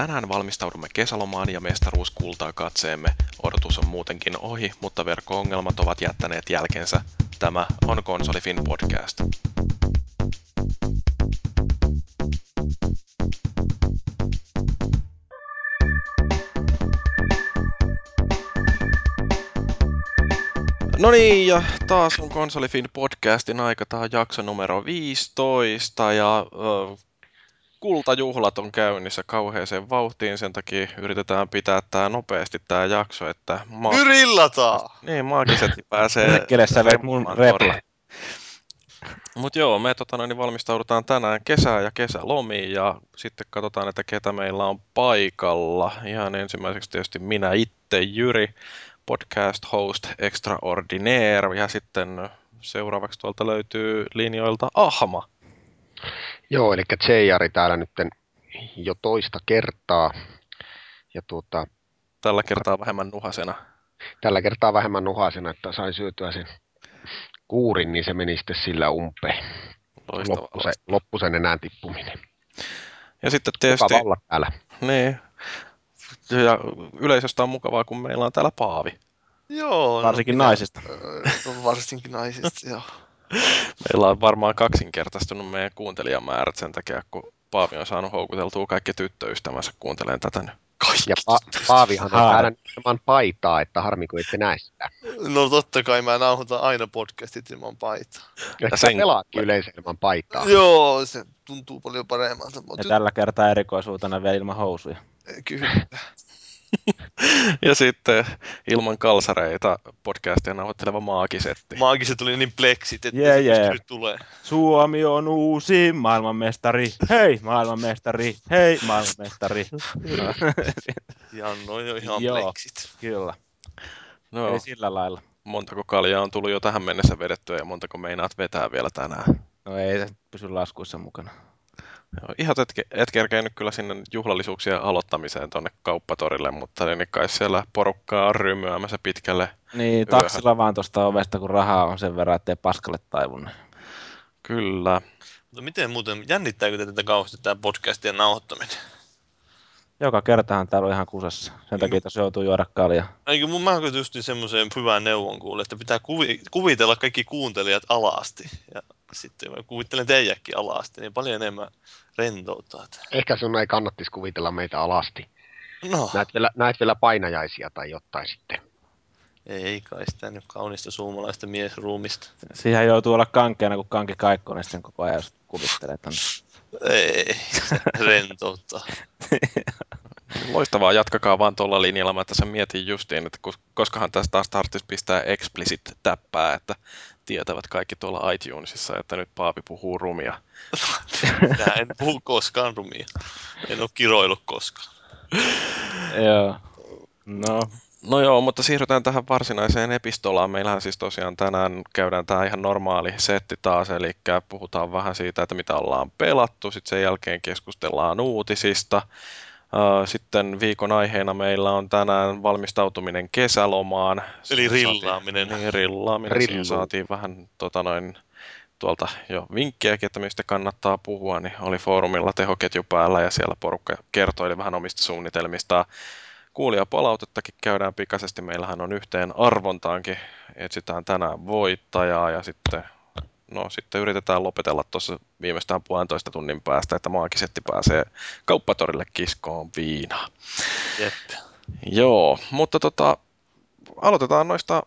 tänään valmistaudumme kesälomaan ja mestaruus kultaa katseemme. Odotus on muutenkin ohi, mutta verkko-ongelmat ovat jättäneet jälkensä. Tämä on Konsolifin podcast. No niin, ja taas on Konsolifin podcastin aika. Tämä on jakso numero 15 ja kultajuhlat on käynnissä kauheeseen vauhtiin, sen takia yritetään pitää tämä nopeasti tämä jakso, että... Ma- Grillataan! Niin, maagiset pääsee... Kelle sä veit mun repla? Mutta joo, me tota, niin valmistaudutaan tänään kesään ja kesälomiin ja sitten katsotaan, että ketä meillä on paikalla. Ihan ensimmäiseksi tietysti minä itse, Jyri, podcast host extraordinaire ja sitten seuraavaksi tuolta löytyy linjoilta Ahma. Joo, eli Cheijari täällä nyt jo toista kertaa. Ja tuota, tällä kertaa vähemmän nuhasena. Tällä kertaa vähemmän nuhasena, että sain syötyä sen kuurin, niin se meni sitten sillä umpeen. Loppu, se, loppu sen enää tippuminen. Ja sitten tietysti... Mukava olla täällä. Niin. Ja yleisöstä on mukavaa, kun meillä on täällä Paavi. Joo. Varsinkin no, naisista. varsinkin naisista, joo. Meillä on varmaan kaksinkertaistunut meidän kuuntelijamäärät sen takia, kun Paavi on saanut houkuteltua kaikki tyttöystävänsä kuuntelemaan tätä nyt. Kaikki ja pa- Paavihan on täällä ilman paitaa, että harmi kun ette näe sitä. No totta kai mä nauhoitan aina podcastit ilman paitaa. Ja sen... pelaakin yleensä ilman paitaa. Joo, se tuntuu paljon paremmalta. Ja tällä kertaa erikoisuutena vielä ilman housuja. Kyllä. ja sitten ilman kalsareita podcastia nauhoitteleva maagisetti. Maagiset oli niin pleksit, että yeah, se yeah. nyt tulee. Suomi on uusi maailmanmestari. Hei, maailmanmestari. Hei, maailmanmestari. Janno on jo ihan Joo, pleksit. Kyllä. No, Eli sillä lailla. montako kaljaa on tullut jo tähän mennessä vedettyä ja montako meinaat vetää vielä tänään? No ei se pysy laskuissa mukana. Joo, ihan et, et kerkenyt kyllä sinne juhlallisuuksien aloittamiseen tuonne kauppatorille, mutta niin kai siellä porukkaa on rymyämässä pitkälle Niin, yöhön. taksilla vaan tuosta ovesta, kun rahaa on sen verran, ettei paskalle taivun. Kyllä. Mutta miten muuten, jännittääkö te tätä kauheasti tämä podcastien nauhoittaminen? Joka kertahan täällä on ihan kusessa. Sen Niin. takia tässä joutuu juoda kaljaa. Eikö mun mä just semmoiseen hyvään neuvon kuulle, että pitää kuvi, kuvitella kaikki kuuntelijat alasti. Ja sitten mä kuvittelen teijäkin alasti, niin paljon enemmän rentouttaa. Ehkä sun ei kannattisi kuvitella meitä alasti. No, Näet vielä, näet vielä painajaisia tai jotain sitten. ei kai sitä nyt kaunista suomalaista miesruumista. Siihen joutuu olla kankeana, kun kanki kaikkonen sitten koko ajan kuvittelee tonne. Ei, rentouttaa. Loistavaa, jatkakaa vaan tuolla linjalla. Mä tässä mietin justiin, että kos- koskahan tästä taas tarvitsisi pistää explicit täppää, että tietävät kaikki tuolla iTunesissa, että nyt Paavi puhuu rumia. Minä en puhu koskaan rumia. En ole kiroillut koskaan. Joo. No, No joo, mutta siirrytään tähän varsinaiseen epistolaan. Meillähän siis tosiaan tänään käydään tämä ihan normaali setti taas, eli puhutaan vähän siitä, että mitä ollaan pelattu, sitten sen jälkeen keskustellaan uutisista. Sitten viikon aiheena meillä on tänään valmistautuminen kesälomaan. Eli rillaaminen. Saatiin, niin, rillaaminen. Rillu. saatiin vähän tota noin, tuolta jo vinkkejäkin, että mistä kannattaa puhua, niin oli foorumilla tehoketju päällä ja siellä porukka kertoi vähän omista suunnitelmistaan kuulijapalautettakin käydään pikaisesti. Meillähän on yhteen arvontaankin, etsitään tänään voittajaa ja sitten, no, sitten yritetään lopetella tuossa viimeistään puolentoista tunnin päästä, että maagisetti pääsee kauppatorille kiskoon viinaa. Jep. Joo, mutta tota, aloitetaan noista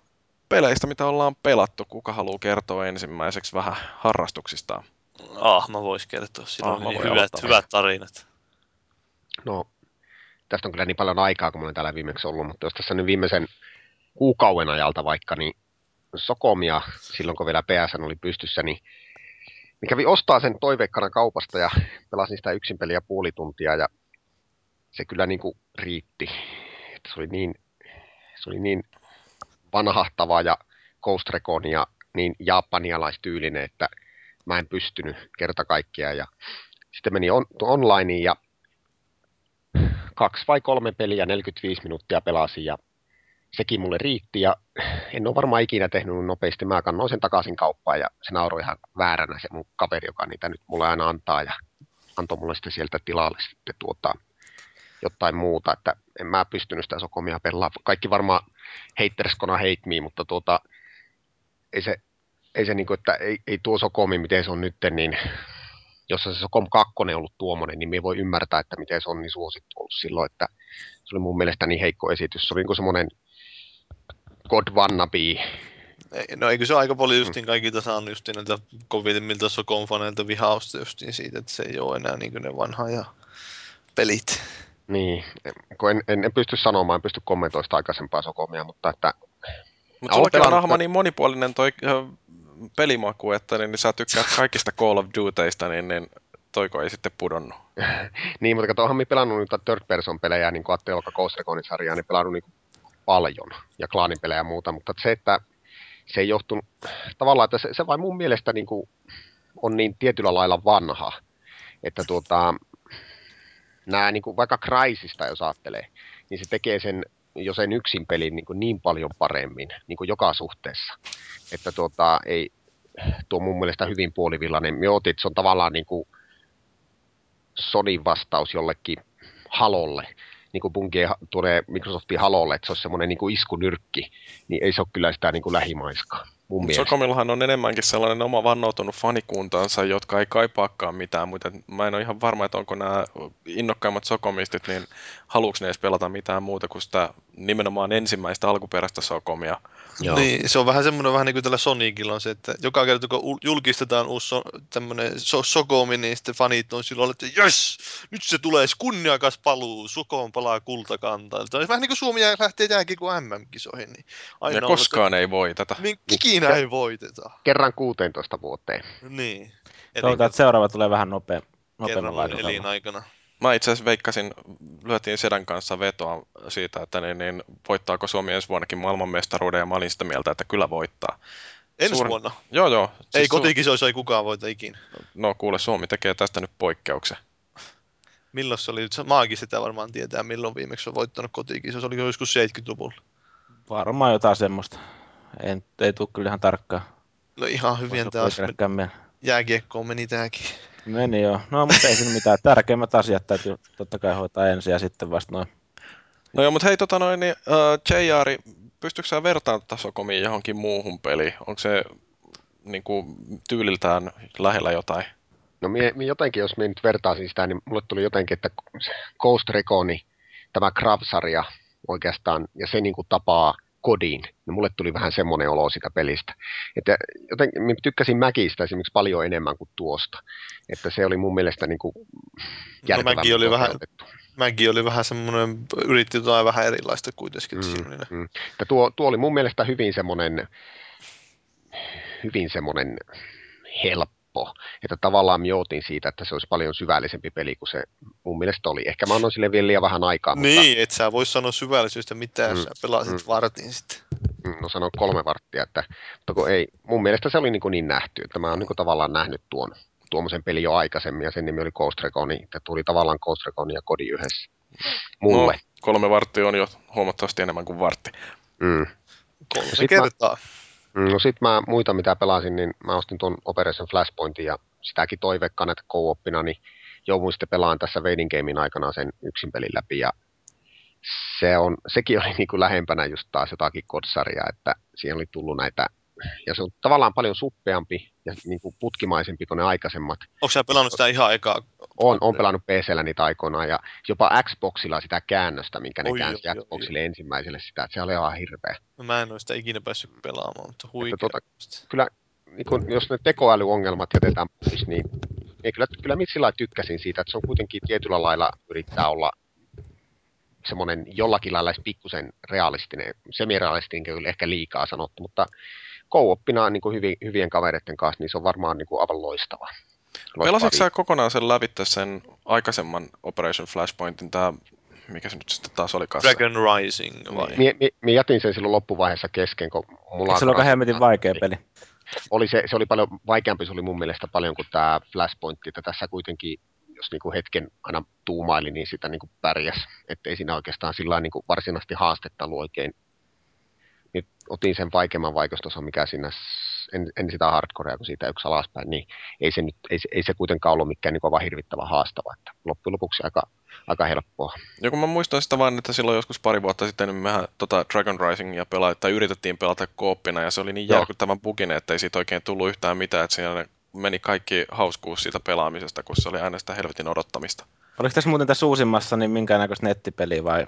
peleistä, mitä ollaan pelattu. Kuka haluaa kertoa ensimmäiseksi vähän harrastuksistaan? Ah, mä vois kertoa. Sillä Ah, on niin hyvät, aloittaa. hyvät tarinat. No, tästä on kyllä niin paljon aikaa, kun mä olen täällä viimeksi ollut, mutta jos tässä nyt viimeisen kuukauden ajalta vaikka, niin Sokomia, silloin kun vielä PSN oli pystyssä, niin niin kävi ostaa sen toiveikkana kaupasta ja pelasin sitä yksin peliä puoli tuntia ja se kyllä niin kuin riitti. Että se oli niin, se oli niin vanhahtava ja Ghost Recon ja niin japanialaistyylinen, että mä en pystynyt kerta kaikkiaan. Ja sitten meni on, onlineen ja kaksi vai kolme peliä 45 minuuttia pelasin ja sekin mulle riitti ja en ole varmaan ikinä tehnyt nopeasti. Mä kannoin sen takaisin kauppaan ja se nauroi ihan vääränä se mun kaveri, joka niitä nyt mulle aina antaa ja antoi mulle sitten sieltä tilalle sitten tuota jotain muuta, että en mä pystynyt sitä Sokomia pelaamaan. Kaikki varmaan heitterskona hate me, mutta tuota, ei se, ei se niinku, että ei, ei tuo Sokomi, miten se on nyt, niin jos se Sokom 2 on ollut tuommoinen, niin me voi ymmärtää, että miten se on niin suosittu ollut silloin, että se oli mun mielestä niin heikko esitys. Se oli niin semmoinen God wannabe. Ei, no eikö se aika paljon justiin kaikilta saanut justiin näiltä kovimmilta Sokon-faneilta vihausta justiin siitä, että se ei ole enää niin ne vanha ja pelit. Niin, kun en, en, en, pysty sanomaan, en pysty kommentoimaan sitä aikaisempaa Sokomia, mutta että... Mutta sullakin on Ahma niin monipuolinen toi pelimaku, että niin, niin sä tykkäät kaikista Call of Dutyista, niin, niin toiko ei sitten pudonnut. niin, mutta kato, onhan pelannut niitä third person pelejä, niin kuin Atte Olka Ghost Reconin sarjaa, niin pelannut niin paljon, ja klaanipelejä ja muuta, mutta se, että se ei johtunut, tavallaan, että se, se vain mun mielestä niin kuin on niin tietyllä lailla vanha, että tuota, nämä niin kuin vaikka Crysista, jos ajattelee, niin se tekee sen jo sen yksin pelin niin, kuin niin paljon paremmin niin kuin joka suhteessa, että tuota, ei, tuo mun mielestä hyvin puolivillainen. Me otit, se on tavallaan niin kuin Sonin vastaus jollekin halolle, niin kuin Bungie tulee Microsoftin halolle, että se on semmoinen niin kuin iskunyrkki, niin ei se ole kyllä sitä niin kuin lähimaiskaa mun mielestä. Sokomillahan on enemmänkin sellainen oma vannoutunut fanikuntaansa, jotka ei kaipaakaan mitään, mutta mä en ole ihan varma, että onko nämä innokkaimmat Sokomistit, niin haluuks ne edes pelata mitään muuta kuin sitä nimenomaan ensimmäistä alkuperäistä Sokomia. Joo. Niin, se on vähän semmoinen vähän niin kuin tällä Sonicilla on se, että joka kerta kun julkistetaan uusi so, tämmöinen so, Sokomi, niin sitten fanit on silloin, että jes, nyt se tulee kunniakas paluu, Sokom palaa kultakantaan. Se on vähän niin kuin Suomi lähtee jääkin kuin MM-kisoihin. Niin aina ja koskaan on, että, ei voiteta. Niin, ikinä ei voiteta. Kerran 16 vuoteen. Niin. Toivotaan, että seuraava tulee vähän nopea, nopeammalla Kerran elinaikana. Mä itse asiassa veikkasin, lyötiin Sedän kanssa vetoa siitä, että niin, niin, voittaako Suomi ensi vuonnakin maailmanmestaruuden, ja mä olin sitä mieltä, että kyllä voittaa. Ensi Suur... vuonna? Joo, joo. Siis ei kotikisoissa ei kukaan voita ikinä. No kuule, Suomi tekee tästä nyt poikkeuksen. Milloin se oli? Maakin sitä varmaan tietää, milloin viimeksi on voittanut kotikisoissa. Oliko joskus 70-luvulla? Varmaan jotain semmoista. En, ei tule kyllä ihan tarkkaan. No ihan hyvin taas. Jääkiekkoon meni tääkin. Meni joo. No, mutta ei siinä mitään. Tärkeimmät asiat täytyy totta kai hoitaa ensin ja sitten vasta noin. No joo, mutta hei, tota noin, niin, uh, JR, pystytkö sä vertaamaan tasokomiin johonkin muuhun peliin? Onko se niin kuin, tyyliltään lähellä jotain? No mie, mie jotenkin, jos minä nyt vertaisin sitä, niin mulle tuli jotenkin, että Ghost Reconi, tämä Krav-sarja oikeastaan, ja se niin kuin tapaa kodin, niin mulle tuli vähän semmoinen olo sitä pelistä. Että joten, minä tykkäsin Mäkistä esimerkiksi paljon enemmän kuin tuosta. Että se oli mun mielestä niin kuin no, Mäki oli vähän, Mäki oli vähän semmoinen, yritti jotain vähän erilaista kuitenkin. Mm, mm. tuo, tuo, oli mun mielestä hyvin semmoinen, hyvin semmoinen helppo helppo. Että tavallaan miotin siitä, että se olisi paljon syvällisempi peli kuin se mun mielestä oli. Ehkä mä annoin sille vielä liian vähän aikaa. Niin, mutta... et sä vois sanoa syvällisyydestä mitään, mm, sä pelasit mm, vartin sitten. Mm, no sanon kolme varttia, että mutta kun ei, mun mielestä se oli niin, kuin niin nähty, että mä oon niin tavallaan nähnyt tuon tuommoisen pelin jo aikaisemmin, ja sen nimi oli Ghost Recon, että tuli tavallaan Ghost Recon ja Kodi yhdessä. Mulle. No, kolme varttia on jo huomattavasti enemmän kuin vartti. Mm. Kolme kertaa. Mä, no sit mä muita mitä pelasin, niin mä ostin tuon Operation Flashpointin ja sitäkin toivekkaan, että co niin jouduin sitten pelaan tässä Waiting Gamein aikana sen yksin pelin läpi ja se on, sekin oli niin kuin lähempänä just taas jotakin kodsarjaa, että siihen oli tullut näitä, ja se on tavallaan paljon suppeampi ja niin kuin putkimaisempi kuin ne aikaisemmat. Onko sä pelannut sitä ihan ekaa? On, on pelannut PCllä niitä aikoinaan ja jopa Xboxilla sitä käännöstä, minkä ne oi, käänsi oi, Xboxille oi. ensimmäiselle sitä, että se oli ihan hirveä. No, mä en ole sitä ikinä päässyt pelaamaan, mutta huikea. Tuota, kyllä, niin kun, jos ne tekoälyongelmat jätetään pois, niin ei, kyllä, kyllä sillä tykkäsin siitä, että se on kuitenkin tietyllä lailla yrittää olla semmoinen jollakin lailla pikkusen realistinen, semirealistinen kyllä ehkä liikaa sanottu, mutta co-oppina niin kuin hyvin, hyvien kavereiden kanssa, niin se on varmaan niin kuin aivan loistava. Pelasitko sä kokonaan sen lävittä sen aikaisemman Operation Flashpointin, tämä mikä se nyt sitten taas oli kanssa? Dragon Rising. Mie, mie, mie, jätin sen silloin loppuvaiheessa kesken, kun mulla se oli hemmetin vaikea peli? Oli se, se oli paljon vaikeampi, se oli mun mielestä paljon kuin tämä Flashpoint, että tässä kuitenkin jos niin kuin hetken aina tuumaili, niin sitä niin kuin pärjäs. Että ei siinä oikeastaan sillä niin kuin varsinaisesti haastetta ollut oikein. Otin sen vaikeamman vaikeustason, mikä siinä en, en sitä hardcorea kuin siitä yksi alaspäin, niin ei se, nyt, ei, se- ei se kuitenkaan ollut mikään niin vaan hirvittävän haastava. Että loppujen lopuksi aika, aika helppoa. Ja kun mä muistan sitä vaan, että silloin joskus pari vuotta sitten niin mehän tota Dragon Risingia pela, tai yritettiin pelata kooppina, ja se oli niin järkyttävän buginen, että ei siitä oikein tullut yhtään mitään, että siinä meni kaikki hauskuus siitä pelaamisesta, kun se oli aina sitä helvetin odottamista. Oliko tässä muuten tässä uusimmassa niin minkäännäköistä nettipeliä vai?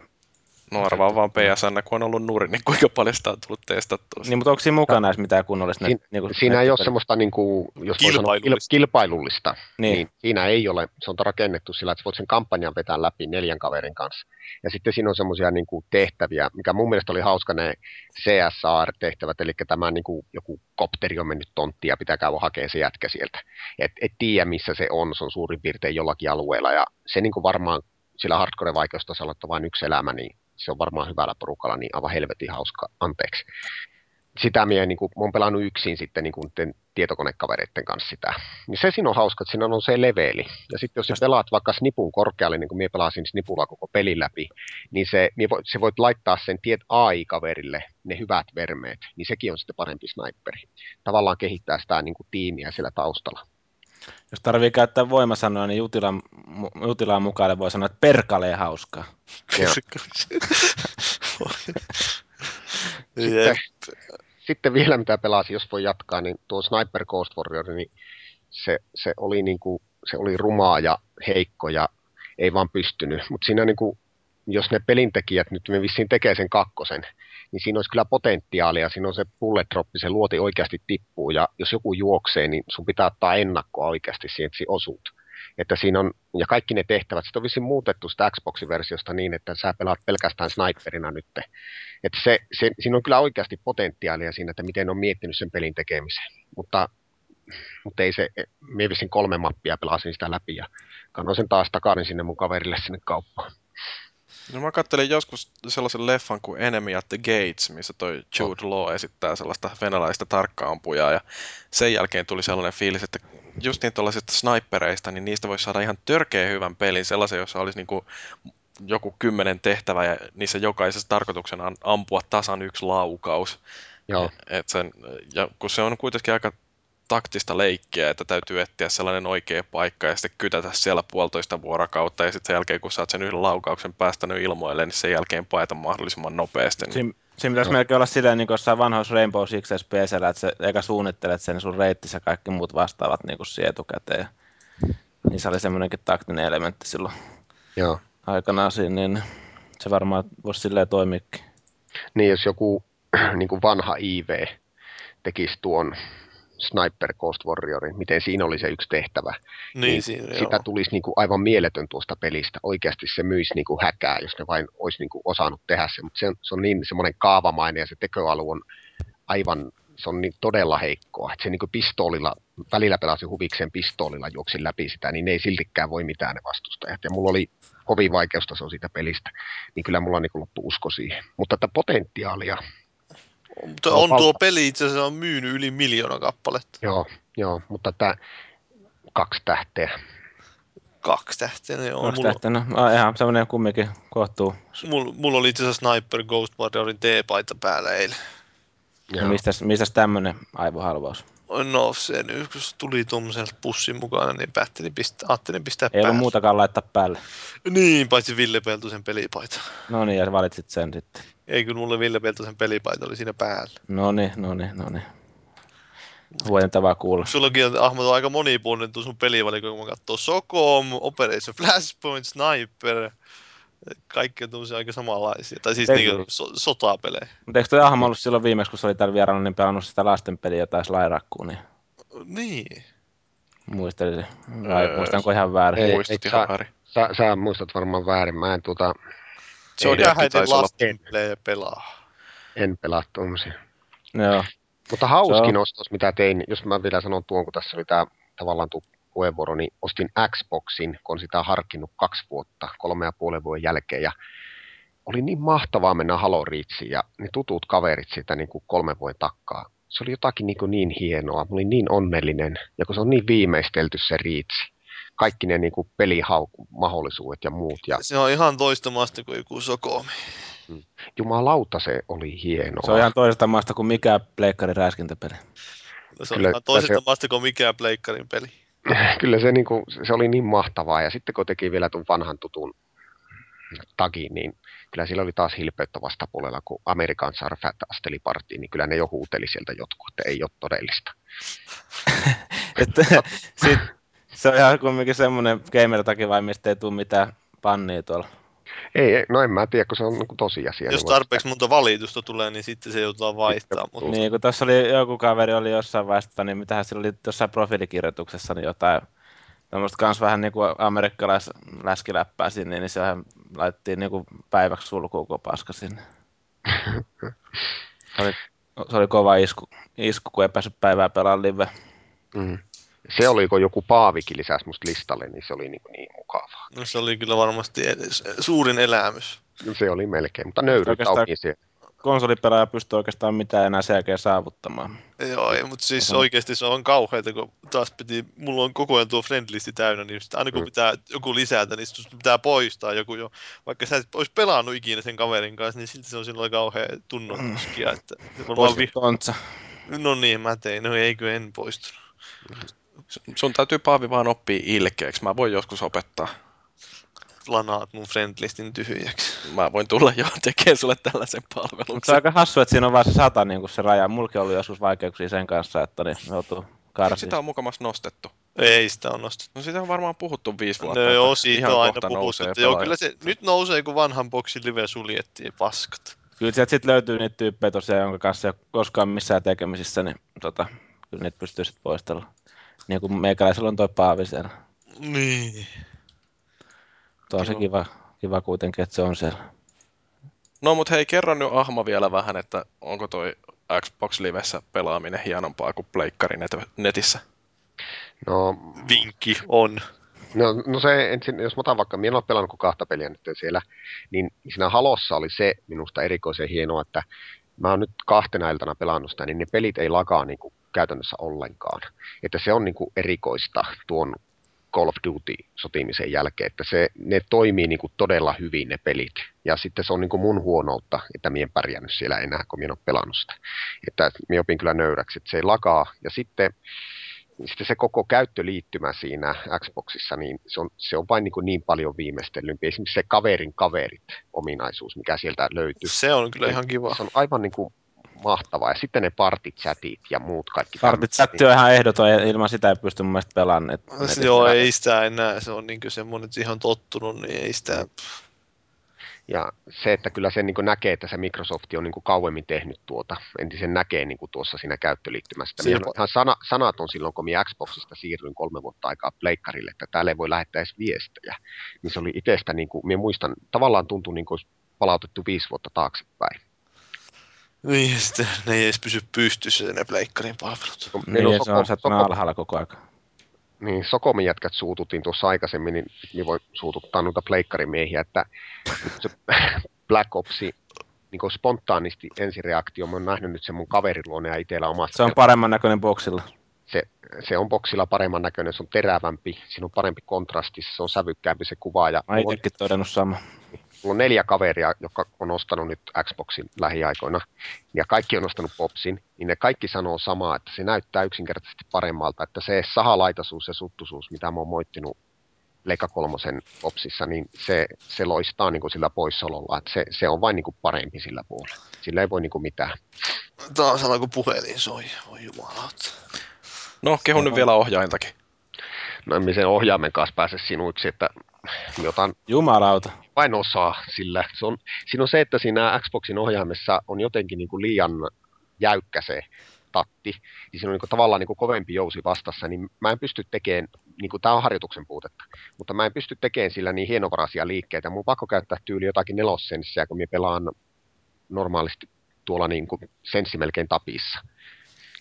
No arvaa vaan PSN, kun on ollut nuri, niin kuinka paljon sitä on tullut testattua. Niin, mutta onko siinä mukana edes mitään kunnollista? Siin, niin kuin siinä ei ole semmoista, niin kuin, jos voi sanoa, kil, Kilpailullista. kilpailullista. Niin. Niin. siinä ei ole, se on rakennettu sillä, että voit sen kampanjan vetää läpi neljän kaverin kanssa. Ja sitten siinä on semmoisia niin kuin tehtäviä, mikä mun mielestä oli hauska ne CSR-tehtävät, eli tämä niin kuin, joku kopteri on mennyt tonttiin ja pitää käydä hakemaan se jätkä sieltä. Et, et tiedä, missä se on, se on suurin piirtein jollakin alueella, ja se niin kuin varmaan sillä hardcore-vaikeustasolla, että on vain yksi elämä, niin se on varmaan hyvällä porukalla, niin aivan helvetin hauska, anteeksi. Sitä minä, niin kuin, mä oon pelannut yksin sitten niin kuin tietokonekavereiden kanssa sitä. Niin se siinä on hauska, että siinä on se leveli. Ja sitten jos sä pelaat vaikka snipun korkealle, niin kuin minä pelasin snipulla koko pelin läpi, niin se, voit, se voit laittaa sen tiet AI-kaverille ne hyvät vermeet, niin sekin on sitten parempi sniperi. Tavallaan kehittää sitä niin kuin tiimiä siellä taustalla. Jos tarvii käyttää voimasanoja, niin Jutilan, Jutilaan mukaan voi sanoa, että perkalee hauskaa. Jep. Sitten vielä mitä pelasin, jos voi jatkaa, niin tuo Sniper Ghost Warrior, niin se, se, oli, niin kuin, se oli rumaa ja heikko ja ei vaan pystynyt. Mutta siinä niin kuin, jos ne pelintekijät nyt me vissiin tekee sen kakkosen, niin siinä olisi kyllä potentiaalia. Siinä on se bullet droppi, se luoti oikeasti tippuu ja jos joku juoksee, niin sun pitää ottaa ennakkoa oikeasti siihen, että osuut. Että siinä on, ja kaikki ne tehtävät, sitä on vissiin muutettu sitä Xbox-versiosta niin, että sä pelaat pelkästään sniperina nyt. Että se, se, siinä on kyllä oikeasti potentiaalia siinä, että miten on miettinyt sen pelin tekemiseen. Mutta, mutta ei se, mie vissiin kolme mappia pelasin sitä läpi ja kannoin sen taas takaisin sinne mun kaverille sinne kauppaan. No mä kattelin joskus sellaisen leffan kuin Enemy at the Gates, missä toi Jude Law esittää sellaista venäläistä tarkkaampujaa ja sen jälkeen tuli sellainen fiilis, että just niin tuollaisista snipereista, niin niistä voisi saada ihan törkeä hyvän pelin, sellaisen, jossa olisi niinku joku kymmenen tehtävä ja niissä jokaisessa tarkoituksena on ampua tasan yksi laukaus. Joo, Et sen, ja kun se on kuitenkin aika taktista leikkiä, että täytyy etsiä sellainen oikea paikka ja sitten kytätä siellä puolitoista vuorokautta ja sitten sen jälkeen, kun sä oot sen yhden laukauksen päästänyt ilmoille, niin sen jälkeen paeta mahdollisimman nopeasti. Niin, Siinä, siinä pitäisi Joo. melkein olla silleen niin kuin jossain vanhoissa Rainbow Six PCllä, että se eka suunnittelet sen sun reittissä ja kaikki muut vastaavat niin kuin siihen etukäteen. Niin se oli semmoinenkin taktinen elementti silloin joo. aikanaan siinä, niin se varmaan voisi silleen toimiakin. Niin jos joku niin kuin vanha IV tekisi tuon Sniper Ghost Warriorin, miten siinä oli se yksi tehtävä, Niin, siinä, sitä joo. tulisi niin kuin aivan mieletön tuosta pelistä. Oikeasti se myisi niin kuin häkää, jos ne vain olisi niin kuin osannut tehdä se, mutta se on, se on niin semmoinen kaavamainen ja se tekoalu on aivan, se on niin todella heikkoa. Että se niin kuin pistoolilla, välillä pelasi huvikseen pistoolilla, juoksin läpi sitä, niin ne ei siltikään voi mitään ne vastustajat. Ja mulla oli kovin vaikeustaso siitä pelistä, niin kyllä mulla niin loppu usko siihen. Mutta tätä potentiaalia, Mutta on tuo peli itse asiassa on myynyt yli miljoona kappaletta. joo, joo mutta tämä kaksi tähteä. Kaksi tähteä, ne on. Kaksi Mulla, tähteä, no ihan semmoinen kumminkin kohtuu. mulla, mulla oli itse asiassa Sniper Ghost Warriorin T-paita päällä eilen. No mistäs, mistäs tämmöinen aivohalvaus? No se nyt, kun se tuli tuommoiselta pussin mukana, niin päättelin pistää, ajattelin pistää Ei ollut päälle. muutakaan laittaa päälle. Niin, paitsi Ville Peltosen pelipaita. No niin, ja valitsit sen sitten. Ei, kun mulle Ville Peltosen pelipaita oli siinä päällä. No niin, no niin, no niin. Huojentavaa kuulla. Sullakin on, Ahmad, on aika monipuolinen tuo sun pelivaliko, kun mä katsoo Socom, Operation Flashpoint, Sniper, kaikki on tuollaisia aika samanlaisia. Tai siis Eikö- niinku so, sotapelejä. Mutta eikö toi Ahma ollut silloin viimeksi, kun se oli täällä vieraana, niin pelannut sitä lastenpeliä tai Slairakkuu, niin Niin. muistelisin. Vai Öö, muistanko ihan väärin? Ei, muistit ei ihan saa- väärin. Sä, sä muistat varmaan väärin. Mä en, tuota, Zodiac Mitähän ne taisi olla lastenpelejä pelaa? en pelaa tuommoisia. Joo. Mutta hauskin Se ostos, mitä tein, jos mä vielä sanon tuon, kun tässä oli tämä tavallaan tuo puheenvuoro, niin ostin Xboxin, kun on sitä harkinnut kaksi vuotta, kolme ja puolen vuoden jälkeen, ja oli niin mahtavaa mennä Halo Reachiin, ja ne tutut kaverit sitä niin kuin kolmen vuoden takkaa. Se oli jotakin niin, kuin niin hienoa, mä olin niin onnellinen, ja kun se on niin viimeistelty se Reach, kaikki ne niin kuin pelimahdollisuudet ja muut, ja Se on ihan toista maasta kuin joku Sokomi. jumalauta se oli hienoa. Se on ihan toisesta maasta kuin mikä pleikkari räiskintäpeli. No, se on Kyllä, ihan toisesta se- maasta kuin mikään pleikkarin peli. kyllä se, niin kuin, se oli niin mahtavaa. Ja sitten kun teki vielä tuon vanhan tutun tagin, niin kyllä sillä oli taas hilpeyttä vastapuolella, kun Amerikan Sarfat asteli partiin, niin kyllä ne jo huuteli sieltä jotkut, että ei ole todellista. Että, sit, se on ihan kumminkin semmoinen gamer-taki vai mistä ei tule mitään pannia tuolla. Ei, ei, no en mä tiedä, kun se on niin kuin tosiasia. Jos niin tarpeeksi monta valitusta tulee, niin sitten se joutuu vaihtaa. Mutta Niin, kun tuossa oli joku kaveri oli jossain vaiheessa, niin mitähän sillä oli jossain profiilikirjoituksessa, niin jotain tämmöistä kans vähän niin kuin amerikkalais läskiläppää sinne, niin sehän laitettiin niin kuin päiväksi sulkuun koko paska sinne. Se oli, se oli kova isku, isku, kun ei päässyt päivää pelaamaan live. Mm. Se oliko joku Paavikin lisäsi musta listalle, niin se oli niin, niin mukavaa. no, se oli kyllä varmasti edes suurin elämys. Se oli melkein, mutta nöyryyttä Oikeastaan- oli se. Konsolipelaaja pystyy oikeastaan mitään enää sen jälkeen saavuttamaan. Joo, ei, mutta siis Oho. oikeasti se on kauheata, kun taas piti, mulla on koko ajan tuo friendlisti täynnä, niin sit aina kun Mm. pitää joku lisätä, niin sit pitää poistaa joku jo. Vaikka sä et olisi pelannut ikinä sen kaverin kanssa, niin silti se on silloin kauhean tunnotuskia, että varmaan vi-. No niin, mä tein. No eikö en poistunut. Sun täytyy Paavi vaan oppia ilkeäksi. Mä voin joskus opettaa. Lanaat mun friendlistin tyhjäksi. Mä voin tulla jo tekemään sulle tällaisen Mutta se on palveluksen. aika hassu, että siinä on vaan se sata niin se raja. On ollut joskus vaikeuksia sen kanssa, että niin joutuu karsiin. Sitä on mukamassa nostettu. Ei sitä on nostettu. No sitä on varmaan puhuttu viisi vuotta. No joo, siitä ihan on aina kohta puhuttu. Joo, kyllä se nyt nousee, kun vanhan boksin live suljettiin. Paskat. Kyllä sieltä sitten löytyy niitä tyyppejä tosiaan, jonka kanssa ei ole koskaan missään tekemisissä, niin tota, kyllä niitä pystyy sitten poistella. Niin kuin meikäläisellä on toi Paavi siellä. Niin. Tosi Joo. kiva, kiva kuitenkin, että se on siellä. No mut hei, kerro nyt Ahma vielä vähän, että onko toi Xbox Livessä pelaaminen hienompaa kuin pleikkari net- netissä? No, Vinkki on. no, no se ensin, jos mä otan vaikka, minä en ole pelannut kuin kahta peliä nyt siellä, niin siinä Halossa oli se minusta erikoisen hienoa, että mä oon nyt kahtena iltana pelannut sitä, niin ne pelit ei lakaa niin kuin käytännössä ollenkaan. Että se on niin kuin erikoista tuon Call of Duty-sotimisen jälkeen, että se, ne toimii niin kuin todella hyvin ne pelit. Ja sitten se on niin kuin mun huonoutta, että minä en pärjännyt siellä enää, kun minä en ole pelannut sitä. Että minä opin kyllä nöyräksi, että se ei lakaa. Ja sitten, sitten se koko käyttöliittymä siinä Xboxissa, niin se on, se on vain niin, kuin niin paljon viimeistellympi. Esimerkiksi se kaverin kaverit ominaisuus, mikä sieltä löytyy. Se on kyllä ihan kiva. Se on aivan niin kuin mahtavaa. Ja sitten ne partichatit ja muut kaikki. Tämmöiset, chatti on ihan ehdoton ja ilman sitä ei pysty mun mielestä pelaamaan. Joo, ei sitä enää. Se on niinku semmoinen, että ihan tottunut, niin ei sitä... Ja se, että kyllä sen niin näkee, että se Microsoft on niin kauemmin tehnyt tuota, entisen näkee niin tuossa siinä käyttöliittymässä. Jopa- ihan sana, sanaton silloin, kun minä Xboxista siirryin kolme vuotta aikaa pleikkarille, että täällä ei voi lähettää edes viestejä. Niin se oli itsestä, niin kuin, minä muistan, tavallaan tuntui niin kuin olisi palautettu viisi vuotta taaksepäin. Niin, ja sitten ne ei edes pysy pystyssä ne pleikkarin palvelut. Niin, ja se on Soko- alhaalla koko aika. niin Sokomin jätkät suututtiin tuossa aikaisemmin, niin niin voi suututtaa noita pleikkarimiehiä, että se Black Opsi niin kuin spontaanisti ensireaktio, mä oon nähnyt nyt sen mun kaverin luonne ja itsellä omasta Se on paremman näköinen boksilla. se, se on boksilla paremman näköinen, se on terävämpi, siinä on parempi kontrasti, se on sävykkäämpi se kuva. Ja Mä itsekin todennut sama. Mulla on neljä kaveria, jotka on ostanut nyt Xboxin lähiaikoina, ja kaikki on ostanut Popsin, niin ne kaikki sanoo samaa, että se näyttää yksinkertaisesti paremmalta, että se sahalaitaisuus ja suttuisuus, mitä mä oon moittinut Leikka kolmosen Popsissa, niin se, se loistaa niin kuin sillä poissaololla, että se, se on vain niin kuin parempi sillä puolella. Sillä ei voi niin kuin mitään. Taas alkoi kun puhelin soi. Voi jumalauta. No, kehun nyt vielä ohjaintakin. No en mä sen ohjaimen kanssa pääse sinuiksi, että me otan Jumalauta. vain osaa sillä. Se on, siinä on se, että siinä Xboxin ohjaimessa on jotenkin niin kuin liian jäykkä se tatti, niin siinä on niin tavallaan niin kovempi jousi vastassa, niin mä en pysty tekemään, niin kuin, tämä on harjoituksen puutetta, mutta mä en pysty tekemään sillä niin hienovaraisia liikkeitä. Mun on pakko käyttää tyyli jotakin nelossenssiä, kun mä pelaan normaalisti tuolla niin kuin senssi melkein tapissa.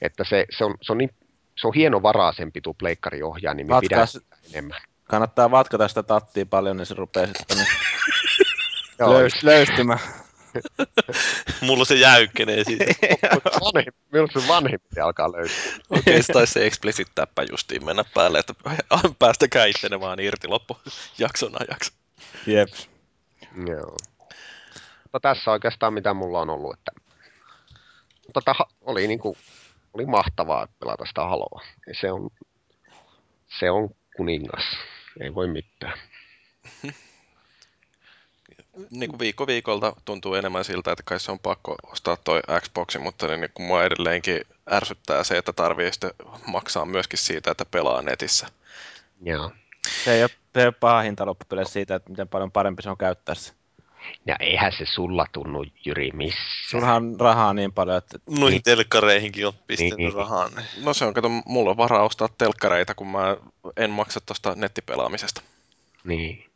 Että se, se, on, se, on niin, se on hienovaraisempi tuo pleikkariohjaaja, niin mä pidän enemmän. Kannattaa vatkata sitä tattia paljon, niin se rupeaa sitten niin löys, löystymään. Mulla se jäykkenee siitä. vanhempi, minusta se vanhempi alkaa löytyä. Oikeastaan taisi se explicit täppä justiin mennä päälle, että päästäkää ittenne vaan irti loppu jakson ajaksi. Jep. Joo. Mutta tässä oikeastaan mitä mulla on ollut, että mutta täh, oli niinku oli mahtavaa pelata sitä haloa. Se on, se on kuningas. Ei voi mitään. niin kuin viikko viikolta tuntuu enemmän siltä, että kai se on pakko ostaa toi Xboxi, mutta niin kuin mua edelleenkin ärsyttää se, että tarvii sitten maksaa myöskin siitä, että pelaa netissä. Joo. Se ei ole, se ei ole paha hinta loppupeleissä siitä, että miten paljon parempi se on käyttää se. Ja eihän se sulla tunnu, Jyri, missään. Sullahan on rahaa niin paljon, että Noihin Niin. telkkareihinkin on pistänyt Niin. rahaa. Niin. No se on, kato, mulla on varaa ostaa telkkareita, kun mä en maksa tuosta nettipelaamisesta. Niin.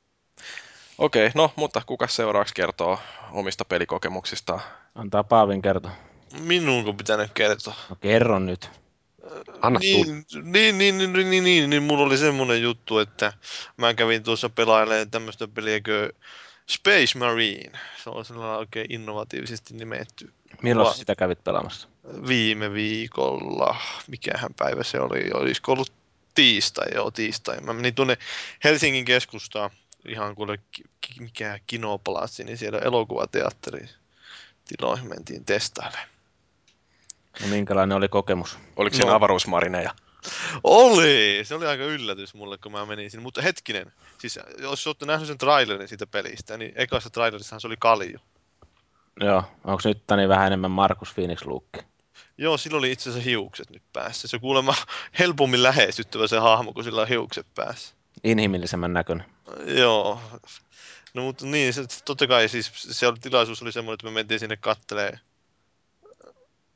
Okei, no, mutta kuka seuraavaksi kertoo omista pelikokemuksistaan? antaa Paavin kertoa. Minun pitänyt kertoa. No kerro nyt. Anna niin, tulla. niin, niin, niin, niin, niin, niin, mulla oli semmonen juttu, että mä kävin tuossa pelailemaan tämmöistä peliä kuin Space Marine. Se on sellainen oikein innovatiivisesti nimetty. Milloin Va- sitä kävit pelaamassa? Viime viikolla, mikähän päivä se oli, olisiko ollut tiistai, joo tiistai. Mä menin tuonne Helsingin keskustaan, ihan kuule mikä kinopalatsi, niin siellä elokuvateatteri tiloihin mentiin testailemaan. No minkälainen oli kokemus? Oliko siinä No. avaruusmarineja? Oli! Se oli aika yllätys mulle, kun mä menin sinne. Mutta hetkinen, siis jos olette nähnyt sen trailerin siitä pelistä, niin ekassa trailerissahan se oli kalju. Joo, onko nyt niin vähän enemmän Markus Phoenix luukki? Joo, sillä oli itse asiassa hiukset nyt päässä. Se kuulemma helpommin lähestyttävä se hahmo, kun sillä on hiukset päässä. Inhimillisemmän näköinen. Joo. No mutta niin, se, totta kai siis se oli, tilaisuus oli semmoinen, että me mentiin sinne kattelee.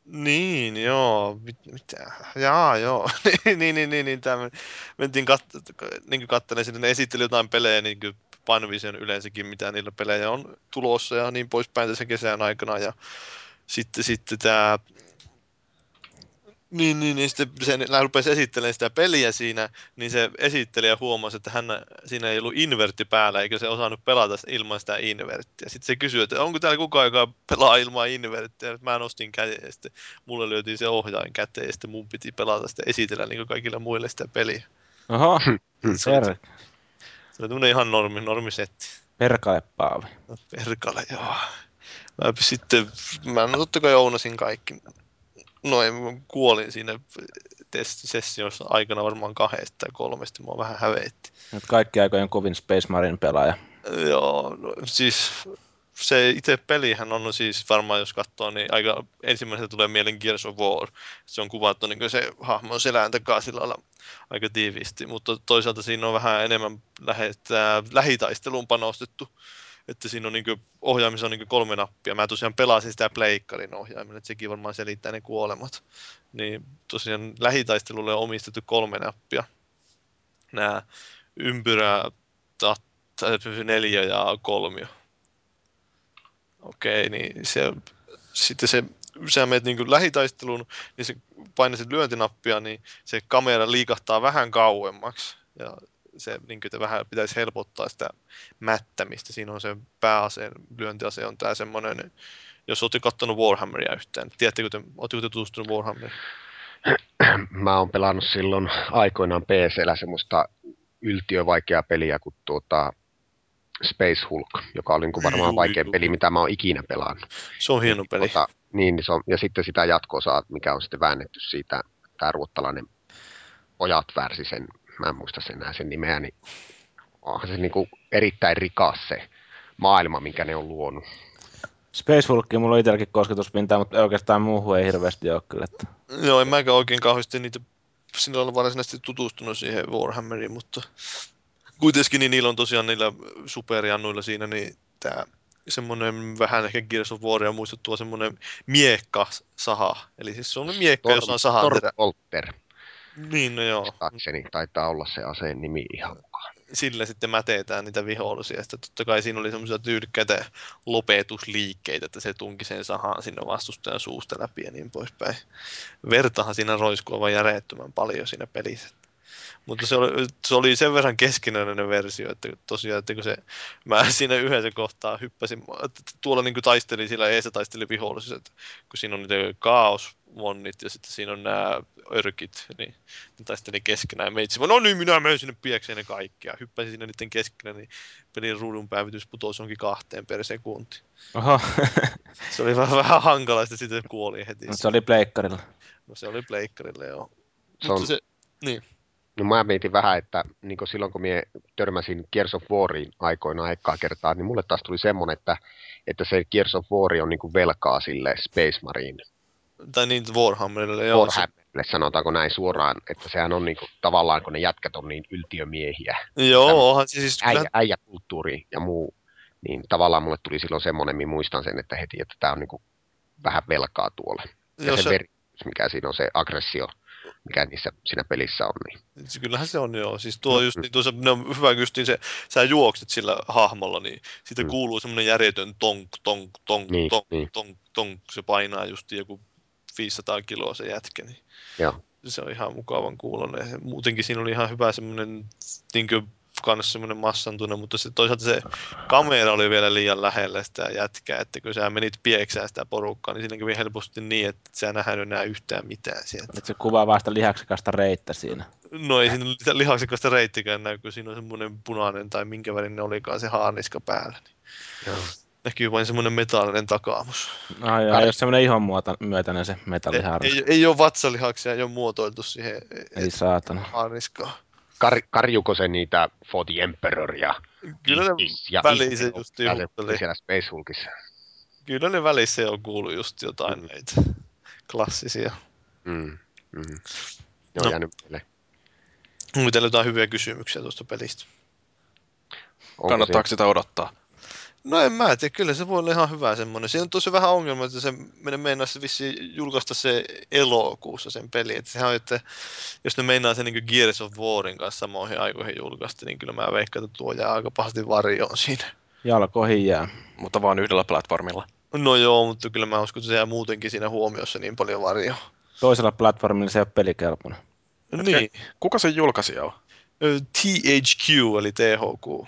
Niin, joo. Mit, mitä? Jaa, joo. niin, niin, niin, niin, niin tämä, mentiin kat, niin kattelemaan sinne, ne esitteli jotain pelejä, niin kuin Panovision yleensäkin, mitä niillä pelejä on tulossa ja niin poispäin tässä kesän aikana. Ja sitten, sitten tämä niin, niin, niin sitten se hän rupesi esittelemään sitä peliä siinä, niin se esittelijä huomasi, että hän, siinä ei ollut invertti päällä, eikä se osannut pelata ilman sitä inverttiä. Sitten se kysyi, että onko täällä kukaan, joka pelaa ilman inverttiä. Mä nostin käden ja sitten mulle lyötiin se ohjain käteen ja sitten mun piti pelata sitä esitellä niin kuin kaikille muille sitä peliä. Oho, Se oli, se oli ihan normi, normisetti. perkale Paavi. Perkale, joo. Mä sitten, mä no totta kai ounasin kaikki. Noin, mä kuolin siinä testisessiossa aikana varmaan kahdesta tai kolmesta, mua vähän hävetti. Nyt kaikki aikojen kovin Space Marine pelaaja. Joo, no, siis se itse pelihän on siis varmaan, jos katsoo, niin aika ensimmäisenä tulee mieleen Gears of War. Se on kuvattu niin se hahmon selän takaa sillä lailla aika tiiviisti, mutta toisaalta siinä on vähän enemmän lähettää, lähitaisteluun panostettu. Että siinä on niin ohjaamissa on niin kolme nappia. Mä tosiaan pelasin sitä pleikkarin ohjaimella, että sekin varmaan selittää ne kuolemat. Niin tosiaan lähitaistelulle on omistettu kolme nappia. Nämä ympyrä, tat, neljä ja kolmio. Okei, niin se, sitten se, sä menet niin lähitaisteluun, niin se painasit lyöntinappia, niin se kamera liikahtaa vähän kauemmaksi. Ja se niin kuin, että vähän pitäisi helpottaa sitä mättämistä. Siinä on se pääaseen, lyöntiase on tämä semmoinen, jos olette kattonut Warhammeria yhtään. Tiedättekö te, oletteko te tutustunut Warhammeriin? Mä oon pelannut silloin aikoinaan PCllä semmoista yltiövaikeaa peliä kuin tuota Space Hulk, joka oli niin kuin varmaan vaikein peli, mitä mä oon ikinä pelannut. Se on hieno peli. Tuota, niin, niin se on, ja sitten sitä jatko mikä on sitten väännetty siitä, tämä ruottalainen pojat värsi sen, mä en muista sen enää sen nimeä, niin onhan se niin kuin erittäin rikas se maailma, minkä ne on luonut. Space Hulkki mulla on itselläkin kosketuspintaa, mutta oikeastaan muuhun ei hirveästi ole kyllä. Että... Joo, en mäkään oikein kauheasti niitä sinä olla varsinaisesti tutustunut siihen Warhammeriin, mutta kuitenkin niin niillä on tosiaan niillä superjannuilla siinä niin tää semmoinen vähän ehkä Gears of Waria muistuttuva semmoinen miekka saha. Eli siis se on miekka, jossa on sahanterä. Torpolter, Niin, no joo. muistaakseni, taitaa olla se aseen nimi ihan. Sillä sitten mätetään niitä vihollisia. Sitten totta kai siinä oli semmoisia tyylikkäitä lopetusliikkeitä, että se tunki sen sahaan sinne vastustajan suusta läpi ja niin poispäin. Vertahan siinä roiskuu aivan järjettömän paljon siinä pelissä. Mutta se oli, se oli sen verran keskinäinen versio, että tosiaan, että kun se, mä siinä yhdessä kohtaa hyppäsin, että tuolla niin taistelin sillä eessä taisteli viholliset, että kun siinä on niitä kaos vonnit ja sitten siinä on nämä örkit, niin ne taisteli keskenään. Meitsi, no niin, minä menen sinne piekseen ne kaikki ja hyppäsin sinne niiden keskenään, niin pelin ruudun päivitys putosi onkin kahteen per sekunti. Oho, Se oli vähän, vähän hankala, sitten sitten kuoli heti. mutta se oli pleikkarilla. No se oli pleikkarille, joo. Se on, Mutta se, niin. No mä mietin vähän, että niin silloin kun minä törmäsin Gears of Wariin aikoinaan ekkaa kertaa, niin mulle taas tuli semmoinen, että, että se Gears of War on niin velkaa sille Space Marine Tai niin Warhammerille, joo. Warhammerille, sanotaanko näin suoraan, että sehän on niin kuin, tavallaan, kun ne jätkät on niin yltiömiehiä, joo, onhan se siis... äijä, Äijä. äijäkulttuuri ja muu, niin tavallaan mulle tuli silloin semmoinen, minä muistan sen, että heti, että tämä on niin kuin, vähän velkaa tuolle. Ja Joo, se, se, veri, mikä siinä on, se aggressio, mikä niissä, siinä pelissä on, niin se, kyllähän se on joo. Siis tuo Mm. just, niin, tuossa, ne on hyvä justiin se, sä juokset sillä hahmolla, niin siitä Mm. kuuluu semmoinen järjetön tonk, tonk, tonk, Niin, tonk, niin. tonk, tonk, se painaa just joku 500 kiloa se jätkä, niin Joo. se on ihan mukavan kuulonen. Muutenkin siinä oli ihan hyvä semmoinen, niin kanssa semmoinen massantunne, mutta se, toisaalta se kamera oli vielä liian lähellä sitä jätkää, että kun sä menit pieksää sitä porukkaa, niin siinä kävi helposti niin, että sä nähdään enää yhtään mitään sieltä. Nyt se kuvaa vaan sitä lihaksikasta reittä siinä. No ei siinä lihaksikasta reittikään näy, kun siinä on semmoinen punainen tai minkä värinen olikaan se haaniska päällä. Niin joo. näkyy vain semmoinen metallinen takaamus. Ai, ai, Kar- jos semmoinen ihon muota, myötäinen se Ei, metalliharras. ei, ei ole vatsalihaksia, ei ole muotoiltu siihen Ei saatana. haaniskaan. Kar, karjuko se niitä For the Emperor ja Kyllä ne ja se se huppeli. siellä Space Hulkissa. Kyllä ne välissä on kuullut just jotain Mm. näitä klassisia. Mm, mm. Ne No. on jäänyt meille. Onko teillä jotain hyviä kysymyksiä tuosta pelistä? Onko Kannattaako sitä odottaa? No en mä tiedä, kyllä se voi olla ihan hyvä semmoinen. Siinä on tosi vähän ongelma, että se menee meinaisi vissiin julkaista se elokuussa sen peli. Että sehän on, että jos ne meinaa sen niin Gears of Warin kanssa samoihin aikoihin julkaista, niin kyllä mä veikkaan, että tuo jää aika pahasti varjoon siinä. Jalkoihin jää. Mutta vain yhdellä platformilla. No joo, mutta kyllä mä uskon, että se jää muutenkin siinä huomiossa niin paljon varjoon. Toisella platformilla se ei ole pelikelpoinen. Niin. Kuka sen julkaisija on? THQ eli THQ.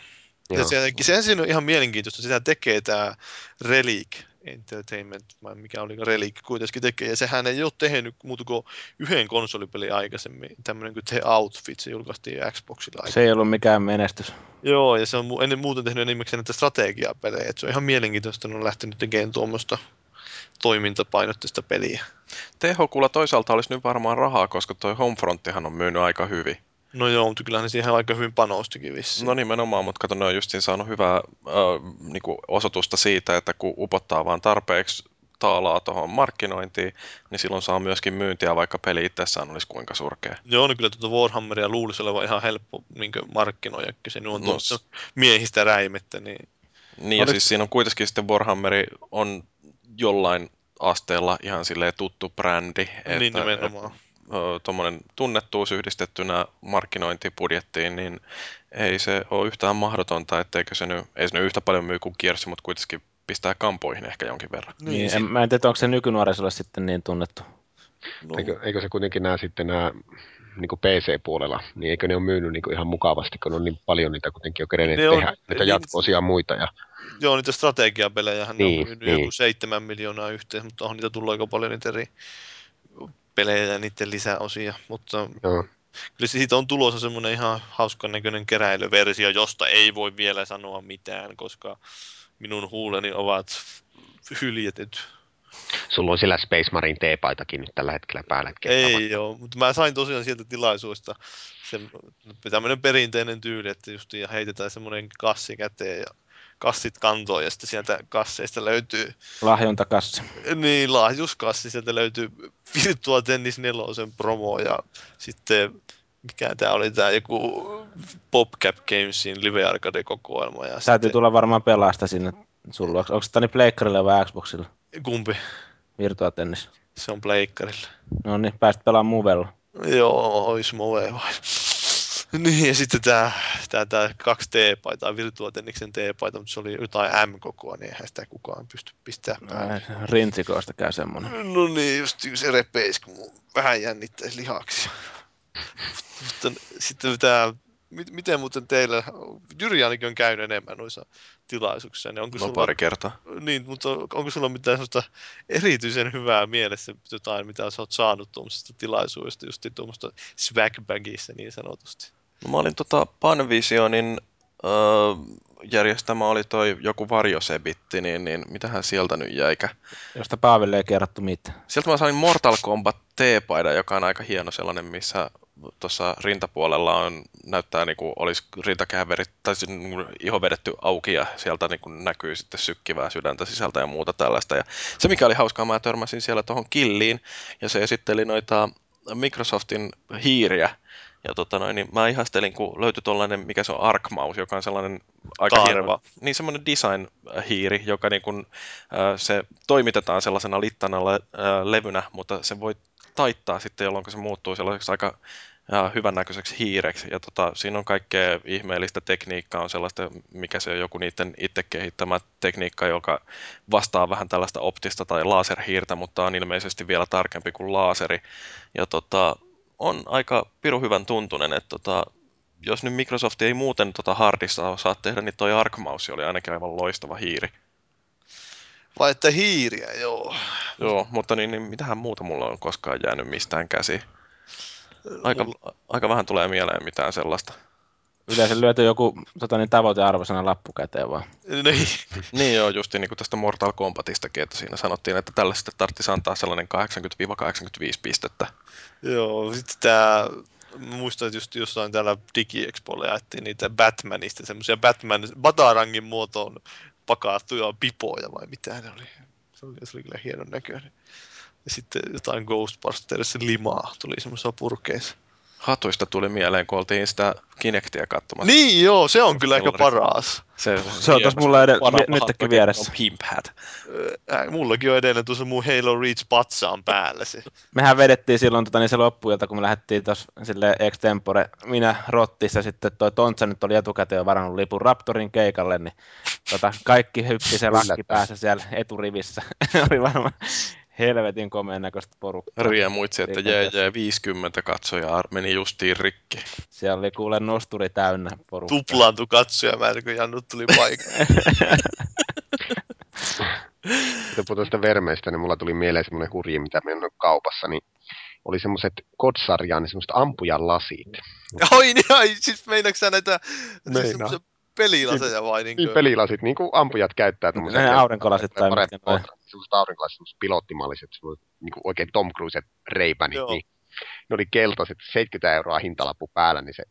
Ja Joo. se, sehän siinä on ihan mielenkiintoista. Sitä tekee tämä Relic Entertainment, vai mikä oli Relic kuitenkin tekee. Ja sehän ei ole tehnyt muuta kuin yhden konsolipelin aikaisemmin. Tämmöinen kuin The Outfit, se julkaistiin Xboxilla. Se ei ollut mikään menestys. Joo, ja se on ennen muuten tehnyt enimmäkseen näitä strategiapelejä. Et se on ihan mielenkiintoista, että ne on lähtenyt tekemään tuommoista toimintapainotteista peliä. THQlla toisaalta olisi nyt varmaan rahaa, koska toi Homefronttihan on myynyt aika hyvin. No joo, mutta kyllähän ne siihen aika hyvin panostikin vissiin. No nimenomaan, mutta kato, ne on justiin saanut hyvää äh, niinku osoitusta siitä, että kun upottaa vaan tarpeeksi taalaa tuohon markkinointiin, niin silloin saa myöskin myyntiä, vaikka peli itsessään olisi kuinka surkea. Joo, no kyllä tuota Warhammeria luulisi olevan ihan helppo niin markkinoida, kun se on No, tuossa miehistä räimettä, niin Niin ja Oliko- siis siinä on kuitenkin sitten Warhammeri on jollain asteella ihan silleen tuttu brändi, että niin nimenomaan. Tuommoinen tunnettuus yhdistettynä markkinointibudjettiin, niin ei se ole yhtään mahdotonta, etteikö se nyt, ei se nyt yhtä paljon myy kuin Gears, mutta kuitenkin pistää kampoihin ehkä jonkin verran. Niin, Niin, en, mä en tiedä, onko se nykynuorisolle sitten niin tunnettu. no, Eikö, eikö se kuitenkin nämä sitten nämä niin PC-puolella, niin eikö ne ole myynyt niin ihan mukavasti, kun on niin paljon niitä kuitenkin jo kerenneet Ne on- tehdä, niitä niin- jatko-osia muita. Ja, joo, niitä strategiapelejä ne Niin, on myynyt niin. joku seitsemän miljoonaa yhteen, mutta on niitä tullut aika paljon niitä eri pelejä ja niiden lisäosia, mutta joo, kyllä siitä on tulossa semmoinen ihan hauskan näköinen keräilyversio, josta ei voi vielä sanoa mitään, koska minun huuleni ovat hyljetyt. sulla on siellä Space Marine T-paitakin nyt tällä hetkellä päällä. Ei joo, mutta mä sain tosiaan sieltä tilaisuudesta se, tämmöinen perinteinen tyyli, että just heitetään semmoinen kassi käteen ja kassit kantoon ja sitten sieltä kasseista löytyy, Lahjontakassi. niin lahjuskassi, sieltä löytyy Virtua Tennis 4 promo ja sitten mikä tää oli tää joku PopCap Gamesin Live Arcade-kokoelma ja Täytyy sitten, tulla varmaan pelasta sinne sulla. Onko se niin pleikkarille vai Xboxilla? kumpi, Virtua Tennis. se on pleikkarilla. No niin, pääsit pelaamaan Movella. Joo, ois move vai. Niin, ja sitten tää, tää, tää kaksi T-paitaa, Virtua Tenniksen T-paita, mutta se oli jotain M-kokoa, niin eihän sitä kukaan pysty pistämään päälle. Rintsikoista käy semmonen. No niin, just se repeis, kun vähän jännittäisi lihaksia. Mutta sitten tämä, mit- miten muuten teillä, Jyri ainakin on käynyt enemmän noissa tilaisuuksissa, niin onko No sulla, pari kertaa. niin, mutta onko sulla mitään sellaista erityisen hyvää mielessä jotain, mitä sä oot saanut tuommoisesta tilaisuudesta, just tuommoista swagbagista niin sanotusti? No, mä olin tota Panvisionin öö, järjestämä oli toi joku varjosebitti, niin, niin mitähän sieltä nyt jäikä. Josta Paaville ei kerrottu mitään. Sieltä mä sain Mortal Kombat T-paida, joka on aika hieno sellainen, missä tuossa rintapuolella on, näyttää niin kuin olisi rintakääverit, tai siis niin iho vedetty auki ja sieltä niin kuin näkyy sitten sykkivää sydäntä sisältä ja muuta tällaista. Ja se mikä oli hauskaa, mä törmäsin siellä tuohon killiin ja se esitteli noita Microsoftin hiiriä, ja tota noin, niin mä ihastelin, kun löytyi tuollainen, mikä se on Arc Mouse, joka on sellainen aika Kaareva. hieno, niin semmoinen design-hiiri, joka niin kuin, äh, se toimitetaan sellaisena littana le, äh, levynä, mutta se voi taittaa sitten, jolloin se muuttuu sellaiseksi aika äh, hyvännäköiseksi hiireksi. Ja tota, siinä on kaikkea ihmeellistä tekniikkaa, on sellaista, mikä se on joku niiden itse kehittämä tekniikka, joka vastaa vähän tällaista optista tai laserhiirtä, mutta on ilmeisesti vielä tarkempi kuin laaseri. Ja tota, on aika piru hyvän tuntunen, että tota, jos nyt Microsoft ei muuten tota hardissa osaa tehdä, niin toi Arc Mouse oli ainakin aivan loistava hiiri. Vai että hiiriä, joo. Joo, mutta niin, niin mitähän muuta mulla on koskaan jäänyt mistään käsi. Aika, aika vähän tulee mieleen mitään sellaista. Yleensä lyöty joku tota, niin tavoitearvosana lappu käteen vaan. Niin. Niin joo, just niin kuin tästä Mortal Kombatistakin, että siinä sanottiin, että tälle sitten tarvitsisi antaa sellainen 80-85 pistettä. Joo, sitten tämä, muistan, että just jossain täällä DigiExpolla jaettiin niitä Batmanista, semmoisia Batman, Batarangin muotoon pakattuja pipoja vai mitä ne oli. Se oli, se oli kyllä hienon näköinen. Ja sitten jotain Ghostbusters limaa tuli semmoisessa purkeissa. Hatuista tuli mieleen, kun oltiin sitä Kinectia katsomassa. Niin joo, se on kyllä ehkä paras. Se, Se on tossa mulla edellä- nytkin vieressä. Pimp hat. Äh, mullakin on edelleen tuossa mun Halo Reach patsaan päällä se. Mehän vedettiin silloin tota, niin se loppuilta, kun me lähdettiin tuossa sille extempore, minä Rottissa sitten toi Tontsa nyt oli etukäteen jo varannut lipun Raptorin keikalle, niin tota, kaikki hyppi se lakki päässä siellä eturivissä. oli varmaan helvetin komeen näköistä porukkaa. Riemuitsi, että jee, jee, 50 katsojaa meni justiin rikki. Siellä oli kuule nosturi täynnä porukkaa. Tuplaantu katsojamäärä, kun Jannut tuli paikalle. Kun puhutaan sitä vermeistä, niin mulla tuli mieleen semmoinen hurji, mitä meillä on kaupassa, niin oli semmoiset kodsarjaan, niin semmoiset ampujan lasit. Oi niin, ai, siis meinaatko sä näitä siis Meinaan. semmoisia pelilaseja vai niin Niin pelilasit, niin kuin ampujat käyttää tommosia. Ne aurinkolasit tai mitkä koodrat, Semmoiset aurinkolasit, semmoiset pilottimalliset, semmoiset niin kuin oikein Tom Cruiset reipänit, Joo. niin ne oli keltaiset, 70 euroa hintalappu päällä, niin se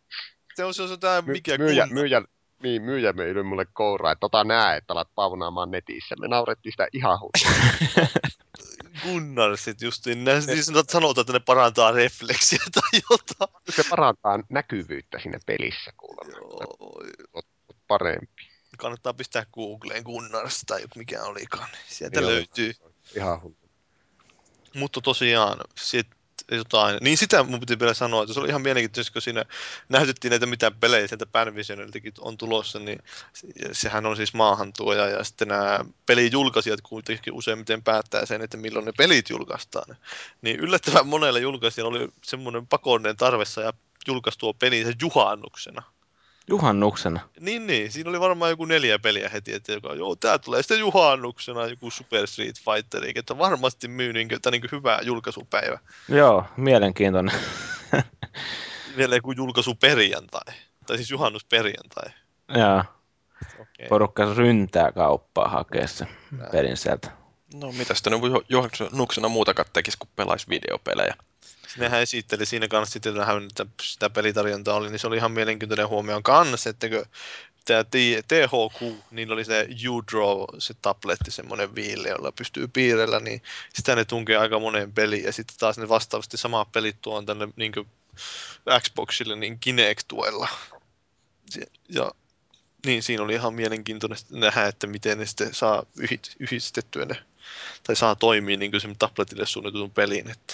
Se on se, on My- mikä myyjä, kunta. myyjä, niin, myyjä myi mulle kouraa, että tota nää, että alat paunaamaan netissä. Me naurettiin sitä ihan hullua. Gunnarsit justiin. Ne, niin sanotaan, että ne parantaa refleksiä tai jotain. Se parantaa näkyvyyttä siinä pelissä kuulemma. Joo, Parempi. kannattaa pistää Googleen Gunnars tai mikä olikaan. Sieltä Joo. löytyy. Ihan hullu. Mutta tosiaan, sit jotain. Niin sitä mun piti vielä sanoa, että se oli ihan mielenkiintoista, kun siinä näytettiin näitä mitä pelejä sieltä Panvisioniltakin on tulossa, niin se- sehän on siis maahantuoja ja sitten nämä pelijulkaisijat kuitenkin useimmiten päättää sen, että milloin ne pelit julkaistaan. Niin yllättävän monelle julkaisijalla oli semmoinen pakollinen tarvessa ja julkaisi tuo peli sen juhannuksena. Juhannuksena. Niin, niin. Siinä oli varmaan joku neljä peliä heti, että joka, joo, tää tulee sitten juhannuksena joku Super Street Fighter, että varmasti myy niin, kuin, niin hyvä julkaisupäivä. Joo, mielenkiintoinen. Vielä joku julkaisuperjantai. Tai siis juhannusperjantai. Joo, Okei. porukka ryntää kauppaa hakea se pelin sieltä. No mitä sitten juhannuksena muutakaan tekisi, kun pelaisi videopelejä. Nehän esitteli siinä kanssa sitten vähän, että sitä pelitarjontaa oli, niin se oli ihan mielenkiintoinen huomio kanssa, että kun tämä THQ, niillä oli se U-Draw, se tabletti, semmoinen viille, jolla pystyy piirrellä, niin sitä ne tunkee aika moneen peliin, ja sitten taas ne vastaavasti samat pelit tuon tänne niin Xboxille niin Kinect-tuella. Ja niin, siinä oli ihan mielenkiintoinen nähdä, että miten ne sitten saa yhdistettyä ne, tai saa toimia niin kuin tabletille suunnitutun pelin, että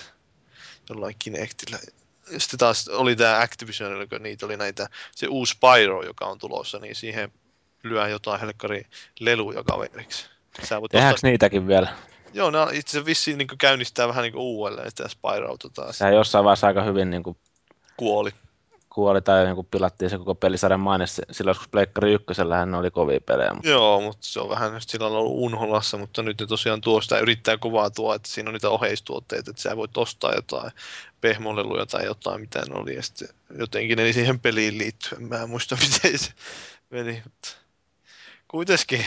jollain Kinectillä. Sitten taas oli tämä Activision, kun niitä oli näitä, se uusi Spyro, joka on tulossa, niin siihen lyö jotain helkkari leluja kaveriksi. Sä voit Tehdäänkö ostaa, niitäkin vielä? joo, ne itse asiassa vissiin niin käynnistää vähän niin uudelleen sitä Spyrouta taas. Sehän jossain vaiheessa aika hyvin niin kuin, kuoli. Kuoli tai joku pilattiin se koko pelisarjan maine. Silloin joskus Pleikkari ykkösellähän ne oli kovia pelejä. Mutta Joo, mutta se on vähän sillä lailla ollut unholassa, mutta nyt ne tosiaan tuo sitä yrittää kovaa tuo, että siinä on niitä oheistuotteita, että sä voit ostaa jotain pehmoleluja tai jotain, mitä ne oli, ja sitten jotenkin ne siihen peliin liittyen. Mä en muista, miten se meni, mutta kuitenkin.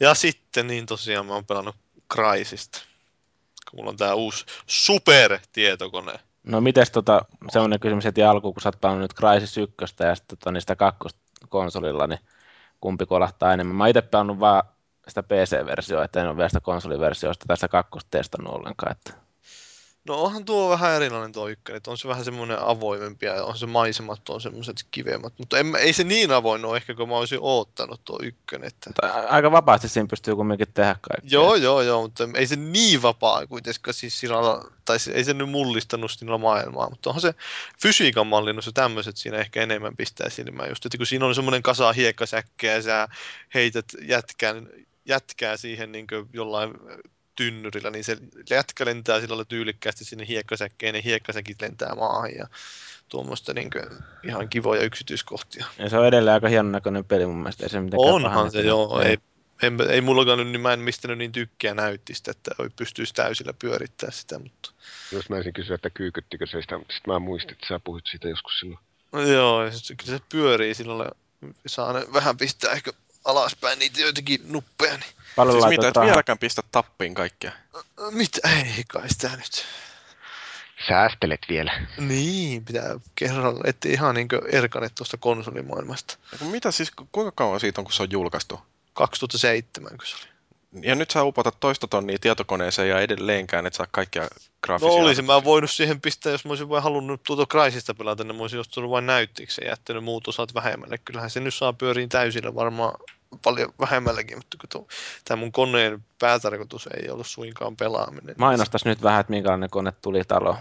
Ja sitten niin tosiaan mä oon pelannut Crysista, kun mulla on tää uusi super-tietokone. No mites tota, semmoinen kysymys heti alkuun, kun sä oot nyt Crysis 1 ja sitten tota, niistä kakkosta konsolilla, niin kumpi kolahtaa enemmän? Mä itse pelannut vaan sitä PC-versioa, että en ole vielä sitä konsoliversioista sitä kakkosta testannut ollenkaan. Että... No onhan tuo vähän erilainen tuo ykkönen, että on se vähän semmoinen avoimempi ja on se maisemat on semmoiset kivemmat, mutta en, ei se niin avoin ole ehkä kuin mä olisin oottanut tuo ykkönen. Että... Aika vapaasti siinä pystyy kumminkin tehdä kaikkea. Joo, joo, joo, mutta ei se niin vapaa kuitenkaan siis sillä tai ei se nyt mullistanut sillä maailmaa, mutta onhan se fysiikan mallinnus ja tämmöiset siinä ehkä enemmän pistää silmään just, että kun siinä on semmoinen kasa hiekkasäkkejä ja sä heität jätkän, jätkää siihen niin jollain tynnyrillä, niin se jätkä lentää sillä lailla tyylikkäästi sinne hiekkasäkkeen ja hiekkasäkit lentää maahan ja tuommoista niin ihan kivoja yksityiskohtia. Ja se on edelleen aika hienon näköinen peli mun mielestä. Ei se mitenkään Onhan se joo, ei, en, ei mullakaan nyt, niin mä en mistänyt niin tykkää näyttistä, että ei pystyisi täysillä pyörittää sitä, mutta Jos mä olisin kysyä, että kyykyttikö se sitä, mutta sitten mä muistin, että sä puhuit siitä joskus silloin. no joo, kyllä se pyörii silloin, saa ne vähän pistää ehkä alaspäin niitä joitakin nuppeja, niin Paljon Siis mitä, et vieläkään pistä tappiin kaikkea. mitä, ei kai sitä nyt. Säästelet vielä. Niin, pitää kerralla, ettei ihan niin erkane tuosta konsolimaailmasta. Ja kun Mitä siis, ku- kuinka kauan siitä on, kun se on julkaistu? 2007, kun se oli. Ja nyt sä upotat toista tonnia tietokoneeseen ja edelleenkään et saa kaikkia No graafisia... olisin mä voinut siihen pistää, jos mä olisin vain halunnut tuota Crysista pelata, niin mä olisin ostanut vain näyttiksi ja jättänyt muut osat vähemmälle. Kyllähän se nyt saa pyöriin täysillä varmaan paljon vähemmälläkin, mutta kun tämä mun koneen päätarkoitus ei ollut suinkaan pelaaminen. Mainostas nyt vähän, että minkälainen kone tuli taloon.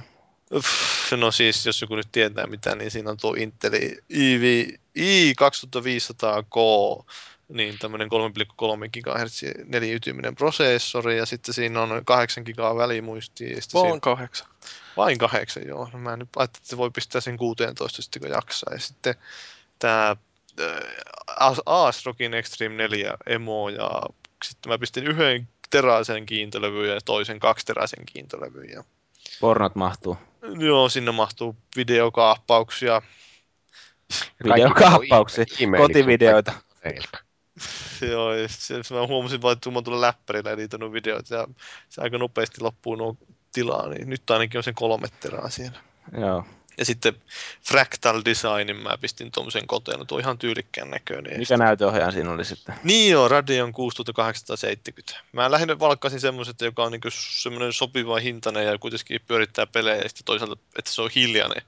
No siis, jos joku nyt tietää mitä, niin siinä on tuo Inteli IV, i2500K, niin tämmöinen 3,3 GHz neliytyminen prosessori, ja sitten siinä on 8 GB välimuistia, sitten siinä, Vaan kahdeksan. vain kahdeksan, joo. No mä nyt ajattelin, että se voi pistää sen 16 sitten, kun jaksaa. Ja sitten tämä ASRockin Extreme 4 emo, ja sitten mä pistin yhden teräisen kiintolevyn ja toisen kaksiteräisen kiintolevyn. Ja Pornot mahtuu. Joo, sinne mahtuu videokaappauksia. Videokaappauksia, Kaikki kotivideoita. koneilta. Joo, se, mä huomasin vaan, että mä tuolla läppärillä editoinut videoita ja se aika nopeasti loppuu nuo tilaa, niin nyt ainakin on sen kolme terää siellä. Joo. Ja sitten Fractal Designin mä pistin tuommoisen koteen, no tuo on ihan tyylikkään näköinen. Mikä näytöohjaaja siinä oli sitten? Niin joo, Radeon 6870. Mä lähinnä valkkasin semmoiset, joka on niinku semmoinen sopiva hintainen ja kuitenkin pyörittää pelejä ja sitten toisaalta, että se on hiljainen.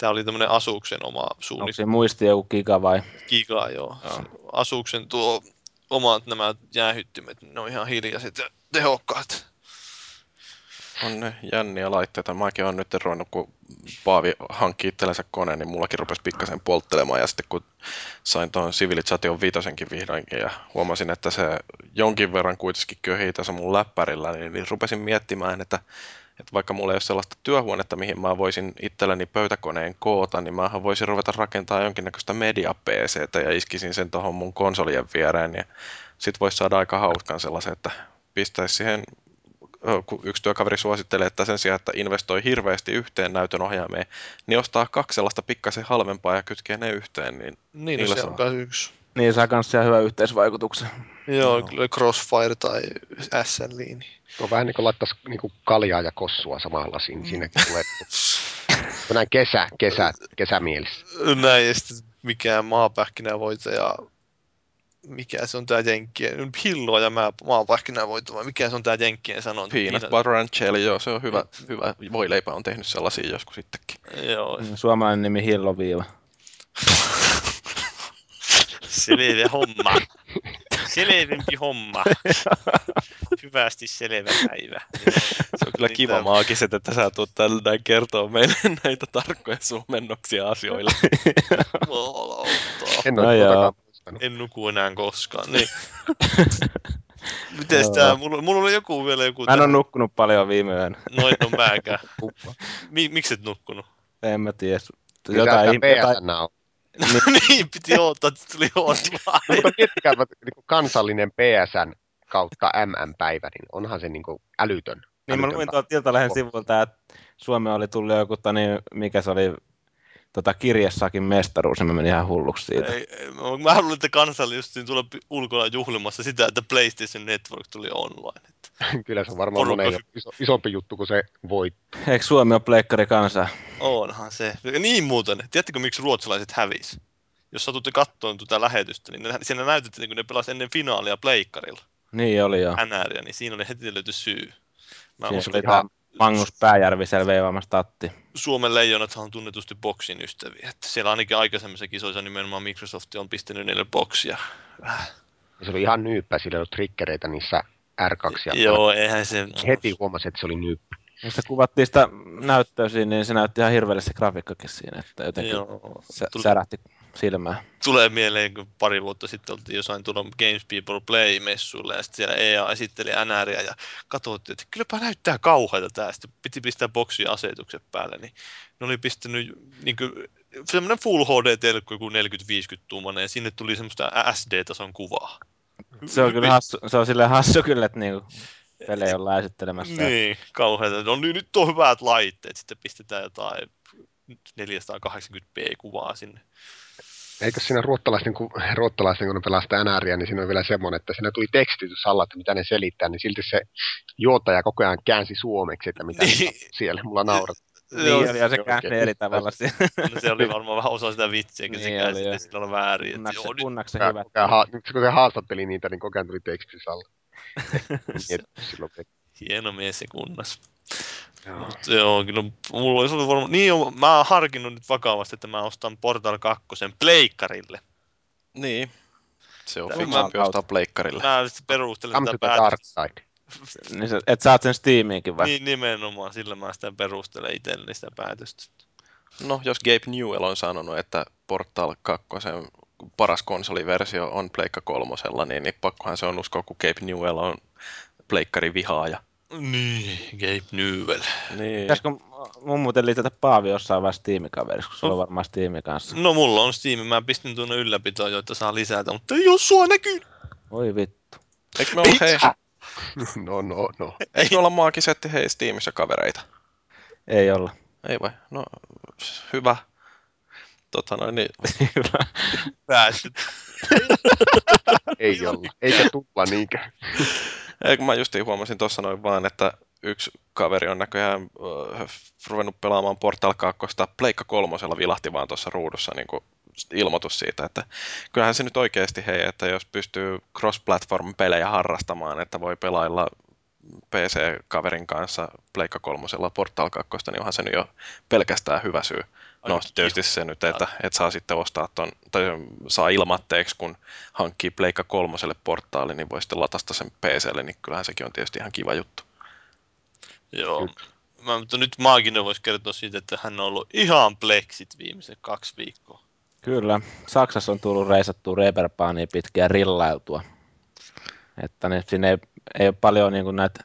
Tää oli tämmöinen Asuksen oma Onko suunnittelu. siinä muisti joku giga vai? Giga, joo. Joo. Asuksen tuo omat nämä jäähyttimet, ne on ihan hiljaiset ja tehokkaat. On ne jänniä laitteita. Mäkin olen nyt ruvennut, kun Paavi hankki itsellensä koneen, niin mullakin rupesi pikkasen polttelemaan. Ja sitten kun sain tuon Civilization viitosenkin vihdoinkin ja huomasin, että se jonkin verran kuitenkin köhii tässä mun läppärillä, niin, niin rupesin miettimään, että, että vaikka mulla ei ole sellaista työhuonetta, mihin mä voisin itselleni pöytäkoneen koota, niin mähän voisin ruveta rakentamaan jonkinnäköistä media PCtä ja iskisin sen tuohon mun konsolien viereen. Ja sit voisi saada aika hauskan sellaisen, että pistäisi siihen kun yksi työkaveri suosittelee, että sen sijaan, että investoi hirveästi yhteen näytön ohjaimeen, niin ostaa kaksi sellaista pikkasen halvempaa ja kytkee ne yhteen. Niin Niin, no Niillä se on yksi. Niin saa kans ihan hyvän yhteisvaikutuksen. Joo, kyllä Crossfire tai SLI. Niin. On vähän niin kuin laittaisi niin kuin kaljaa ja kossua samaan lasiin. niin Siinäkin tulee on näin kesä, kesä, kesämielissä. Näin, ja sitten mikään maapähkinävoita ja mikä se on tää Jenkkien, hilloa ja maa- maapähkinävoita, vai mikä se on tää Jenkkien sanonta? peanut butter and jelly, joo, se on hyvä, hyvä. Voileipä on tehnyt sellaisia joskus sittenkin. Joo, Suomalainen nimi Hilloviiva. selvä homma. Selvempi homma. Hyvästi selvä päivä. Se on kyllä kiva maagiset, että sä tulet tällä kertoa meille näitä tarkkoja suomennoksia asioille. En No ole. En nuku enää koskaan. Niin. Mites Joo. tää, mulla, mulla oli joku vielä joku Mä en ole nukkunut paljon viime yönä. No en oo mäkään. Miksi et nukkunut? En mä tiedä. Jotain, tämä jotain, On. niin, piti odottaa, että tuli No, online. mutta miettikää, että niin kansallinen PSN kautta MM-päivä, niin onhan se niin kuin älytön. Niin mä luin tuolta Iltalehden sivulta, että Suomi oli tullut joku, niin, mikä se oli, tota, kirjassakin mestaruus, ja mä menin ihan hulluksi siitä. Ei, ei, mä- mä haluan, että kansalli just siinä tulla ulkona juhlimassa sitä, että PlayStation Network tuli online. Että Kyllä se on varmaan Porukka- iso, isompi juttu kuin se voi. Eikö Suomi ole pleikkari kansaa? onhan se. Niin muuten. Tiedättekö, miksi ruotsalaiset hävis? Jos satutte katsomaan tuota lähetystä, niin ne, siinä näytettiin, kun ne pelasivat ennen finaalia pleikkarilla. Niin oli joo. NR, niin siinä oli heti löyty syy. Mä Siinä uskon, oli että tämä Magnus Pääjärvi siellä veivaamassa tatti. Suomen leijonathan on tunnetusti boksin ystäviä. Että siellä ainakin aikaisemmissa kisoissa nimenomaan Microsoft on pistänyt niille boksia. Se oli ihan nyyppä, sillä ei ollut triggereitä niissä R2 ja Joo, eihän se... heti huomasi, että se oli nyyppä. Mistä kuvattiin sitä näyttöä siinä, niin se näytti ihan hirveelle se grafiikkakin siinä, että jotenkin Joo. se Tuli- särähti silmään. tulee mieleen, kun pari vuotta sitten oltiin jossain tuolla Games People Play-messuilla ja sitten siellä EA esitteli NRiä ja katsottiin, että kylläpä näyttää kauheita tää. Sitten piti pistää boksin asetukset päälle, niin ne oli pistänyt niin kuin, semmoinen Full HD-telkku, joku 40-50 tuumainen ja sinne tuli semmoista SD-tason kuvaa. Se on kyllä hassu, se on silleen hassu kyllä, että niinku pelejä ollaan esittelemässä. Niin, kauheita. No niin, nyt on hyvät laitteet, sitten pistetään jotain 480p kuvaa sinne. Eikö siinä ruottalaisten, kun, ruottalaisten, kun ne pelaa sitä NRiä, niin siinä on vielä semmoinen, että siinä tuli tekstitys alla, että mitä ne selittää, niin silti se juotaja koko ajan käänsi suomeksi, että mitä Niin. niin. siellä. Mulla naurat. Niin, oli, ja se käänsi eri tavalla. No, se oli varmaan vähän osa sitä vitsiä, kun se Niin käänsi oli, sitten joo. sillä lailla väärin. Että Kunnaksen, joo, nyt ha- nyt kun se haastatteli niitä, niin koko ajan tuli tekstitys alla. Silloin. hieno mies se kunnas. Joo. Mut Joo, kyllä mulla olisi ollut varmaan, niin on, mä oon harkinnut nyt vakavasti, että mä ostan Portal 2 pleikkarille. Niin. Se on fiksumpi Jumalauta. ostaa pleikkarille. Mä sitten perustelen Come dark päätöstä. Niin se, et saat sen Steamiinkin vai? Niin nimenomaan, sillä mä sitä perustelen itselleni sitä päätöstä. No, jos Gabe Newell on sanonut, että Portal 2 paras konsoliversio on Pleikka kolmosella, niin, niin pakkohan se on uskoa, kun Gabe Newell on pleikkari vihaaja. Niin, Gabe Newell. Niin. Pitäisikö mun muuten liitätä Paavi jossain vaiheessa tiimikaveriksi, kun sulla on varmaan Steam kanssa. No mulla on Steam, mä pistin tuonne ylläpitoon, joita saa lisätä, mutta ei oo sua näkyy. Oi vittu. Eikö me olla, hei, No, no, no. eikö me olla maagisetti hei Steamissa kavereita? Ei olla. Ei vai? No, hyvä. Tota noin, niin, Hyvä. Päässyt. Ei olla. Eikä tulla niinkään. Eikö mä justiin huomasin tuossa noin vaan, että yksi kaveri on näköjään äh, ruvennut pelaamaan Portal 2. Pleikka kolmosella vilahti vaan tuossa ruudussa niin kuin ilmoitus siitä, että kyllähän se nyt oikeasti hei, että jos pystyy cross-platform-pelejä harrastamaan, että voi pelailla PC-kaverin kanssa Pleikka kolmosella Portal 2, niin onhan se nyt jo pelkästään hyvä syy. No tietysti se nyt, että, että saa sitten ostaa ton, tai saa ilmatteeksi, kun hankkii Pleikka kolmoselle portaali, niin voi sitten latasta sen PClle, niin kyllähän sekin on tietysti ihan kiva juttu. Joo. Mä, mutta nyt Maaginen voisi kertoa siitä, että hän on ollut ihan pleksit viimeiset kaksi viikkoa. Kyllä. Saksassa on tullut reisattua Reeperbaania pitkään rillailtua. Että niin, siinä ei, ei ole paljon niin kuin näitä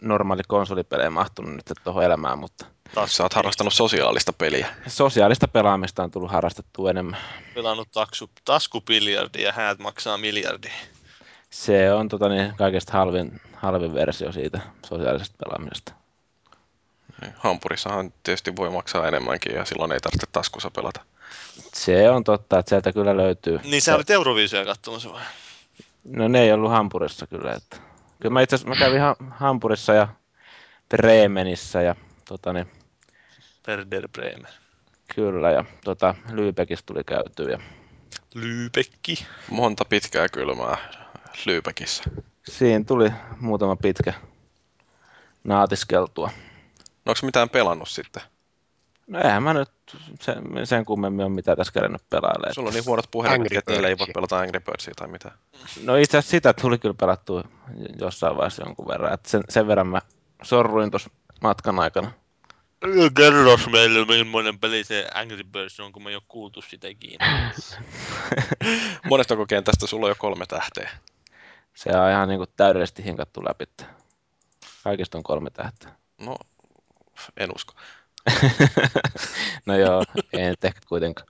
normaali konsolipelejä mahtunut nyt tuohon elämään, mutta Taas Sä oot harrastanut sosiaalista peliä. sosiaalista pelaamista on tullut harrastettua enemmän. pelannut taksu, taskupiljardia ja häät maksaa miljardia. Se on tota, niin, kaikista halvin, halvin versio siitä sosiaalisesta pelaamisesta. Hampurissahan tietysti voi maksaa enemmänkin ja silloin ei tarvitse taskussa pelata. Se on totta, että sieltä kyllä löytyy. Niin sä olit Euroviisuja katsomassa vai? No ne ei ollut Hampurissa kyllä. Että. Kyllä mä itse asiassa mä kävin ha- Hampurissa ja Bremenissä ja tota, niin, Werder Bremer. kyllä ja tota, Lübeckissä tuli käytyä. Ja Lyypekki. Monta pitkää kylmää Lyypäkissä. siinä tuli muutama pitkä naatiskeltua. No onko mitään pelannut sitten? No eihän mä nyt sen, sen kummemmin ole mitään tässä kerännyt pelailemaan. Sulla on niin huonot puhelimet, että niillä ei voi pelata Angry Birdsia tai mitään. No itse asiassa sitä tuli kyllä pelattua jossain vaiheessa jonkun verran. Et sen, sen verran mä sorruin tuossa matkan aikana. Kerros meille, millainen peli se Angry Birds on, kun me ei ole kuultu sitä ikinä. Monestako kentästä sulla on jo kolme tähteä? Se on ihan niinku täydellisesti hinkattu läpi. Kaikista on kolme tähteä. No, en usko. no joo, ei nyt ehkä kuitenkaan.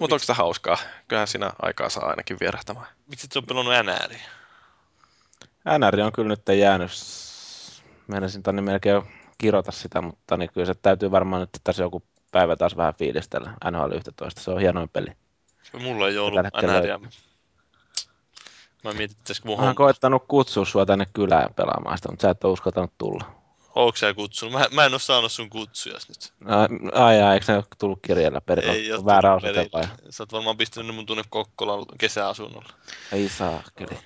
Mutta onko sitä hauskaa? Kyllähän siinä aikaa saa ainakin vierähtämään. Miksi et sä on pelannut NRiä? NR on kyllä nyt jäänyt, meinasin tonne melkein kirota sitä, mutta niin kyllä se täytyy varmaan nyt tässä joku päivä taas vähän fiilistellä NHL 11. Se on hienoin peli. Mulla ei ollut NRiä. Mä mietin, että pitäisikö mun Mä oon koettanut kutsua sua tänne kylään pelaamaan sitä, mutta sä et ole uskaltanut tulla. Ootko sä kutsunut? Mä, mä en oo saanut sun kutsujas nyt. Ai, ai, ai eikö ne ole tullut kirjeellä perillä? Ei oo väärä osoite vai? perille. Sä oot varmaan pistänyt mun tuonne Kokkolan kesäasunnolle. Ei saa, kyllä.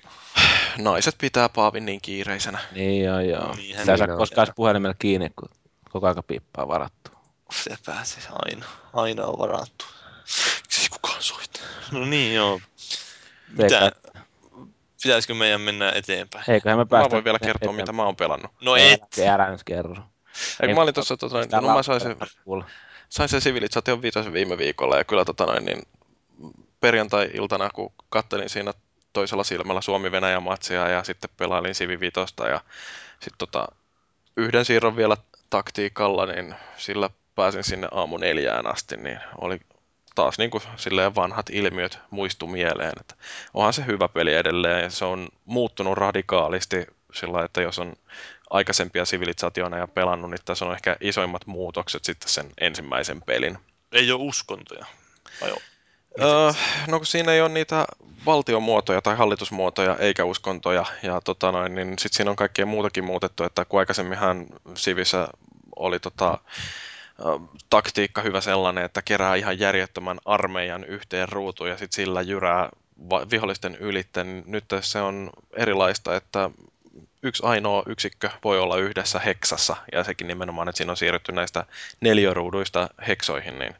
Naiset pitää Paavin niin kiireisenä. Niin joo, joo. Niinhän Sä ei saa niin on. koskaan edes puhelimella kiinni, kun koko aika piippaa varattu. Se pääsee aina. Aina on varattu. Miksi ei kukaan soita? No niin joo. Mitä? Pitäisikö meidän mennä eteenpäin? Eiköhän me päästä... Mä voin vielä kertoa, eteenpäin. mitä mä oon pelannut. No et. Älä, älä nyt kerro. Ei, kun mä olin tuossa, tota, Sitä no mä sain sen, sain sen Civilization 5 viime viikolla ja kyllä tota noin, niin perjantai-iltana, kun kattelin siinä toisella silmällä Suomi-Venäjä-matsia ja sitten pelailin Civi 5 ja sitten tota, yhden siirron vielä taktiikalla, niin sillä pääsin sinne aamu neljään asti, niin oli taas niin kuin silleen vanhat ilmiöt muistu mieleen, että onhan se hyvä peli edelleen ja se on muuttunut radikaalisti sillä että jos on aikaisempia sivilisaatioina ja pelannut, niin tässä on ehkä isoimmat muutokset sitten sen ensimmäisen pelin. Ei oo uskontoja. Vai? No kun siinä ei ole niitä valtiomuotoja tai hallitusmuotoja eikä uskontoja, ja tota noin, niin sitten siinä on kaikkea muutakin muutettu, että kun aikaisemminhan Sivissä oli tota, taktiikka hyvä sellainen, että kerää ihan järjettömän armeijan yhteen ruutuun ja sitten sillä jyrää vihollisten ylitten. niin Nyt se on erilaista, että yksi ainoa yksikkö voi olla yhdessä heksassa, ja sekin nimenomaan, että siinä on siirrytty näistä neliöruuduista heksoihin, niin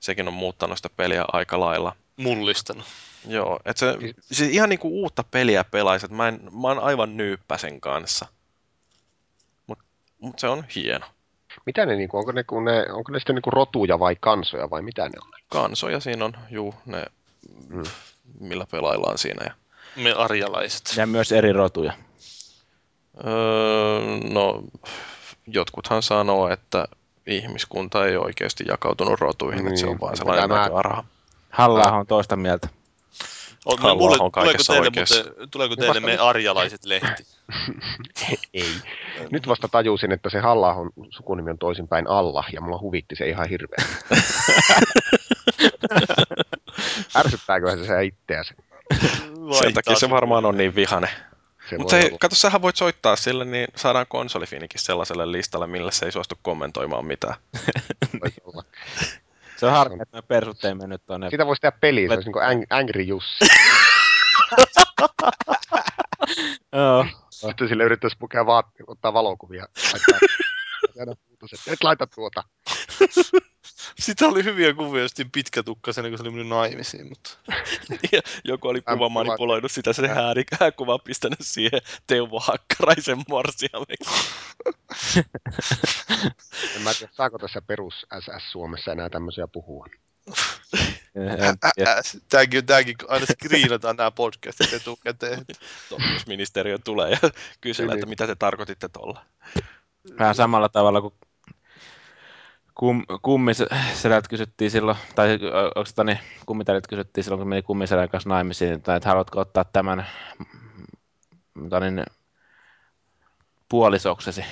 sekin on muuttanut sitä peliä aika lailla. Mullistanut. Joo, että se, se ihan niinku uutta peliä pelaisi, että mä, en, mä oon aivan nyyppä sen kanssa. Mutta mut se on hieno. Mitä ne, niinku, onko ne, kun ne, onko ne sitten niinku rotuja vai kansoja vai mitä ne on? Kansoja siinä on, juu, ne, Mm. millä pelaillaan siinä. Ja, Me arjalaiset. Ja myös eri rotuja. öö, no, jotkuthan sanoo, että ihmiskunta ei oikeasti jakautunut rotuihin, niin, että se on Niin, vaan mutta sellainen tämä- näköarha. halla on toista mieltä. On, Halla mulle, on tuleeko teille, muuten, tuleeko Niin teille vasta me arjalaiset lehti? Ei. Nyt vasta tajusin, että se halla sukunimi on toisinpäin alla, ja mulla huvitti se ihan hirveän. Ärsyttääköhän se se itseäsi? Sen takia se varmaan on niin vihane. Se Mutta hei, olla. kato, sähän voit soittaa sille, niin saadaan konsolifinikin sellaiselle listalle, millä se ei suostu kommentoimaan mitään. Se on harmi, että me persut ei mennyt tuonne. Siitä voisi tehdä peli, se olisi niin Ang- Angry Jussi. Joo. Sitten sille yrittäisi pukea vaat, ottaa valokuvia. Laittaa, et laita tuota. Sitä oli hyviä kuvia, just pitkätukkaisena, kun se oli mennyt naimisiin, mutta... Ja Joku oli Äm, kuva manipuloinut sitä, se hääri, hääkuva pistänyt siihen Teuvo Hakkaraisen morsiameksi. En mä tiedä, saako tässä perus SS Suomessa enää tämmöisiä puhua. En tiedä. Ä, tääkin, tääkin aina screenataan nämä podcastit etukäteen. Opetusministeriö tulee ja Niin. että mitä te tarkoititte tuolla. Vähän samalla tavalla kuin kum, kummiselät kysyttiin silloin, tai onko tota niin, kummitelit kysyttiin silloin, kun meni kummiselän kanssa naimisiin, tai että haluatko ottaa tämän mm, tota niin, puolisoksesi.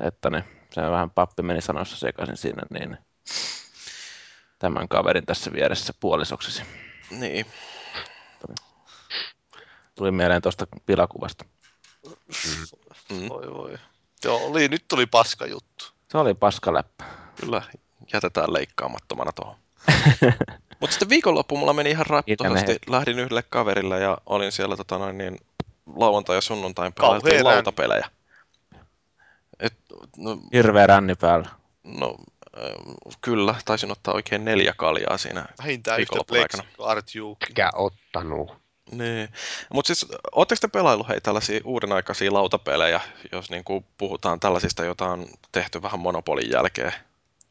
Että niin, se vähän pappi meni sanoissa sekaisin siinä, niin tämän kaverin tässä vieressä puolisoksesi. Niin. Tuli mieleen tuosta pilakuvasta. Mm. Voi voi. Joo, oli, nyt tuli paska juttu. Se oli paskaläppä. Kyllä, jätetään leikkaamattomana tuohon. Mutta sitten viikonloppu mulla meni ihan raptohasti. Itse Lähdin yhdelle kaverille ja olin siellä tota noin, niin, lauantai ja sunnuntain pelailtiin Kauhea lautapelejä. Et, no, Hirveä ränni päällä. no, äh, kyllä, taisin ottaa oikein neljä kaljaa siinä Vähintään yhtä Art Juukin. Mikä ottanut? Niin. Mutta siis, ootteko te pelaillut hei tällaisia uuden aikaisia lautapelejä, jos niinku puhutaan tällaisista, joita on tehty vähän monopolin jälkeen?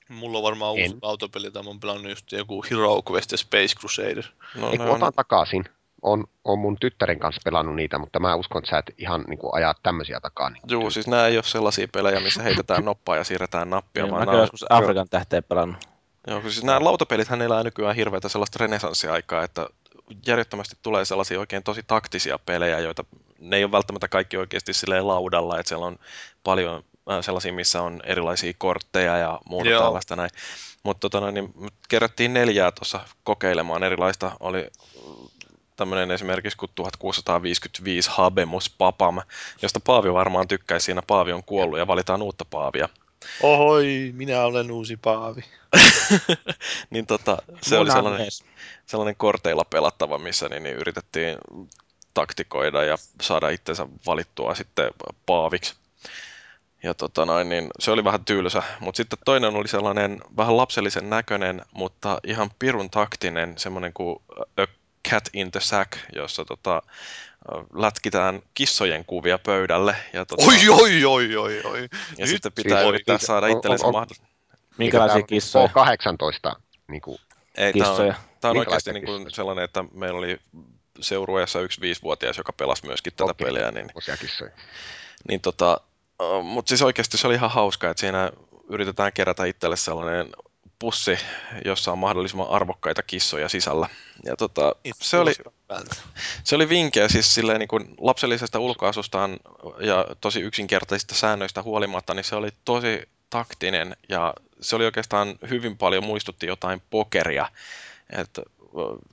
Mulla on varmaan uusi En. lautapeli, tai mä oon pelannut just joku Hero Quest ja Space Crusader. No, Ei, ne kun otan takaisin. on, on mun tyttären kanssa pelannut niitä, mutta mä uskon, että sä et ihan niin kuin, ajaa tämmöisiä takaa. Niin Juu, siis nämä ei ole sellaisia pelejä, missä heitetään noppaa ja siirretään nappia, vaan mä nämä kyllä on joskus Afrikan tähteen pelannut. Joo, siis nämä lautapelithän elää nykyään hirveätä sellaista renesanssiaikaa, että järjettömästi tulee sellaisia oikein tosi taktisia pelejä, joita ne ei ole välttämättä kaikki oikeasti silleen laudalla, että siellä on paljon äh, sellaisia, missä on erilaisia kortteja ja muuta Joo. tällaista näin. Mutta tota, niin kerättiin neljää tuossa kokeilemaan erilaista. Oli tämmöinen esimerkiksi kuin 1655 Habemus Papam, josta Paavi varmaan tykkäisi siinä. Paavi on kuollut ja valitaan uutta Paavia. Ohoi, minä olen uusi paavi. niin tota, se oli Munan sellainen, sellainen korteilla pelattava, missä niin, niin yritettiin taktikoida ja saada itsensä valittua sitten paaviksi. Ja tota noin, niin se oli vähän tylsä, mutta sitten toinen oli sellainen vähän lapsellisen näköinen, mutta ihan pirun taktinen, semmoinen kuin A Cat in the Sack, jossa tota, lätkitään kissojen kuvia pöydälle. Ja, tota, Oi, oi, oi, oi, oi. ja nyt sitten pitää siis- yrittää siis- saada on- itsellensä on- on- mahdollisuus. Minkälaisia kissoja? K18, niin kuin, Ei, tää on, Kissoja. Tämä on Minkälaista oikeasti niin kuin sellainen, että meillä oli seurueessa yksi viisivuotias, joka pelasi myöskin tätä Okei. peliä, niin, osia kissoja. niin tota, mutta siis oikeasti se oli ihan hauska, että siinä yritetään kerätä itselle sellainen pussi, jossa on mahdollisimman arvokkaita kissoja sisällä. Ja tota, se oli, se oli vinkeä siis silleen niin kuin lapsellisesta ulkoasustaan ja tosi yksinkertaisista säännöistä huolimatta, niin se oli tosi taktinen ja se oli oikeastaan hyvin paljon muistutti jotain pokeria. Et,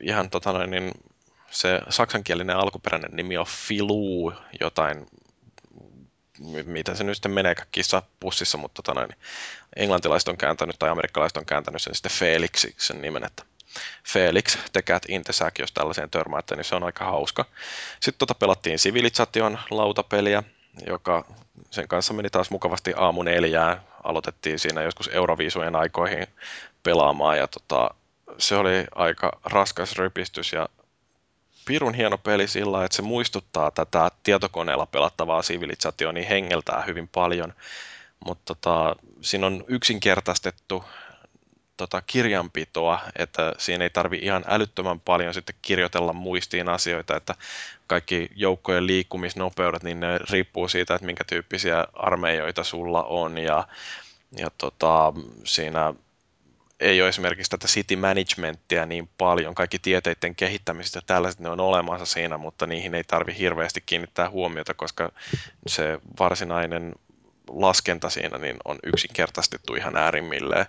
ihan tota noin, niin se saksankielinen alkuperäinen nimi on Filuu, jotain, mitä se nyt sitten meneekään kissa pussissa, mutta tota noin, englantilaiset on kääntänyt tai amerikkalaiset on kääntänyt sen sitten Felixiksi sen nimen, että Felix, The Cat in the Sack, jos tällaiseen törmäätte, niin se on aika hauska. Sitten tota pelattiin Civilization lautapeliä, joka sen kanssa meni taas mukavasti aamu neljään. Aloitettiin siinä joskus Euroviisujen aikoihin pelaamaan ja tota, se oli aika raskas rypistys ja pirun hieno peli sillä että se muistuttaa tätä tietokoneella pelattavaa Civilizationia niin hengeltää hyvin paljon, mutta tota, siinä on yksinkertaistettu tota, kirjanpitoa, että siinä ei tarvi ihan älyttömän paljon sitten kirjoitella muistiin asioita, että kaikki joukkojen liikkumisnopeudet, niin ne riippuu siitä, että minkä tyyppisiä armeijoita sulla on ja, ja tota, siinä ei ole esimerkiksi tätä city managementtia niin paljon, kaikki tieteiden kehittämistä ja tällaiset ne on olemassa siinä, mutta niihin ei tarvi hirveästi kiinnittää huomiota, koska se varsinainen laskenta siinä niin on yksinkertaistettu ihan äärimmilleen.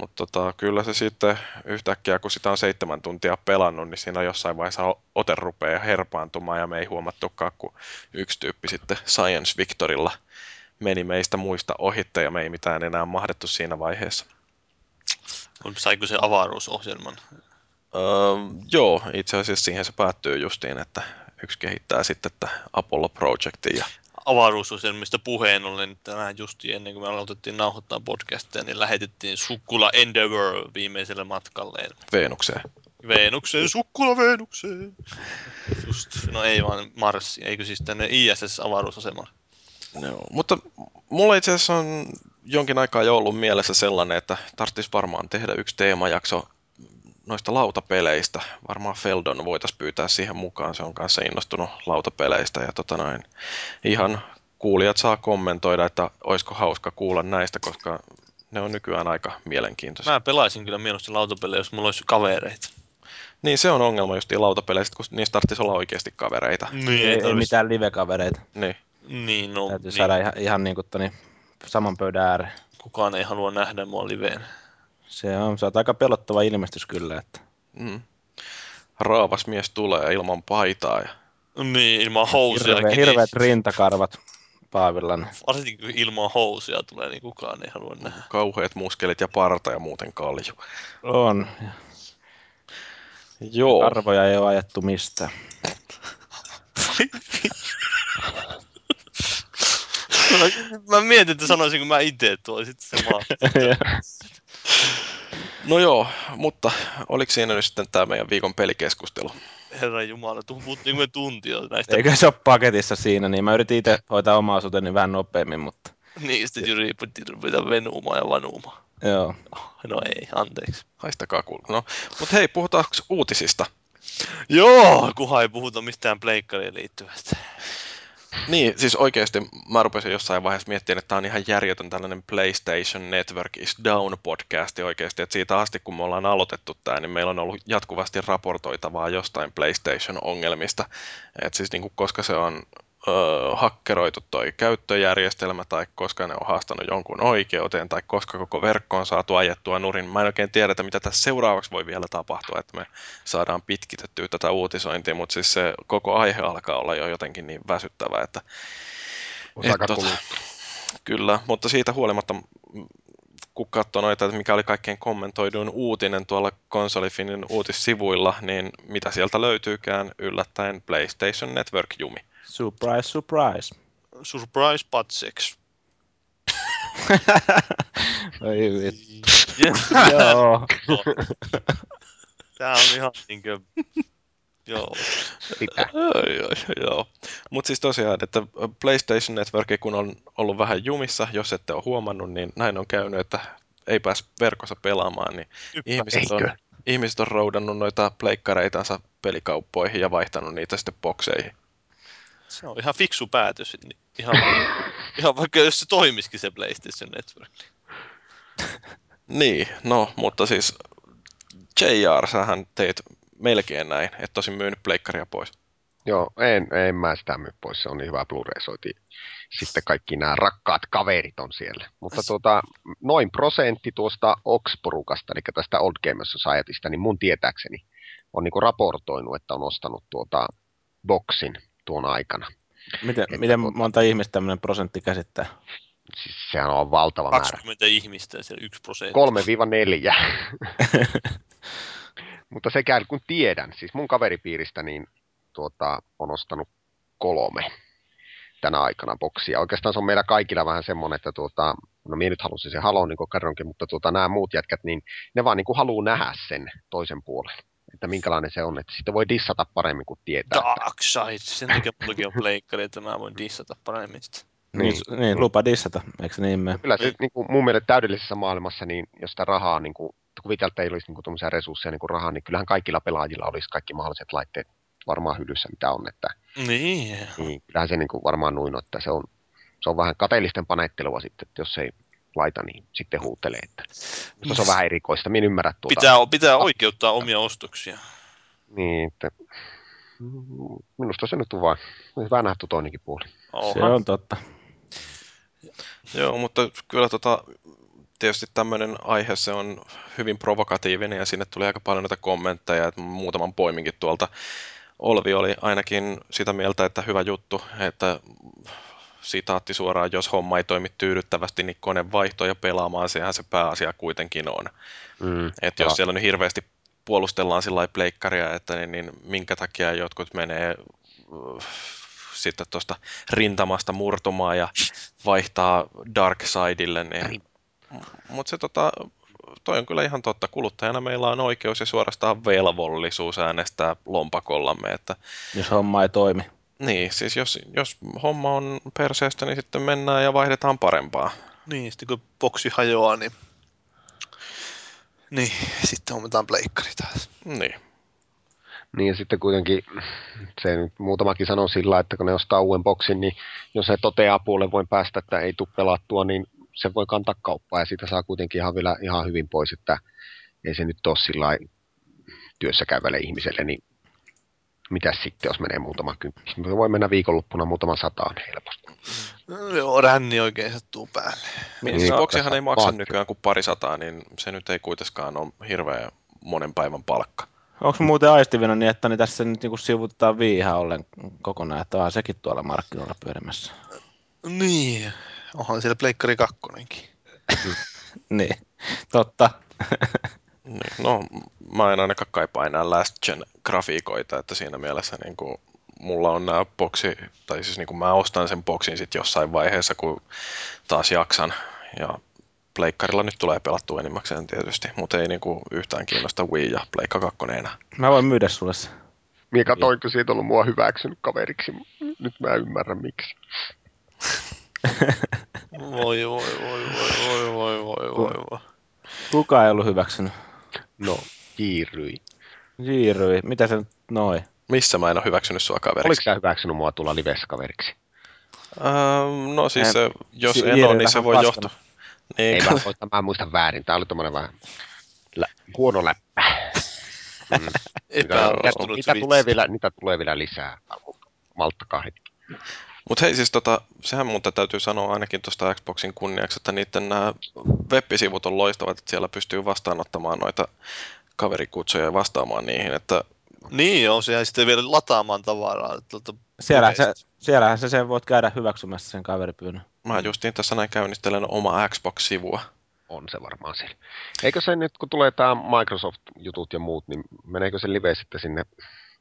Mutta tota, kyllä se sitten yhtäkkiä, kun sitä on seitsemän tuntia pelannut, niin siinä jossain vaiheessa ote rupeaa herpaantumaan ja me ei huomattukaan, kun yksi tyyppi sitten Science Victorilla meni meistä muista ohitte ja me ei mitään enää mahdettu siinä vaiheessa. Saiko se avaruusohjelman? Öö, joo, itse asiassa siihen se päättyy justiin, että yksi kehittää sitten että Apollo Projectin ja Avaruusohjelmista puheen ollen tänään just ennen kuin me aloitettiin nauhoittaa podcastia, niin lähetettiin Sukkula Endeavour viimeiselle matkalleen. Venukseen. Veenukseen, Sukkula Veenukseen. Just, no ei vaan Marsi, eikö siis tänne ISS-avaruusasemalle. Joo, mutta mulla itse asiassa on jonkin aikaa jo ollut mielessä sellainen, että tarvitsisi varmaan tehdä yksi teemajakso noista lautapeleistä. Varmaan Feldon voitaisiin pyytää siihen mukaan, se on kanssa innostunut lautapeleistä. Ja tota noin, ihan kuulijat saa kommentoida, että olisiko hauska kuulla näistä, koska ne on nykyään aika mielenkiintoisia. Mä pelaisin kyllä mieluusti lautapelejä, jos mulla olisi kavereita. Niin se on ongelma just lautapeleistä, kun niistä tarvitsisi olla oikeasti kavereita. Niin, Ei, ei tarvis- mitään live-kavereita. Niin. Niin, no, Täytyy niin. saada ihan, ihan niin kuin toni, saman pöydän ääreen. kukaan ei halua nähdä mua liveen. Se on, se on aika pelottava ilmestys kyllä. Että. Mm. Raavas mies tulee ilman paitaa. Ja... Niin, ilman housuja. Hirve, hirveät rintakarvat Paavilla. niin Varsinkin kun ilman housuja tulee, niin kukaan ei halua nähdä. Kauheat muskelit ja parta ja muuten kalju. On. Joo. Arvoja ei ole ajettu mistään. mä mietin, että sanoisin, kun mä itse tuo sitten samaa. No joo, mutta oliko siinä nyt sitten tämä meidän viikon pelikeskustelu? Herra Jumala, puhuttiin me tuntia näistä. Eikö se ole paketissa siinä, niin mä yritin itse hoitaa omaa osuuteni vähän nopeammin, mutta Niistä Jyri piti ruveta venuumaan ja vanuumaan. joo. No ei, anteeksi. Haistakaa kuuluu. No, mutta hei, puhutaanko uutisista? Joo, kunhan ei puhuta mistään pleikkariin liittyvästä. Niin, siis oikeasti mä rupesin jossain vaiheessa miettimään, että tämä on ihan järjetön tällainen PlayStation Network is Down podcasti oikeasti, että siitä asti kun me ollaan aloitettu tämä, niin meillä on ollut jatkuvasti raportoitavaa jostain PlayStation-ongelmista, että siis niin kuin, koska se on öö, hakkeroitu toi käyttöjärjestelmä tai koska ne on haastanut jonkun oikeuteen tai koska koko verkko on saatu ajettua nurin. Mä en oikein tiedä, että mitä tässä seuraavaksi voi vielä tapahtua, että me saadaan pitkitettyä tätä uutisointia, mutta siis se koko aihe alkaa olla jo jotenkin niin väsyttävä, että aika tota. Kyllä, mutta siitä huolimatta, mm, kun katsoo noita, että mikä oli kaikkein kommentoiduin uutinen tuolla konsolifinin uutissivuilla, niin mitä sieltä löytyykään yllättäen PlayStation Network Jumi. Surprise, surprise. Surprise Patsex. Oi vittu. Joo. Tää on ihan niinkö... Joo. Sitä. Ai, joo. Mutta siis tosiaan, että PlayStation Network, kun on ollut vähän jumissa, jos ette ole huomannut, niin näin on käynyt, että ei pääs verkossa pelaamaan, niin ihmiset on, Eikö? ihmiset on roudannut noita pleikkareitansa pelikauppoihin ja vaihtanut niitä sitten bokseihin. Se on ihan fiksu päätös. niin Ihan, ihan vaikka jos se toimisikin se PlayStation Network. Niin, no, mutta siis JR, sähän teit melkein näin, et tosin myynyt pleikkaria pois. Joo, en, en mä sitä myy pois, se on niin hyvä Blu-ray soiti. Sitten kaikki nämä rakkaat kaverit on siellä. Mutta tuota, noin prosentti tuosta Ox-porukasta, eli tästä Old Gamers Societystä, niin mun tietääkseni on niinku raportoinut, että on ostanut tuota boksin tuon aikana. Miten, Että miten tuota- monta ihmistä tämmöinen prosentti käsittää? Siis sehän on valtava määrä. 20 ihmistä, se 1 prosentti. 3-4. Mutta sekään kun tiedän, siis mun kaveripiiristä niin tuota, on ostanut kolme tänä aikana boksia. Oikeastaan se on meillä kaikilla vähän semmoinen, että tuota, no minä nyt halusin sen halon, niin kuin kerronkin, mutta tuota, nämä muut jätkät, niin ne vaan niin kuin haluaa nähdä sen toisen puolen. Että minkälainen se on, että sitten voi dissata paremmin kuin tietää. että- Dark Side. Sen takia mullakin on pleikkari, että mä voin dissata paremmin sitä. Niin, niin, niin lupa dissata, eikö se niin mene? Kyllä se niin kuin, mun mielestä täydellisessä maailmassa, niin jos sitä rahaa, niin kuin, kuvitellaan, että ei olisi niin kuin, resursseja niin kuin rahaa, niin kyllähän kaikilla pelaajilla olisi kaikki mahdolliset laitteet varmaan hyllyssä, mitä on. Että, Niin. niin, kyllähän se niin kuin, varmaan noin on, että se on, se on vähän kateellisten panettelua sitten, että jos ei laita, niin sitten huutelee. Että, mutta se on vähän erikoista, minä en ymmärrä tuota. Pitää, pitää oikeuttaa omia ostoksia. Niin, että, minusta se nyt on vaan hyvä nähty toinenkin puoli. Se Oha. on totta. Joo, mutta kyllä tota, tietysti tämmöinen aihe se on hyvin provokatiivinen ja sinne tuli aika paljon näitä kommentteja, että muutaman poiminkin tuolta. Olvi oli ainakin sitä mieltä, että hyvä juttu, että sitaatti suoraan, jos homma ei toimi tyydyttävästi, niin kone vaihto ja pelaamaan, sehän se pääasia kuitenkin on. Mm, Että jos siellä nyt hirveästi puolustellaan sillä pleikkaria, että niin, niin minkä takia jotkut menee uh, sitten tuosta rintamasta murtumaan ja vaihtaa Dark Sidelle, niin... Mutta se tota, toi on kyllä ihan totta. Kuluttajana meillä on oikeus ja suorastaan velvollisuus äänestää lompakollamme, että Jos homma ei toimi. Niin, siis jos, jos homma on perseestä, niin sitten mennään ja vaihdetaan parempaa. Niin, sitten kun boksi hajoaa, niin... Niin, sitten hommataan pleikkari taas. Niin. Niin ja sitten kuitenkin se nyt muutamakin sanoo sillä, että kun ne ostaa uuden boksin, niin jos se toteaa puolen voin päästä, että ei tule pelattua, niin se voi kantaa kauppaa ja siitä saa kuitenkin ihan vielä ihan hyvin pois, että ei se nyt ole sillä työssä käyvälle ihmiselle, niin mitä sitten, jos menee muutama kymppi? Se voi mennä viikonloppuna muutama sataan helposti. No, joo, ränni oikein sattuu päälle. Niin, Niin, ei maksa nykyään kuin pari sataa, niin se nyt ei kuitenkaan ole hirveän monen päivän palkka. Onko muuten aistivina niin, että niin tässä nyt niinku sivutetaan viihaa ollen kokonaan, että on sekin tuolla markkinoilla pyörimässä? Niin, onhan siellä pleikkari kakkonenkin. Niin, totta. Niin, no, mä en ainakaan kaipaa enää Last Gen grafiikoita, että siinä mielessä niin kuin, mulla on nämä boksi, tai siis niin kuin mä ostan sen boksin sitten jossain vaiheessa, kun taas jaksan. Ja pleikkarilla nyt tulee pelattua enimmäkseen tietysti, mutta ei niin kuin yhtään kiinnosta Wii ja pleikka kakkoneena. Mä voin myydä sulle se. Mie katoinko siitä ollut mua hyväksynyt kaveriksi. Nyt mä ymmärrän miksi. voi, voi, voi, voi, voi, voi, voi, voi. Kuka ei ollut hyväksynyt? No, kiiryi. Jiiryi, mitä se nyt noi? Missä mä en ole hyväksynyt sua Oliko kaveriksi? sä hyväksynyt mua tulla livessä kaveriksi? Ähm, no siis En- jos si- en ole, niin se voi johtua. Niin, Ei vaan, mä en muista väärin. Tää oli tommonen vähän lä- huono läppä. Mm. Mitä, mitä, mitä tulee vielä, niitä tulee vielä lisää. Malttakaa hetki. Mutta hei siis tota, sehän muuten täytyy sanoa ainakin tuosta Xboxin kunniaksi, että niiden nämä web-sivut on loistavat, että siellä pystyy vastaanottamaan noita kaverikutsuja ja vastaamaan niihin, että Niin on, sehän sitten vielä lataamaan tavaraa. Tuolta Siellähän se, siellähän se sen voit käydä hyväksymässä sen kaveripyynnön. mä justiin tässä näin käynnistelen oma Xbox-sivua. On se varmaan siellä. Eikö se nyt, kun tulee tämä Microsoft-jutut ja muut, niin meneekö se live sitten sinne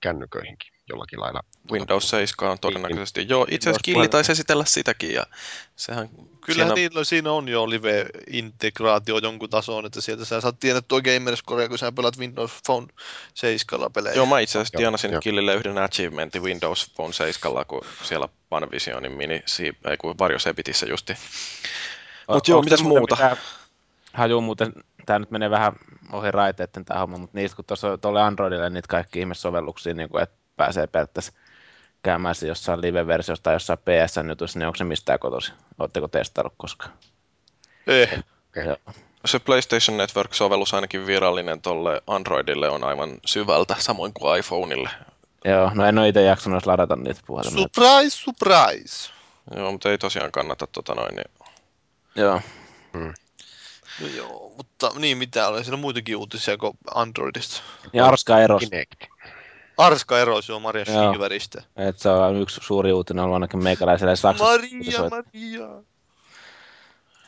kännyköihinkin jollakin lailla? Windows 7 on todennäköisesti. Joo, itse asiassa Killi taisi esitellä sitäkin ja sehän Kyllähän siinä, niillä, siinä on jo live-integraatio jonkun tason, että sieltä sä saat tiedettyä gamerscorea, kun sä pelat Windows Phone 7 pelejä. Joo, mä itse asiassa tienasin. Killille yhden achievementin Windows Phone 7, kun siellä Panvisionin mini, ei kun Varjo Sebitissä justi. Mut O- joo, mitäs muuta? mitään- Haju muuten, tää nyt menee vähän ohi raiteitten tää homma, mutta niistä kun tuossa tuolle Androidille niitä kaikki ihmessovelluksia, niin kuin, että pääsee periaatteessa käymään se jossain live-versiossa tai jossain PSN-jutussa, niin onko se mistään kotoisin? Oletteko testaillut koskaan? Eh, Joo. Se PlayStation Network-sovellus ainakin virallinen tolle Androidille on aivan syvältä, samoin kuin iPhoneille. Joo, no en ole itse jaksanut ladata niitä puhelimia. surprise, surprise. Joo, mutta ei tosiaan kannata tota noin. Niin. Joo. No joo, mutta niin mitä oli, siinä on muitakin uutisia kuin Androidista. Ja Arska eros, Kinect. Arska erosi on Maria Joo. Schieveristä. että se on yksi suuri uutinen ollut ainakin meikäläiselle Saksassa. Maria. Maria.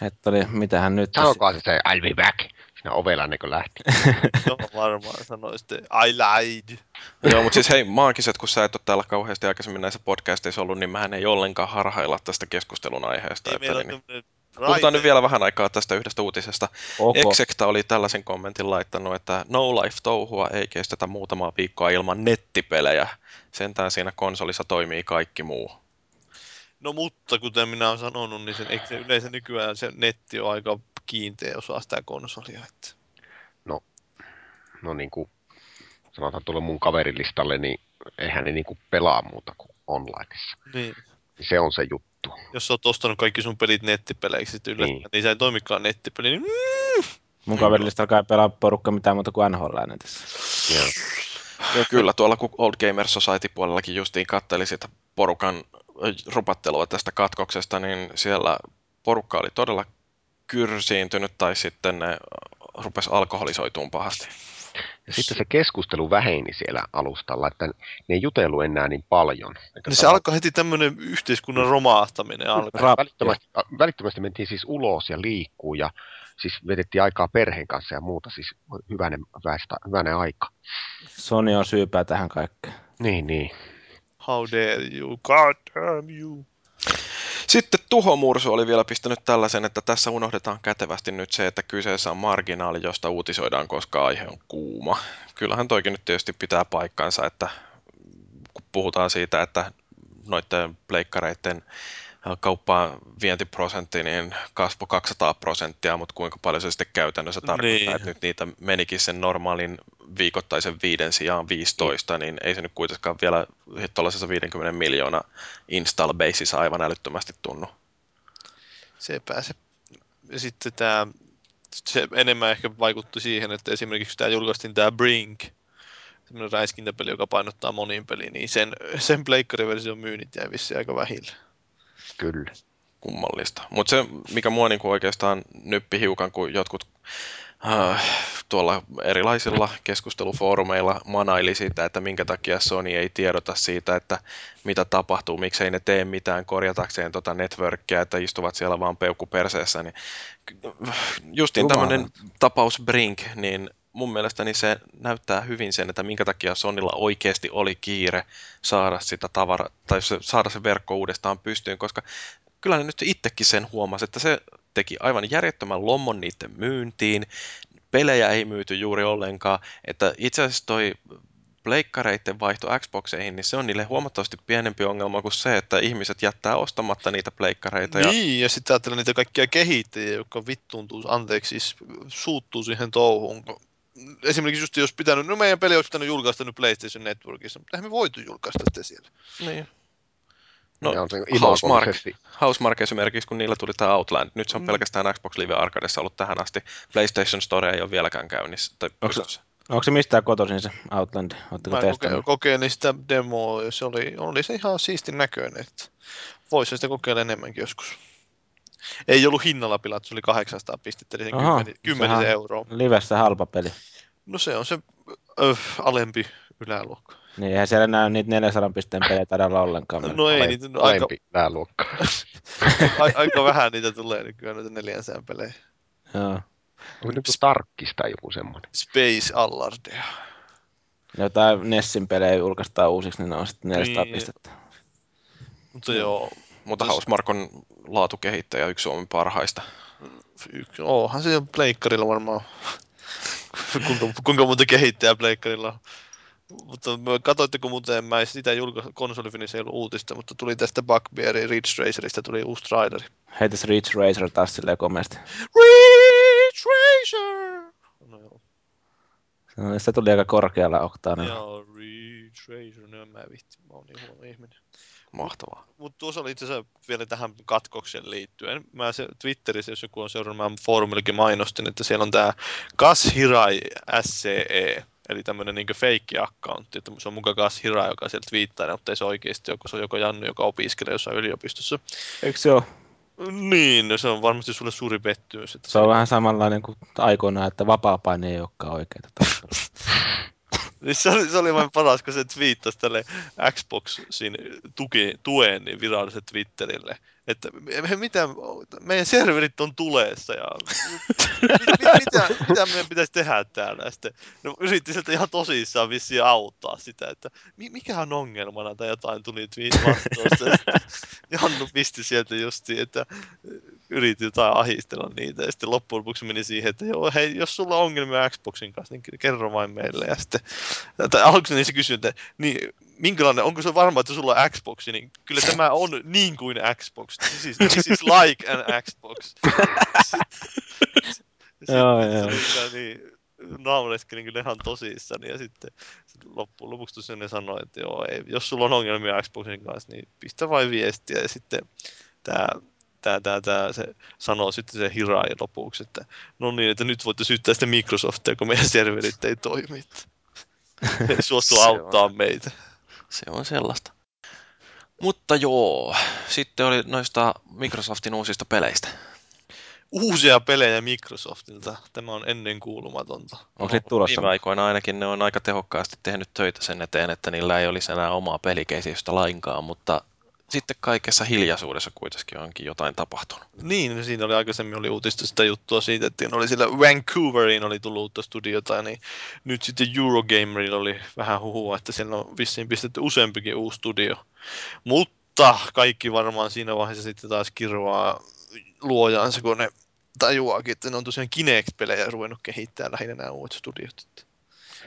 Että oli, mitähän nyt tässä- Sanokaa se I'll be back. Siinä ovella ennen kuin lähti. Joo, varmaan sanoi sitten I lied. Joo, mutta siis hei, maagiset, kun sä et ole täällä kauheasti aikaisemmin näissä podcasteissa ollut, niin mähän ei ollenkaan harhailla tästä keskustelun aiheesta. Niin Että meillä on niin. Tämmönen Puhutaan nyt vielä vähän aikaa tästä yhdestä uutisesta. Ok. Exekta oli tällaisen kommentin laittanut, että No Life-touhua ei kestetä muutamaa viikkoa ilman nettipelejä. Sentään siinä konsolissa toimii kaikki muu. No mutta kuten minä olen sanonut, niin sen, se yleensä nykyään se netti on aika kiinteä osa sitä konsolia. Että. No niin kuin sanotaan tuolle mun kaverilistalle, niin eihän ne niin kuin pelaa muuta kuin onlineissa. Niin Se on se juttu. Jos sä oot ostanut kaikki sun pelit nettipeleiksi yllättäen, niin. Niin. se ei toimikaan nettipeli, niin Mun kaverilista alkaa pelaa porukka mitään muuta kuin NHL netissä. Joo. Kyllä tuolla kun Old Gamer Society puolellakin justiin katteli sitä porukan äh, rupattelua tästä katkoksesta, niin siellä porukka oli todella kyrsiintynyt tai sitten ne rupes alkoholisoituun pahasti. Ja sitten se keskustelu väheni siellä alustalla, että ne ei jutellut enää niin paljon. Eikä niin se tavallaan- alkoi heti tämmöinen yhteiskunnan romahtaminen alkaa. Rap- välittömästi, välittömästi mentiin siis ulos ja liikkuu ja siis vedettiin aikaa perheen kanssa ja muuta, siis hyvänen, väistä, hyvänen aika. Sony on syypää tähän kaikkeen. Niin, niin. How dare you, god damn you. Sitten Tuho Mursu oli vielä pistänyt tällaisen, että tässä unohdetaan kätevästi nyt se, että kyseessä on marginaali, josta uutisoidaan, koska aihe on kuuma. Kyllähän toikin nyt tietysti pitää paikkansa, että kun puhutaan siitä, että noiden pleikkareiden kauppaan vientiprosentti niin kasvoi 200 prosenttia, mutta kuinka paljon se sitten käytännössä tarkoittaa, Niin. että nyt niitä menikin sen normaalin viikoittaisen viiden sijaan 15, niin ei se nyt kuitenkaan vielä tuollaisessa 50 miljoona install baseissa aivan älyttömästi tunnu. Sepä se. Ja sitten tämä, se enemmän ehkä vaikutti siihen, että esimerkiksi tämä julkaistiin tämä Brink, semmoinen räiskintäpeli, joka painottaa monin peliin, niin sen, sen pleikkariversion myynnit jäi vissiin aika vähille. Kyllä. kummallista. Mutta se, mikä mua niinku oikeastaan nyppi hiukan, kun jotkut äh, tuolla erilaisilla keskustelufoorumeilla manaili siitä, että minkä takia Sony ei tiedota siitä, että mitä tapahtuu, miksei ne tee mitään korjatakseen tota networkia, että istuvat siellä vaan peukku perseessä, niin justiin Jumala. tämmöinen tapaus Brink, niin mun mielestäni se näyttää hyvin sen, että minkä takia Sonilla oikeasti oli kiire saada sitä tavara, tai saada se verkko uudestaan pystyyn, koska kyllä ne nyt itsekin sen huomasi, että se teki aivan järjettömän lommon niiden myyntiin, pelejä ei myyty juuri ollenkaan, että itse asiassa toi pleikkareiden vaihto Xboxeihin, niin se on niille huomattavasti pienempi ongelma kuin se, että ihmiset jättää ostamatta niitä pleikkareita. Ja, Niin, ja sitten ajatellaan niitä kaikkia kehittäjiä, jotka vittuuntuu, anteeksi, siis suuttuu siihen touhuun, kun esimerkiksi just jos pitänyt, no meidän peli olisi pitänyt julkaista nyt PlayStation Networkissa, mutta eihän me voitu julkaista sitä siellä. Niin. No, No, on se Housemark, esimerkiksi, kun niillä tuli tämä Outland. Nyt se on Mm. pelkästään Xbox Live Arcadessa ollut tähän asti. PlayStation Store ei ole vieläkään käynnissä. Tai Onko se-. Onko se mistään kotoisin se Outland? Oletteko Mä koke- testannut? kokeilin sitä demoa ja se oli, oli se ihan siistin näköinen, että voisi sitä kokeilla enemmänkin joskus. Ei ollut hinnalla pilattu, se oli 800 pistettä, eli sen Aha, 10, 10 sehän- euroa. Livessä halpa peli. No se on se öh, alempi yläluokka. Niin eihän siellä näy niitä 400 pisteen pelejä taida olla ollenkaan. No ei, niitä on aika, Alempi pääluokka. a, aika vähän niitä tulee nykyään, noita 400 pelejä. Joo. Onko nyt Starkista joku semmoinen? Space Allardea. Jotain Nessin pelejä julkaistaan uusiksi, niin ne on sitten 400 Niin. pistettä. Mutta joo, Mutta Tos- Housemark on laatukehittäjä, yksi Suomen parhaista. oohan se on pleikkarilla varmaan. kuinka, kuinka monta kehittäjää pleikkarilla on. Mutta mä- katsoitteko muuten, mä en sitä julkaisi, konsolifinissä ei ollut uutista, mutta tuli tästä Bugbearin Ridge Racerista tuli uusi traileri. Heitäs Ridge Racer taas silleen komeasti. Ridge Racer! No joo, No, Se tuli aika korkealla oktaanilla. joo Ridge Racer, no mä vitti, mä oon niin huono ihminen. Mahtavaa. Mutta tuossa oli itse asiassa vielä tähän katkokseen liittyen. Mä se Twitterissä, jos joku on seurannut, mä foorumillakin mainostin, että siellä on tämä Gas Hirai SCE, eli tämmöinen niin fake accountti, että se on mukaan Gas Hirai, joka sieltä twiittaa, mutta ei se oikeasti joku, se on joko Jannu, joka opiskelee jossain yliopistossa. Eikö se ole? Niin, no se on varmasti sulle suuri pettymys. Että Se on vähän samanlainen kuin aikoinaan, että vapaa-paine ei olekaan oikeita. Niin se, oli, se oli vain paras, kun se twiittasi tälle Xboxin tuki, tuen niin viralliselle Twitterille. Että me, mitä, meidän serverit on tuleessa ja mit, mit, mitä, mitä meidän pitäisi tehdä täällä. Ja sitten no, yritti sieltä ihan tosissaan vissiin auttaa sitä, että mi, mikä on ongelmana tai jotain tuli vastausta. Jannu pisti sieltä justiin, että yritti jotain ahistella niitä ja sitten loppujen lopuksi meni siihen, että joo, hei, jos sulla on ongelmia Xboxin kanssa, niin kerro vain meille. Ja sitten tai aluksi niin se kysyi, että niin, minkälainen, onko se varma, että sulla on Xbox, niin kyllä tämä on niin kuin Xbox. This is, this is like an Xbox. Sitten Joo, joo. kyllä niin, kyllä ihan tosissaan ja sitten, loppujen lopuksi tosiaan ne sanoi, että joo, ei, jos sulla on ongelmia Xboxin kanssa, niin pistä vain viestiä ja sitten tämä tää, tää, tää, se sanoo sitten se Hirai lopuksi, että no niin, että nyt voitte syyttää sitten Microsoftia, kun meidän serverit ei toimi. ei suostu auttaa meitä. Se on sellaista. Mutta joo, sitten oli noista Microsoftin uusista peleistä. Uusia pelejä Microsoftilta. Tämä on ennen kuulumatonta. Onko siitä tulossa? Viime aikoina ainakin ne on aika tehokkaasti tehnyt töitä sen eteen, että niillä ei olisi enää omaa pelikeisitystä lainkaan, mutta sitten kaikessa hiljaisuudessa kuitenkin onkin jotain tapahtunut. Niin, no siinä oli aikaisemmin oli uutista sitä juttua siitä, että oli siellä Vancouveriin oli tullut uutta studiota, niin nyt sitten Eurogamerilla oli vähän huhua, että siellä on vissiin pistetty useampikin uusi studio. Mutta kaikki varmaan siinä vaiheessa sitten taas kirvaa luojaansa, kun ne tajuaakin, että ne on tosiaan Kinect-pelejä ruvennut kehittämään lähinnä nämä uudet studiot. Että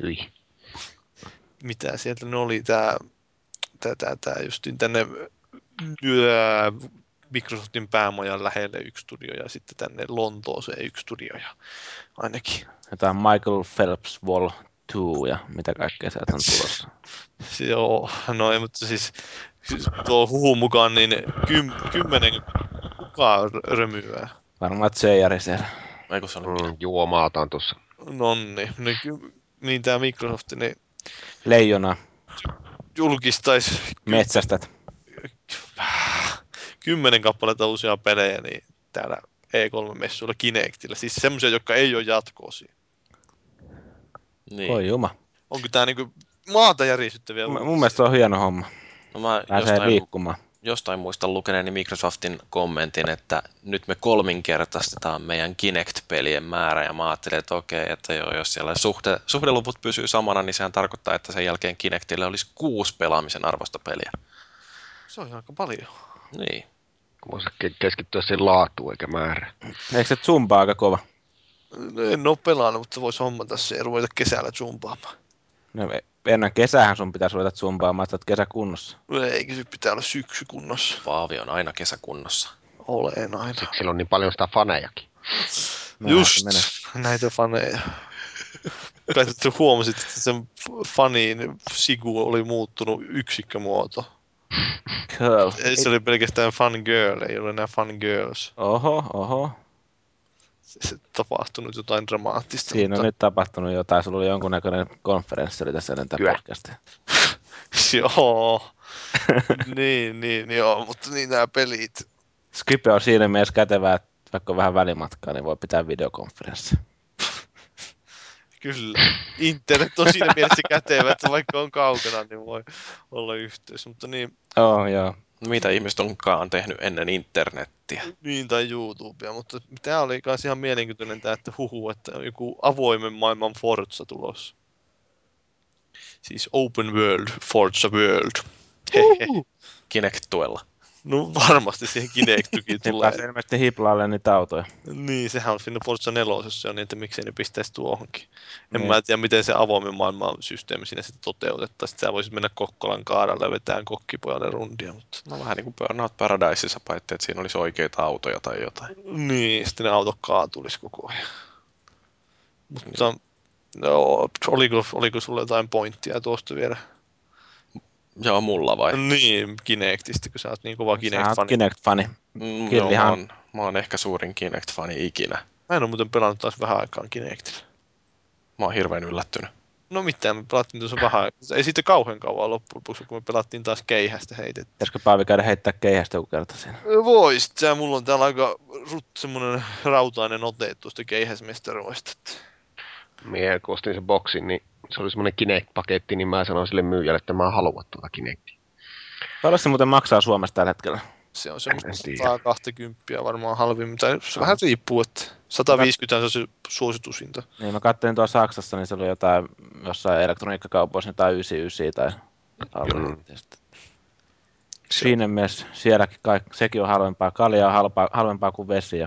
Hyi. mitä sieltä ne oli, tää, tää, tää, tää justiin tänne Microsoftin päämajan lähelle yksi studio ja sitten tänne Lontooseen yksi studio ja ainakin. Jotain Michael Phelps Wall 2 ja mitä kaikkea sieltä on tulossa. Joo, no ei, mutta siis, siis tuo huhun mukaan niin kym, kymmenen kukaan römyää. Varmaan Tsejari siellä. Ei kun se oli Mm, juomaataan tuossa. Nonni, niin, ky, niin tämä Microsoft niin Leijona, julkistaisi metsästät. Kymmenen kappaletta uusia pelejä niin täällä E3-messuilla Kinectillä. Siis semmoisia, jotka ei ole jatkoosia. niin. Oi juma. Onko tää niinku maata järisyttäviä M- uutisia? mun mielestä se on hieno homma. No mä Pääsee jostain, liikkumaan. jostain muistan lukeneeni Microsoftin kommentin, että nyt me kolminkertaistetaan meidän Kinect-pelien määrä, ja mä ajattelin, että okei, että joo, jos siellä suhde, suhdeluvut pysyy samana, niin sehän tarkoittaa, että sen jälkeen Kinectille olisi kuusi pelaamisen arvosta peliä. Se on aika paljon. Niin. Voisi ke- keskittyä sen laatuun eikä määrään. Eikö se zumba aika kova? En oo pelannut, mutta voisi hommata se ja ruveta kesällä jumpaamaan. No, e- ennen kesäähän sun pitäisi ruveta zumbaamaan, että oot kesä kunnossa. Eikö se pitää olla syksy kunnossa? Vaavi on aina kesäkunnossa. Olen aina. Siksi sillä on niin paljon sitä fanejakin. Näinhän Just näitä faneja. Kai huomasit, että sen fanin sigu oli muuttunut yksikkömuoto. Girl. Ei, se oli pelkästään fun girl, ei ole enää fun girls. Oho, oho. Se, tapahtunut jotain dramaattista. Siinä mutta... on nyt tapahtunut jotain. Sulla oli jonkunnäköinen konferenssi oli tässä ennen tätä podcastia. joo. niin, niin, joo, mutta niin nämä pelit. Skype on siinä mielessä kätevää, että vaikka on vähän välimatkaa, niin voi pitää videokonferenssi. Kyllä. Internet on siinä mielessä kätevä, että vaikka on kaukana, niin voi olla yhteys. Mutta niin, Oh, joo. Mitä ihmiset onkaan tehnyt ennen internettiä? niin tai YouTubea, mutta tämä oli myös ihan mielenkiintoinen tämä, että huhu, että on joku avoimen maailman Forza tulossa. Siis Open World, Forza World. Hehe. Kinect-tuella. No varmasti siihen Kinectukin Siinä tulee. pääsee ilmeisesti hiplaalle niitä autoja. Niin, sehän on siinä Forza 4 se on niin, että miksei ne pistäisi tuohonkin. En Niin. mä tiedä, miten se avoimen maailman systeemi siinä sitten toteutettaisiin. Sä voisit mennä Kokkolan kaaralla ja vetää kokkipojalle rundia, mutta... No vähän niin kuin Burnout Paradiseissa, paitsi että siinä olisi oikeita autoja tai jotain. Niin, sitten ne autot kaatulisi koko ajan. Mutta no, oliko, oliko sulla jotain pointtia tuosta vielä? Joo, mulla vai? Niin, Kinectistä, kun sä oot niin kova Sä oot Kinect-fani. Kinect-fani. Mm, joo, Killihan- mä, oon, mä oon ehkä suurin Kinect-fani ikinä. Mä en ole muuten pelannut taas vähän aikaan Kinectillä. Mä oon hirveän yllättynyt. No mitään, me pelattiin tuossa vähän aikaa. Ei siitä kauhean kauan loppujen lopuksi, kun me pelattiin taas keihästä heitettä. Pitäisikö Paavi käydä heittää keihästä joku kerta siinä? Vois, tää mulla on täällä aika rut, semmonen rautainen ote tuosta keihäsmestaroista. Mie kun ostin sen boksin, niin se oli semmoinen Kinect-paketti, niin mä sanoin sille myyjälle, että mä haluan tuota Kinectia. Paljon se muuten maksaa Suomessa tällä hetkellä? Se on semmoista En tiedä. 120 varmaan halvimmin, tai se vähän riippuu, että 150 on se suositusinta. Niin mä katsoin tuolla Saksassa, niin se oli jotain jossain elektroniikkakaupoissa jotain 99 tai alle. Siinä mielessä sielläkin kaikki, sekin on halvempaa. Kalja on halpaa, halvempaa kuin vesi. Ja,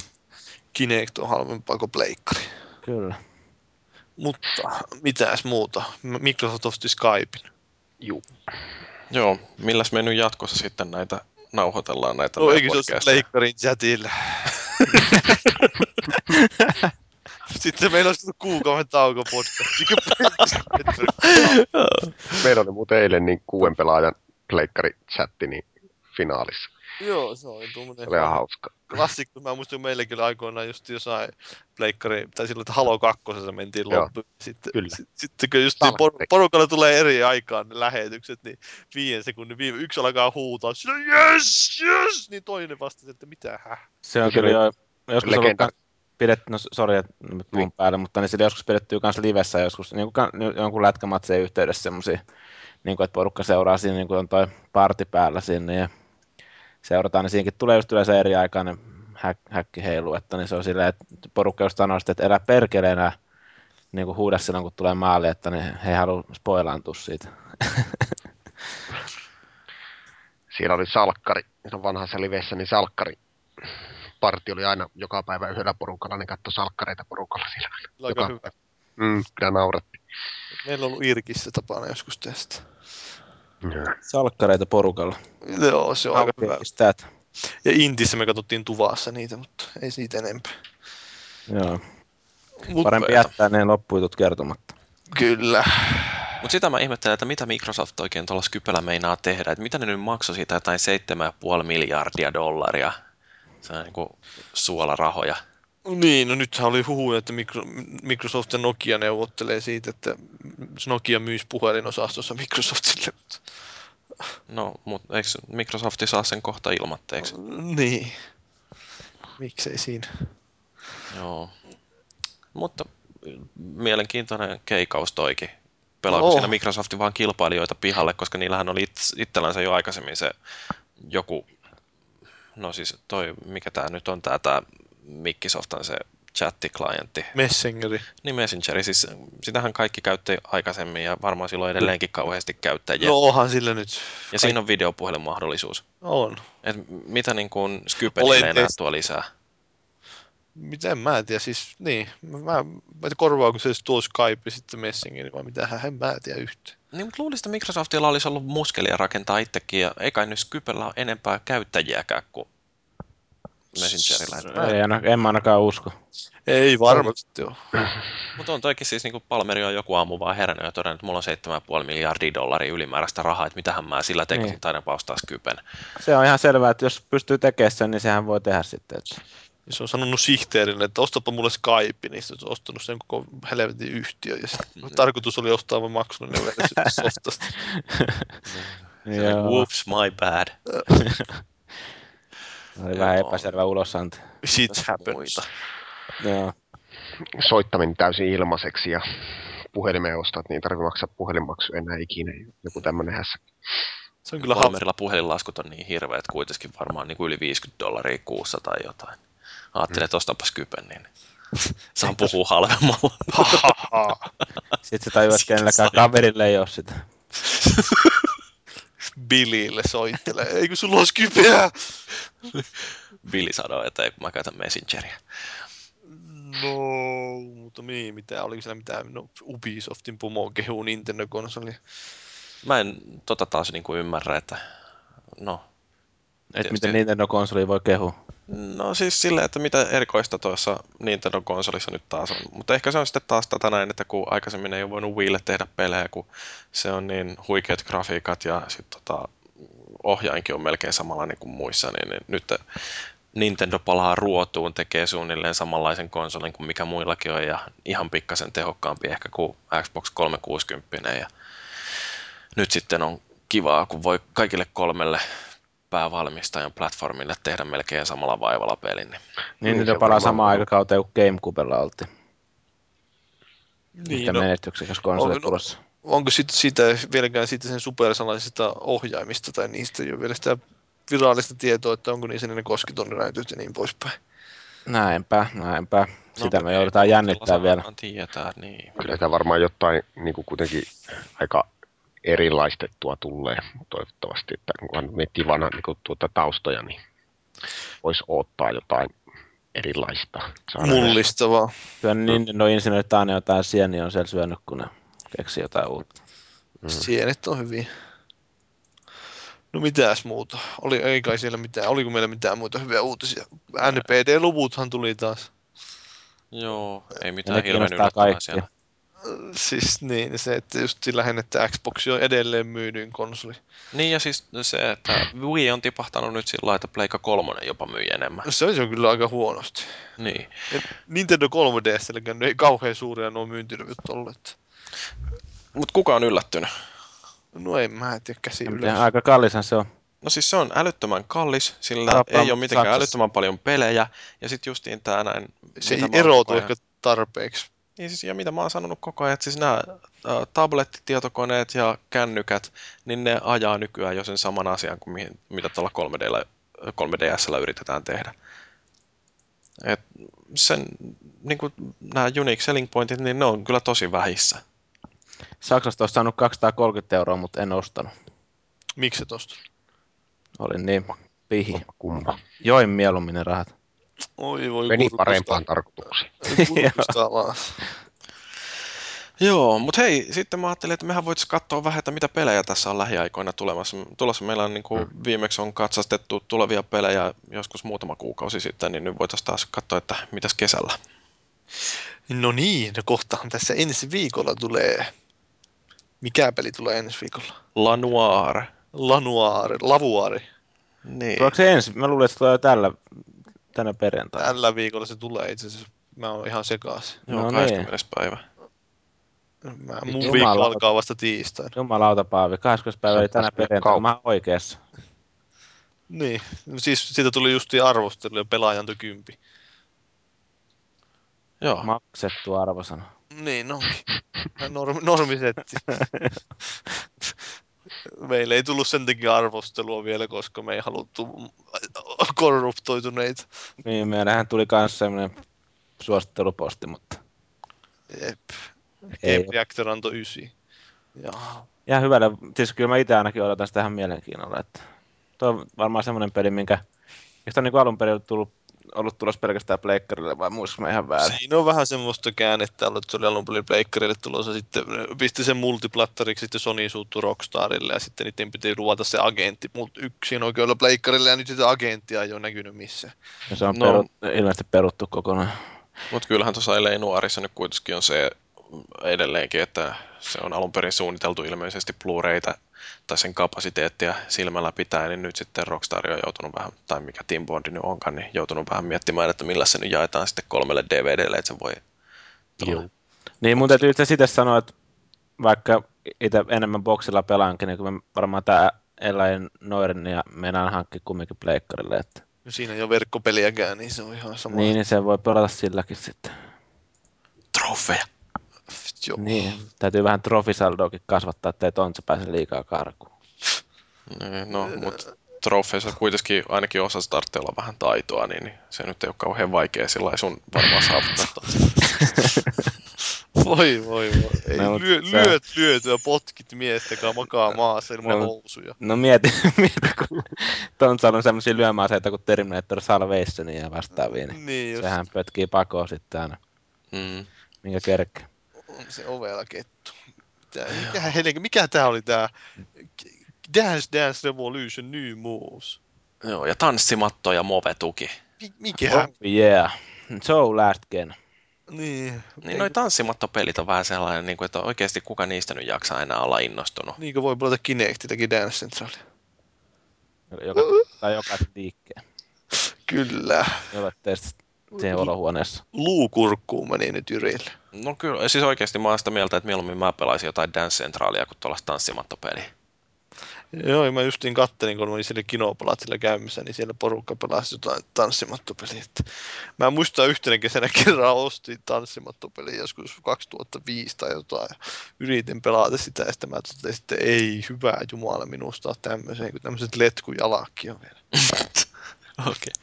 Kinect on halvempaa kuin pleikkari. kyllä. Mutta mitäs muuta? Microsoft osti Skypein. Juu. Joo, milläs me nyt jatkossa sitten näitä nauhoitellaan näitä No eikö se pleikkarin chatilla? Sitten meillä olisi kuukauden tauko podcast. Meillä oli muuten eilen niin kuuden pelaajan pleikkari-chatti niin finaalissa. Joo, se oli tuommoinen Se oli ihan hauska. klassikko. Mä muistan, kun meilläkin oli aikoinaan just jossain pleikkari, tai silloin, että Halo 2 mentiin Joo, loppuun. Sitten, kyllä. sit, sitten kun just niin por- porukalla tulee eri aikaan ne lähetykset, niin viiden sekunnin viime, yksi alkaa huutaa, sillä yes, yes, niin toinen vastasi, että mitä häh. Se on Se kyllä oli jo joskus ollut legenda. ka- pidetty, no sori, että nyt puhun Niin. päälle, mutta niin sillä joskus pidetty myös livessä joskus niin kuin, jonkun lätkämatseen yhteydessä semmoisia, niin kuin, että porukka seuraa siinä, niin kuin on toi parti päällä sinne ja seurataan, niin siinäkin tulee just yleensä eri aikainen häk, häkki heilu, että niin se on silleen, että porukka just sanoo sitten, että elä perkeleenä niin kuin huuda silloin, kun tulee maali, että niin he ei halua spoilaantua siitä. Siellä oli salkkari. No vanhassa livessä, niin salkkari. Parti oli aina joka päivä yhdellä porukalla, niin katsoi salkkareita porukalla siellä. Aika Joka- hyvä. Mm, kyllä nauratti. Meillä on ollut Irkissä tapana joskus tästä. Salkkareita porukalla. Joo, se on aika hyvä. That? Ja Intissä me katsottiin tuvassa niitä, mutta ei siitä enempää. Joo. Mut, Parempi jättää ne loppuitut kertomatta. Kyllä. Mutta sitä mä ihmettelen, että mitä Microsoft oikein tuolla Skypellä meinaa tehdä. Että mitä ne nyt maksoi siitä jotain 7,5 miljardia dollaria. Se on niin suolarahoja. Niin, no nythän oli huhuja, että Micro- Microsoft ja Nokia neuvottelee siitä, että Nokia myisi puhelinosastossa Microsoftille. mutta- No, mutta eikö Microsofti saa sen kohta ilmatteeksi? Niin. Miksei siinä? Joo. Mutta mielenkiintoinen keikaus toikin. Pelaako No. siinä Microsoftin vaan kilpailijoita pihalle, koska niillähän oli its- itsellänsä jo aikaisemmin se joku, no siis toi, mikä tää nyt on tää Microsoftan se chatti-klientti, Messengeri. niin Messengeri, siis sitähän kaikki käytti aikaisemmin ja varmaan silloin edelleenkin kauheasti käyttäjiä. No onhan sillä nyt. ja siinä on videopuhelun mahdollisuus. On. Et mitä niin kuin Skypenille enää tuo lisää? Miten mä en tiedä, siis niin. Mä, mä, korvaako se tuo Skype sitten Messengeri vai mitä, en mä tiedä yhtään. Niin, mutta luulisin, että Microsoftilla olisi ollut muskelia rakentaa itsekin, ja ei kai nyt Skypellä ole enempää käyttäjiäkään kuin Messengerillä. Ei, aina, en mä ainakaan usko. Ei varmasti ole. Mutta on toikin siis, niin kuin Palmeri on joku aamu vaan herännyt ja todennut, että mulla on 7,5 miljardia dollaria ylimääräistä rahaa, että mitähän mä sillä tekisin, Niin. taidan paustaa Skypen. Se on ihan selvää, että jos pystyy tekemään sen, niin sehän voi tehdä sitten. Että... Ja se on sanonut sihteerille, että ostapa mulle Skype, niin se on ostanut sen koko helvetin yhtiö. Ja se, Mm. tarkoitus oli ostaa vain maksullinen versio softasta. Whoops, my bad. Oli vähän epäselvä ulosanti. Shit happens. Joo. Soittaminen täysin ilmaiseksi ja puhelimeen ostat, niin ei tarvitse maksaa puhelinmaksu enää ikinä. Joku tämmöinen hässä. Se on kyllä hauska. Palmerilla puhelinlaskut on niin hirveät kuitenkin varmaan niin kuin yli 50 dollaria kuussa tai jotain. Ajattelin, että ostapa Skypen, niin saan puhua halvemmalla. Sitten että Sitten kenelläkään kaverille ei ole sitä. Billille soittelee. Eikö sulla ole Skypeä? Billy sanoi, että ei kun mä käytän Messengeria. No, mutta niin, mitä, oliko siellä mitään, no Ubisoftin pomo kehuu Nintendo-konsoli. Mä en tota taas niin kuin ymmärrä, että no, Että miten Nintendo-konsoli voi kehua. No siis silleen, että mitä erikoista tuossa Nintendo-konsolissa nyt taas on. Mutta ehkä se on sitten taas tätä näin, että kun aikaisemmin ei ole voinut Wiille tehdä pelejä, kun se on niin huikeat grafiikat ja sitten tota, ohjainkin on melkein samanlainen kuin muissa, niin, niin nyt Nintendo palaa ruotuun, tekee suunnilleen samanlaisen konsolin kuin mikä muillakin on ja ihan pikkasen tehokkaampi ehkä kuin Xbox 360. Ja nyt sitten on kivaa, kun voi kaikille kolmelle päävalmistajan platformille tehdä melkein samalla vaivalla pelin. Niin. Niin, niin palaa varmaan samaan on. aikakauteen kuin GameCubella oltiin. Niin, no, menestyksekäs konsoli no- tulossa. onko sit siitä vieläkään siitä sen supersalaisista ohjaimista tai niistä ei ole vielä sitä virallista tietoa, että onko niissä ne koskitonniräjätyt ja niin poispäin. Näinpä, näinpä. Sitä No, me ei, joudutaan jännittää vielä. Tietää, niin. Kyllä sitä varmaan jotain niin kuin kuitenkin aika erilaistettua tulee toivottavasti, että kun miettii vanhan niin tuota taustoja, niin voisi odottaa jotain erilaista. Saada Mullistavaa. Kyllä Nintendo-insinöörit aina jotain sieniä on siellä syönyt, kun ne keksii jotain uutta. Mm. Sienet on hyviä. No mitäs muuta? Oli, ei kai siellä mitään. Oliko meillä mitään muita hyviä uutisia? NPD-luvuthan tuli taas. Joo, ei mitään hirveän yllättävää siellä. Siis niin, se, että just lähinnä, että Xbox on edelleen myydyin konsoli. Niin ja siis se, että Wii on tipahtanut nyt sillä lailla, että Pleikka 3 jopa myi enemmän. Se on se on kyllä aika huonosti. Niin. Ja Nintendo 3DSlläkään ei kauhean suuria nuo myyntiluvut olleet. Mutta kuka on yllättynyt? No en mä tiedä käsi En ylös. tiedä, Aika kallishan se on. No siis se on älyttömän kallis, sillä Kauppaa ei ole mitenkään Saksassa. älyttömän paljon pelejä. Ja sitten justiin tää näin... Se ei erotu ehkä tarpeeksi. Niin siis, ja mitä mä oon sanonut koko ajan, että siis nämä tablettitietokoneet ja kännykät, niin ne ajaa nykyään jo sen saman asian kuin mihin, mitä tuolla 3Dllä, 3DSllä yritetään tehdä. Et sen, niin kuin nämä unique selling pointit, niin ne on kyllä tosi vähissä. Saksasta olisi saanut 230 euroa, mutta en ostanut. Miksi tosta? Olin niin pihi. Kumma. Join mieluummin ne rahat. Oi voi Meni kurkusta. parempaan. Kurkusta alas. Joo, mutta hei, sitten mä ajattelin, että mehän voitaisiin katsoa vähän, että mitä pelejä tässä on lähiaikoina tulemassa. Tulossa meillä on niin kuin viimeksi on katsastettu tulevia pelejä joskus muutama kuukausi sitten, niin nyt voitaisiin taas katsoa, että mitäs kesällä. No niin, no kohtahan tässä ensi viikolla tulee. Mikä peli tulee ensi viikolla? La Noir. Lanuaari, Lavuaari. Niin. Tuleeko se ensi? Mä luulen, että tulee tällä, tänä perjantaina. Tällä viikolla se tulee itse asiassa. Mä oon ihan sekaisin. Joo, No 20. päivä. Mä, Vittu, mun viikko alkaa vasta tiistaina. Jumalauta Paavi, 20. päivä eli tänä perjantaina. Mä oon oikeassa. Niin, siis siitä tuli justiin arvostelu ja pelaajan kympi. Joo. Maksettu arvosana. Niin onkin. Normi, normisetti. Meillä ei tullut sen takia arvostelua vielä, koska me ei haluttu korruptoituneita. Niin, meillähän tuli kans semmonen suositteluposti, mutta Jep. Ei Game Reactor antoi ysi. Ja ihan hyvällä. Siis kyllä mä itse ainakin odotan sitä ihan mielenkiinnolla. Että tuo on varmaan semmoinen peli, minkä josta on niin alun perin tullut ollut tulossa pelkästään pleikkarille vai muistatko mä ihan väärin? Siinä on vähän semmoista käännettä ollut, että se oli alun perin pleikkarille tulossa, sitten pisti sen multiplattariksi, sitten Sony suuttu Rockstarille ja sitten niiden piti ruvata se agentti mut yksin oikealla pleikkarille ja nyt sitä agenttia ei ole näkynyt missään. Ja se on No. no. peru, ilmeisesti peruttu kokonaan. Mutta kyllähän tuossa Elei Nuorissa nyt kuitenkin on se edelleenkin, että se on alun perin suunniteltu ilmeisesti Blu-rayta tai sen kapasiteettia silmällä pitää, niin nyt sitten Rockstar on joutunut vähän, tai mikä Tim Bondi nyt onkaan, niin joutunut vähän miettimään, että millä se nyt jaetaan sitten kolmelle DVDlle, että se voi Joo. Niin mun täytyy itse sanoa, että vaikka itse enemmän boksilla pelaankin, niin mä varmaan tää Elain Noiren ja meinaan hankkia kumminkin pleikkarille. Että... Ja Siinä ei ole verkkopeliäkään, niin se on ihan sama. Niin, niin se voi pelata silläkin sitten. trofeja. Joo. Niin, täytyy vähän trofisaldoakin kasvattaa, ettei tontsa pääse liikaa karkuun. Niin, No, mutta trofeissa kuitenkin ainakin osa tarvitsee olla vähän taitoa, niin, niin se nyt ei ole kauhean vaikea sillä sun varmaan saavuttaa. Voi, voi, voi. Ei, No, lyö, sä- lyöt lyötyä potkit miestä, joka makaa maassa ilman No, housuja. No mieti, mieti kun Tontsalla on semmosia lyömäaseita kuin Terminator Salvation ja vastaavia, niin Niin, sehän pötkii pakoon sitten aina, Mm. minkä kerkkä. On se ovella kettu. Mitä, mikä, mikä tää oli tää Dance Dance Revolution New Moves? Joo, ja tanssimatto ja move-tuki. Mi- Mikä? Oh, yeah. So last gen. Niin. Niin noi tanssimattopelit on vähän sellainen, niin kuin, että oikeasti kuka niistä nyt jaksaa enää olla innostunut. Niinkö voi pelata Kinectitäkin Dance Centralia? Joka, tai jokaisen liikkeen, Kyllä. jolle teistä siihen olohuoneessa. Luukurkkuun meni nyt Jyrille. No kyllä, siis oikeasti mä oon sitä mieltä, että mieluummin mä pelaisin jotain Dance Centralia kuin tuollaista tanssimattopeliä. Joo, ja mä justiin kattelin, kun mä olin siellä Kinopalatsilla käymässä, niin siellä porukka pelasi jotain tanssimattopeliä. Että Mä muistan yhtenä kesänä kerran ostin tanssimattopeliä joskus 2005 tai jotain. Ja yritin pelata sitä ja sitten mä totesin, että ei hyvää jumala minusta ole tämmöiseen, kun tämmöiset letkujalakki on vielä. Okei.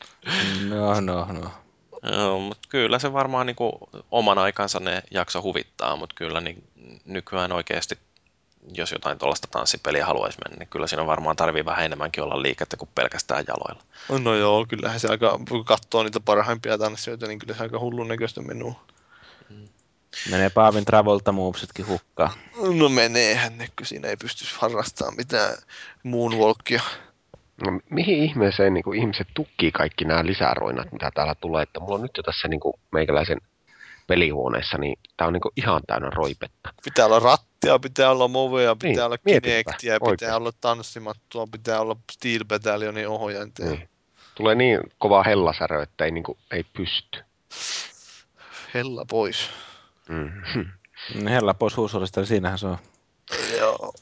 No, no, no. Joo, mutta kyllä se varmaan niin kuin, oman aikansa ne jakso huvittaa, mutta kyllä niin, nykyään oikeasti, jos jotain tuollaista tanssipeliä haluaisi mennä, niin kyllä siinä varmaan tarvii vähän enemmänkin olla liikettä kuin pelkästään jaloilla. No joo, kyllähän se aika, kun katsoo niitä parhaimpia tanssijoita, niin kyllä se aika hullun näköistä menuu. Menee Paavin Travolta movesetkin hukkaan. No meneehän ne, kun siinä ei pysty harrastamaan mitään moonwalkia. No, mihin ihmeeseen niin kuin ihmiset tukkii kaikki nämä lisäroinat, mitä täällä tulee? Että mulla on nyt jo tässä niin kuin meikäläisen pelihuoneessa, niin tää on niin kuin ihan täynnä roipetta. Pitää olla rattia, pitää olla movea, pitää Niin, olla kinectia, pitää olla tanssimattua, pitää olla Steel Battalionin ohjainta. Niin. Tulee niin kova hellasärö, että ei, niin kuin, ei pysty. Hella pois. Mm. Hella pois huusolista, niin siinähän se on Joo.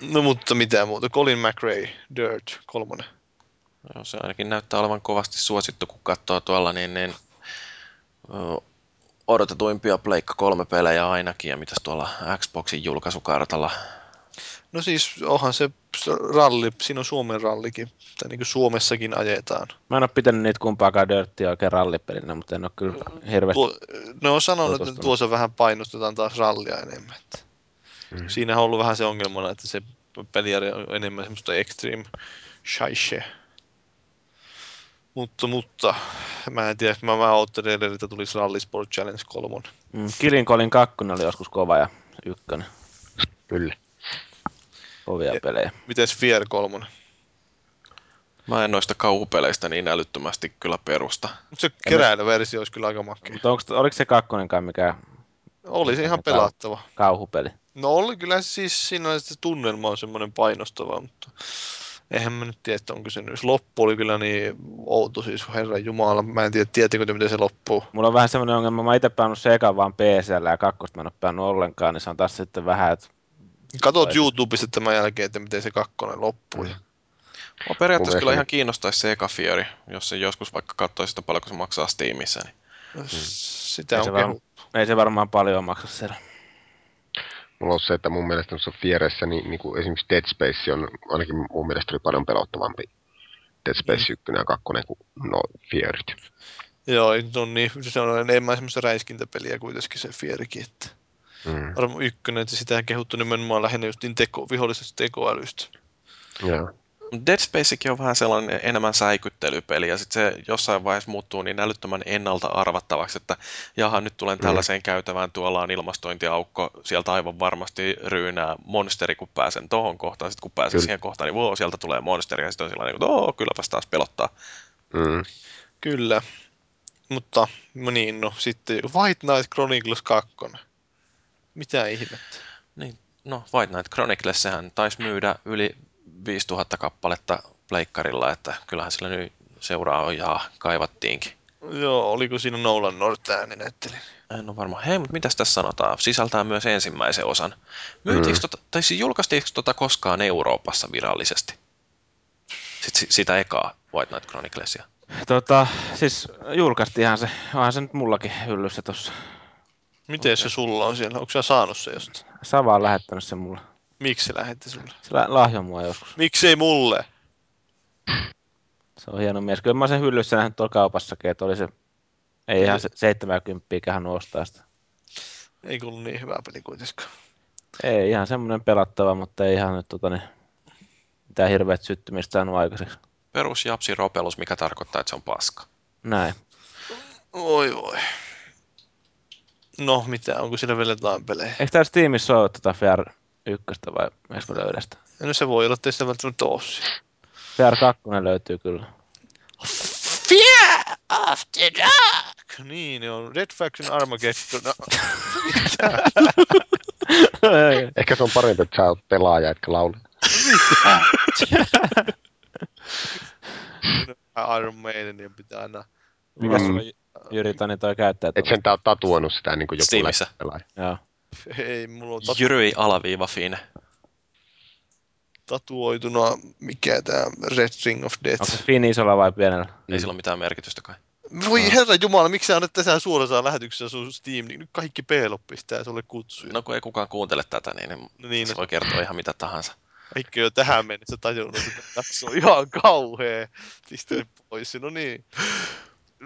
No mutta mitä muuta. Colin McRae, Dirt, kolmonen. Joo, se ainakin näyttää olevan kovasti suosittu, kun katsoo tuolla, niin, niin odotetuimpia Pleikka 3 pelejä ainakin, ja mitäs tuolla Xboxin julkaisukartalla. No siis onhan se ralli, siinä on Suomen rallikin, tai niin kuin Suomessakin ajetaan. Mä en oo pitänyt niitä kumpaakaan Dirttiä oikein rallipelinä, mutta en oo kyllä hirveästi. Tuo, ne on sanonut, että tuossa vähän painostetaan taas rallia enemmän. Että Mm. Siinähän on ollut vähän se ongelmana, että se peli on enemmän semmoista extreme shaishe. Mutta, mutta, mä en tiedä, mä, mä oottelin edelleen, että tulisi Rally Sport Challenge 3. Mm, Kilin Kolin 2 oli joskus kova ja ykkönen. Kyllä. Kovia Ja- pelejä. Miten Fear 3? Mä en noista kauhupeleistä niin älyttömästi kyllä perusta. Mutta se keräilyversio olisi kyllä aika makea. Mutta oliko se kakkonenkaan mikä Olisi ihan Kau- pelattava. kauhupeli? No oli kyllä se siis, siinä oli se tunnelma on semmoinen painostava, mutta eihän mä nyt tiedä, että onko se nyt. Loppu oli kyllä niin outo siis, herran jumala. Mä en tiedä, tiedättekö te, miten se loppuu. Mulla on vähän semmoinen ongelma, mä itse pelannut se ekan vaan PCllä ja kakkosta mä en oo pelannut ollenkaan, niin se on taas sitten vähän, että Katot Vai- YouTubesta tämän jälkeen, että miten se kakkonen loppuu. Mm. Mua periaatteessa Mun kyllä ihan kiinnostaisi se eka Fiori, jos se joskus vaikka katsoisi sitä paljonko se maksaa Steamissa. Niin. Sitä Ei on se kehu. varm- ei se varmaan paljon maksa siellä. Mulla on se, että mun mielestä tuossa Fieressä, niin, niin kuin esimerkiksi Dead Space on, ainakin mun mielestä oli paljon pelottavampi Dead Space 1 ja 2 kuin no Fierit. Joo, on niin, se on enemmän semmoista räiskintäpeliä kuitenkin se Fierikin, että Mm. varmaan ykkönen, että sitä kehuttu nimenomaan lähinnä just niin teko, vihollisesta tekoälystä. Joo. Dead Spacekin on vähän sellainen enemmän säikyttelypeli, ja sitten se jossain vaiheessa muuttuu niin älyttömän ennalta arvattavaksi, että jaha, nyt tulen tällaiseen käytävään, tuolla on ilmastointiaukko, sieltä aivan varmasti ryynää monsteri, kun pääsen tohon kohtaan, sitten kun pääsen Kyllä. siihen kohtaan, niin wow, sieltä tulee monsteri, ja sitten on sellainen, että oo, kylläpäs taas pelottaa. Mm. Kyllä. Mutta no niin, no sitten White Knight Chronicles 2. Mitä ihmettä? Niin, no White Knight Chronicles, sehän taisi myydä yli 5000 kappaletta pleikkarilla, että kyllähän sillä nyt seuraajaa kaivattiinkin. Joo, oliko siinä Nolan North ääni näytteli? En ole varma. Hei, mutta mitäs tässä sanotaan? Sisältää myös ensimmäisen osan. Myytiinkö Mm. tota, tai siis julkaistiinko tota koskaan Euroopassa virallisesti? Sitten si- sitä ekaa White Knight Chroniclesia. Tota, siis julkaistiinhan se, onhan se nyt mullakin hyllyssä tossa. Miten se sulla on siellä? Onko sä saanut se jostain? Sava on lähettänyt sen mulle. Miksi se lähetti sulle? Se lä- lahjoi mua joskus. Miksei mulle? Se on hieno mies. Kyllä mä sen hyllyssä nähnyt tuolla kaupassakin, että oli se... Ei ihan se 70 kähän ostaa sitä. Ei kuulu niin hyvää peli kuitenkaan. Ei ihan semmoinen pelattava, mutta ei ihan nyt tota, niin, mitään hirveät syttymistä saanut aikaiseksi. Perus Japsi Ropelus, mikä tarkoittaa, että se on paska. Näin. Oi voi. No mitä, onko siellä vielä jotain pelejä? Eikö tää Steamissa ole tota 1 vai eikö mä löydä sitä? No se voi olla, että ei sitä välttämättä ole siellä. VR 2 löytyy kyllä. Fear after dark! Niin, ne on Red Faction Armageddon. No, Ehkä se on parempi, että sä oot pelaaja, etkä laulaa. Iron Maidenia pitää aina... Mikä Mm. sulla Jyri Tani toi käyttää? Et sen tää oot tatuoinut sitä niin kuin joku Steamissa. pelaaja. Joo. Ei, mulla on tatu- Jyryi alaviiva Fine. tatuoituna, mikä tää Red Ring of Death. Onko se Fin isolla vai pienellä? Ei sillä ole mitään merkitystä kai. Voi herra jumala, miksi sä annat tässä suoraan lähetyksessä sun Steam, niin nyt kaikki P-lop pistää sulle kutsuja. No kun ei kukaan kuuntele tätä, niin, niin No niin, se no, voi kertoa ihan mitä tahansa. kaikki on tähän mennessä tajunnut, että tässä on ihan kauhea. Pistä ne pois. No niin.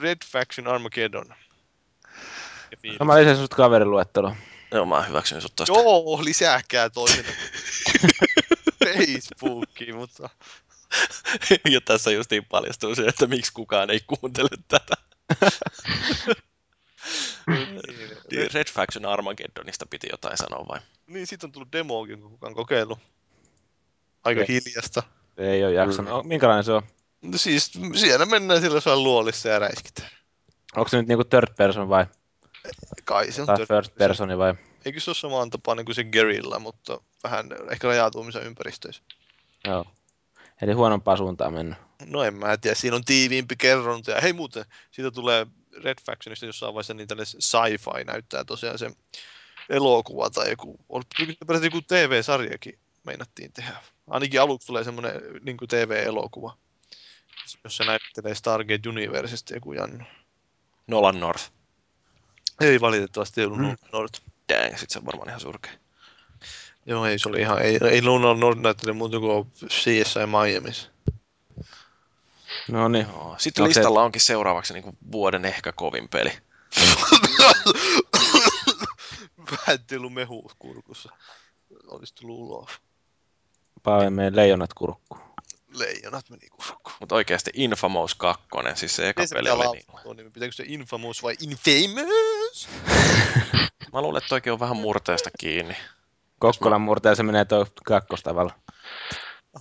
Red Faction Armageddon. Ja. No mä lisäsin sut kaveriluetteloon. Joo, mä hyväksyn sut tosta. Joo, lisääkää toisen Facebookiin, mutta ja tässä justiin paljastuu se, että miksi kukaan ei kuuntele tätä. niin, Red Faction Armageddonista piti jotain sanoa vai? niin siitä on tullut demoakin, kun kukaan kokeillut. Aika Yes. hiljasta. Ei oo jaksanut. Mm. Minkälainen se on? No siis siellä mennään sillä jossain luolissa ja räiskitään. Onko se nyt niinku third person vai? Kai se on Tai first personi vai? Eikö se ole samaan tapaan kuin se Gerilla, mutta vähän ehkä rajautumisen ympäristöissä. Joo. Eli huonompaa suuntaan mennyt. No en mä tiedä, siinä on tiiviimpi kerronta. Ja hei muuten, siitä tulee Red Factionista jossain vaiheessa niin tälle sci-fi näyttää tosiaan se elokuva tai joku, joku TV-sarjakin meinattiin tehdä. Ainakin aluksi tulee semmoinen niin TV-elokuva, jossa näyttelee Stargate Universesta joku Jannu. Nolan North. Ei valitettavasti ollut Mm. Nord. Dang, sit se on varmaan ihan surkea. Joo, ei se oli ihan, ei, ei Luna Nord näyttele muuta kuin CSI Miamiissa. No niin. Joo. Sitten se- listalla onkin seuraavaksi niin vuoden ehkä kovin peli. Päättely mehu kurkussa. Olisi tullut ulos. Paave meidän leijonat kurkku. Leijonat meni kurkkuun. Mutta oikeasti Infamous 2, siis se eka peli pitää oli lausua niin. nimi? Pitääkö se Infamous vai Infamous? Mä luulen, että oikein on vähän murteesta kiinni. Kokkolan murteen se menee toi kakkostavalla.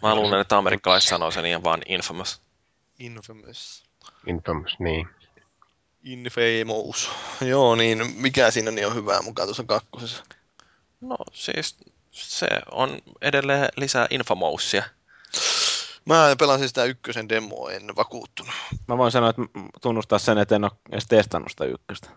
Mä luulen, että amerikkalaiset sanoo sen ihan vaan Infamous. Infamous. Infamous, niin. Infamous. Joo, niin mikä siinä niin on hyvää mukaan tuossa kakkosessa? No siis se on edelleen lisää Infamousia. Mä pelasin sitä ykkösen demoa, en vakuuttunut. Mä voin sanoa, että tunnustaa sen, että en ole edes testannut sitä ykköstä.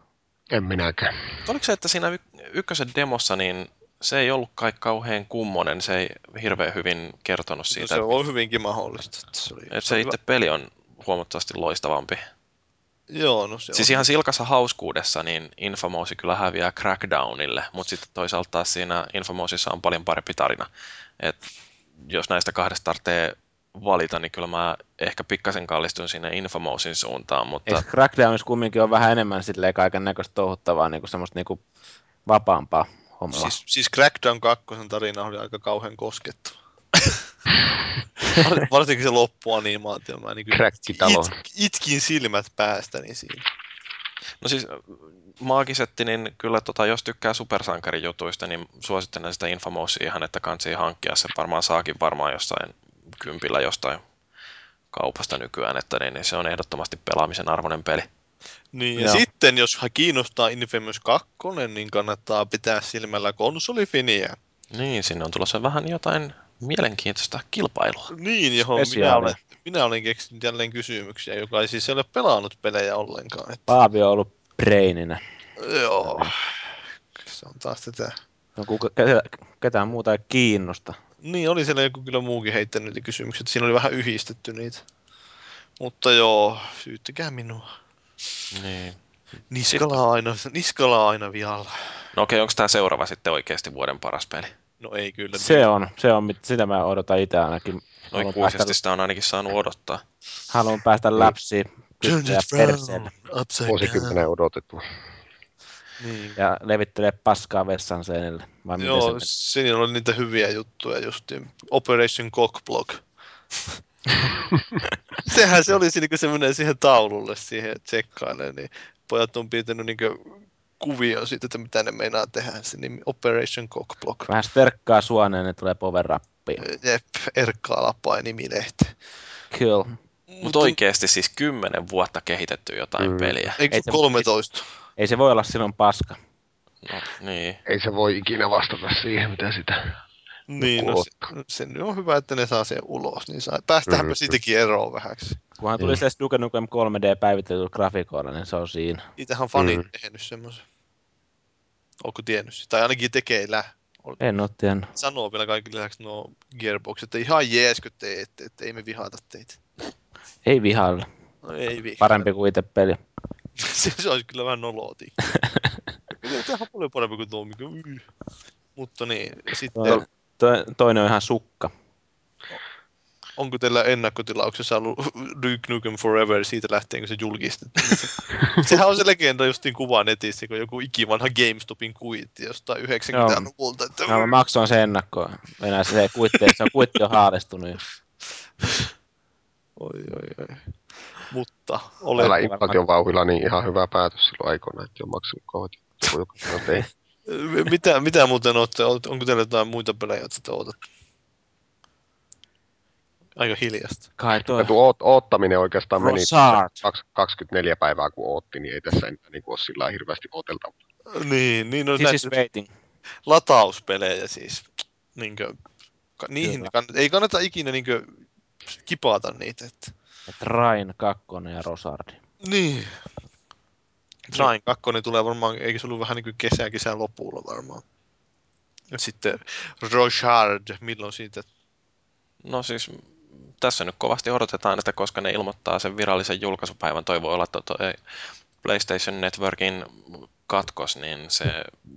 En minäkään. Oliko se, että siinä y- ykkösen demossa, niin se ei ollut kai kauhean kummonen, se ei hirveän hyvin kertonut Siitä, siitä, No se on hyvinkin mahdollista. Että se, oli, että se on itse peli on huomattavasti loistavampi. Joo, no se Siis on. ihan silkassa hauskuudessa, niin Infamousi kyllä häviää Crackdownille, mutta sitten toisaalta taas siinä Infamousissa on paljon parempi tarina. Et jos näistä kahdesta tarvitsee valita, niin kyllä mä ehkä pikkasen kallistun sinne Infamousin suuntaan, mutta Eikö Crackdownissa kumminkin ole vähän enemmän silleen kaiken näköistä touhuttavaa, niin kuin semmoista niin kuin vapaampaa hommaa? Siis, siis Crackdown 2 tarina oli aika kauhean koskettava. Var- Varsinkin se loppuanimaatio. Mä niin it, itkin silmät päästäni siinä. No siis maagisetti, niin kyllä tota, jos tykkää supersankarijutuista, niin suosittelen sitä Infamousia ihan, että kansi hankkia. Se varmaan saakin varmaan jossain kympillä jostain kaupasta nykyään, että niin, niin se on ehdottomasti pelaamisen arvoinen peli. Niin, ja Joo. sitten jos kiinnostaa Infamous 2, niin kannattaa pitää silmällä konsolifiniä. Niin, sinne on tulossa vähän jotain mielenkiintoista kilpailua. Niin, johon minä olen, minä olen keksinyt jälleen kysymyksiä, joka ei siis ole pelannut pelejä ollenkaan. Että, Paavi on ollut braininä. joo, se on taas tätä. No, kuka, ketä, ketään muuta ei kiinnosta. Niin, oli siellä joku kyllä muukin heittänyt niitä kysymyksiä, että siinä oli vähän yhdistetty niitä. Mutta joo, syyttäkää minua. Niin. Niskala on aina, niskala on aina vialla. No okei, onko tämä seuraava sitten oikeasti vuoden paras peli? No ei kyllä. Se on, se on, mit- sitä mä odotan itse ainakin. No Haluan ikuisesti päästä, sitä on ainakin saanut odottaa. haluan päästä läpsiin Turn it round, upside Vuosikymmenen odotettu. Niin. ja levittelee paskaa vessan seinille. Vai miten Joo, se siinä oli niitä hyviä juttuja justiin. Operation Cockblock. Sehän se oli siinä, kun se menee siihen taululle siihen tsekkailemaan, niin pojat on piirtänyt niin kuvio siitä, että mitä ne meinaa tehdä. Se nimi Operation Cockblock. Vähän sterkkaa suoneen, niin tulee power rappiin. Jep, Erkka Alapain nimilehti. Kyllä. Mutta oikeasti siis kymmenen vuotta kehitetty jotain Mm. peliä. Eikö Ei se- 13? Ei se voi olla silloin paska. No, niin. Ei se voi ikinä vastata siihen, mitä sitä Niin, no se, se, on hyvä, että ne saa sen ulos. Niin saa, päästäänpä Mm. siitäkin eroon vähäksi. Kunhan tuli Mm. se Duke Nukem 3D päivitetyllä grafikoilla, niin se on siinä. Niitähän on fanit Mm. tehnyt semmoisen. Onko tiennyt sitä? Tai ainakin tekeillä. En oo tiennyt. Sanoo vielä kaikille lisäksi no Gearbox, että ihan jees, kun teette, että ei me vihata teitä. Ei vihailla. No ei vihaa. Parempi kuin itse peli. se, se olisi kyllä vähän nolooti. Tämä on paljon parempi kuin tuo, mikä... Mutta niin, sitten Toi- Toi, toinen on ihan sukka. onko teillä ennakkotilauksessa ollut Duke Nukem Forever siitä lähtien, kun se julkistettiin? Se- Sehän on se legenda justiin kuva netissä, kun joku ikivanha GameStopin kuitti jostain 90-luvulta. Että... No, mä maksoin se ennakkoon. Enää se, kuitti, se on kuitti on haalistunut. jo. Oi, oi, oi. Mutta Tällä olen... inflaation vauhdilla niin ihan hyvä päätös silloin aikoina, että on maksanut kohot. Joka ei. Mitä, mitä muuten olette, onko teillä jotain muita pelejä, joita te ootatte? Aika hiljasta. Kai Ja tuo oot, oottaminen oikeastaan meni Rosard. kaks- 24 päivää kun ootti, niin ei tässä enää niin ole sillä hirveästi ooteltava. Niin, niin on näitä waiting. latauspelejä siis. Niinkö, niihin Kyllä. kann, ei kannata ikinä niinkö kipata niitä. Että. Et Rain 2 ja Rosardi. Niin. Train 2 tulee varmaan, eikö se ollut vähän niin kuin kesä, kesän lopulla varmaan. Ja sitten Rochard, milloin siitä? No siis tässä nyt kovasti odotetaan, että koska ne ilmoittaa sen virallisen julkaisupäivän, toi voi olla että toi PlayStation Networkin katkos, niin se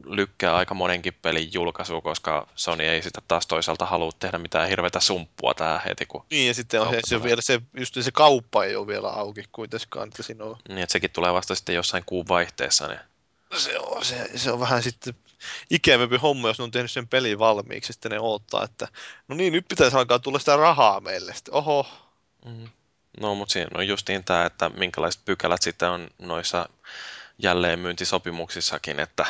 lykkää aika monenkin pelin julkaisua, koska Sony ei sitä taas toisaalta halua tehdä mitään hirveätä sumppua tää heti, kun Niin, ja sitten on se, se, on vielä se, just se kauppa ei ole vielä auki kuitenkaan, että siinä on niin, että sekin tulee vasta sitten jossain kuun vaihteessa. Niin. se on, se, se on vähän sitten ikävämpi homma, jos ne on tehnyt sen pelin valmiiksi, sitten ne odottaa, että no niin, nyt pitäisi alkaa tulla sitä rahaa meille. Sitten, oho, Mm. No, mutta siinä on justiin tämä, että minkälaiset pykälät sitten on noissa jälleenmyyntisopimuksissakin, että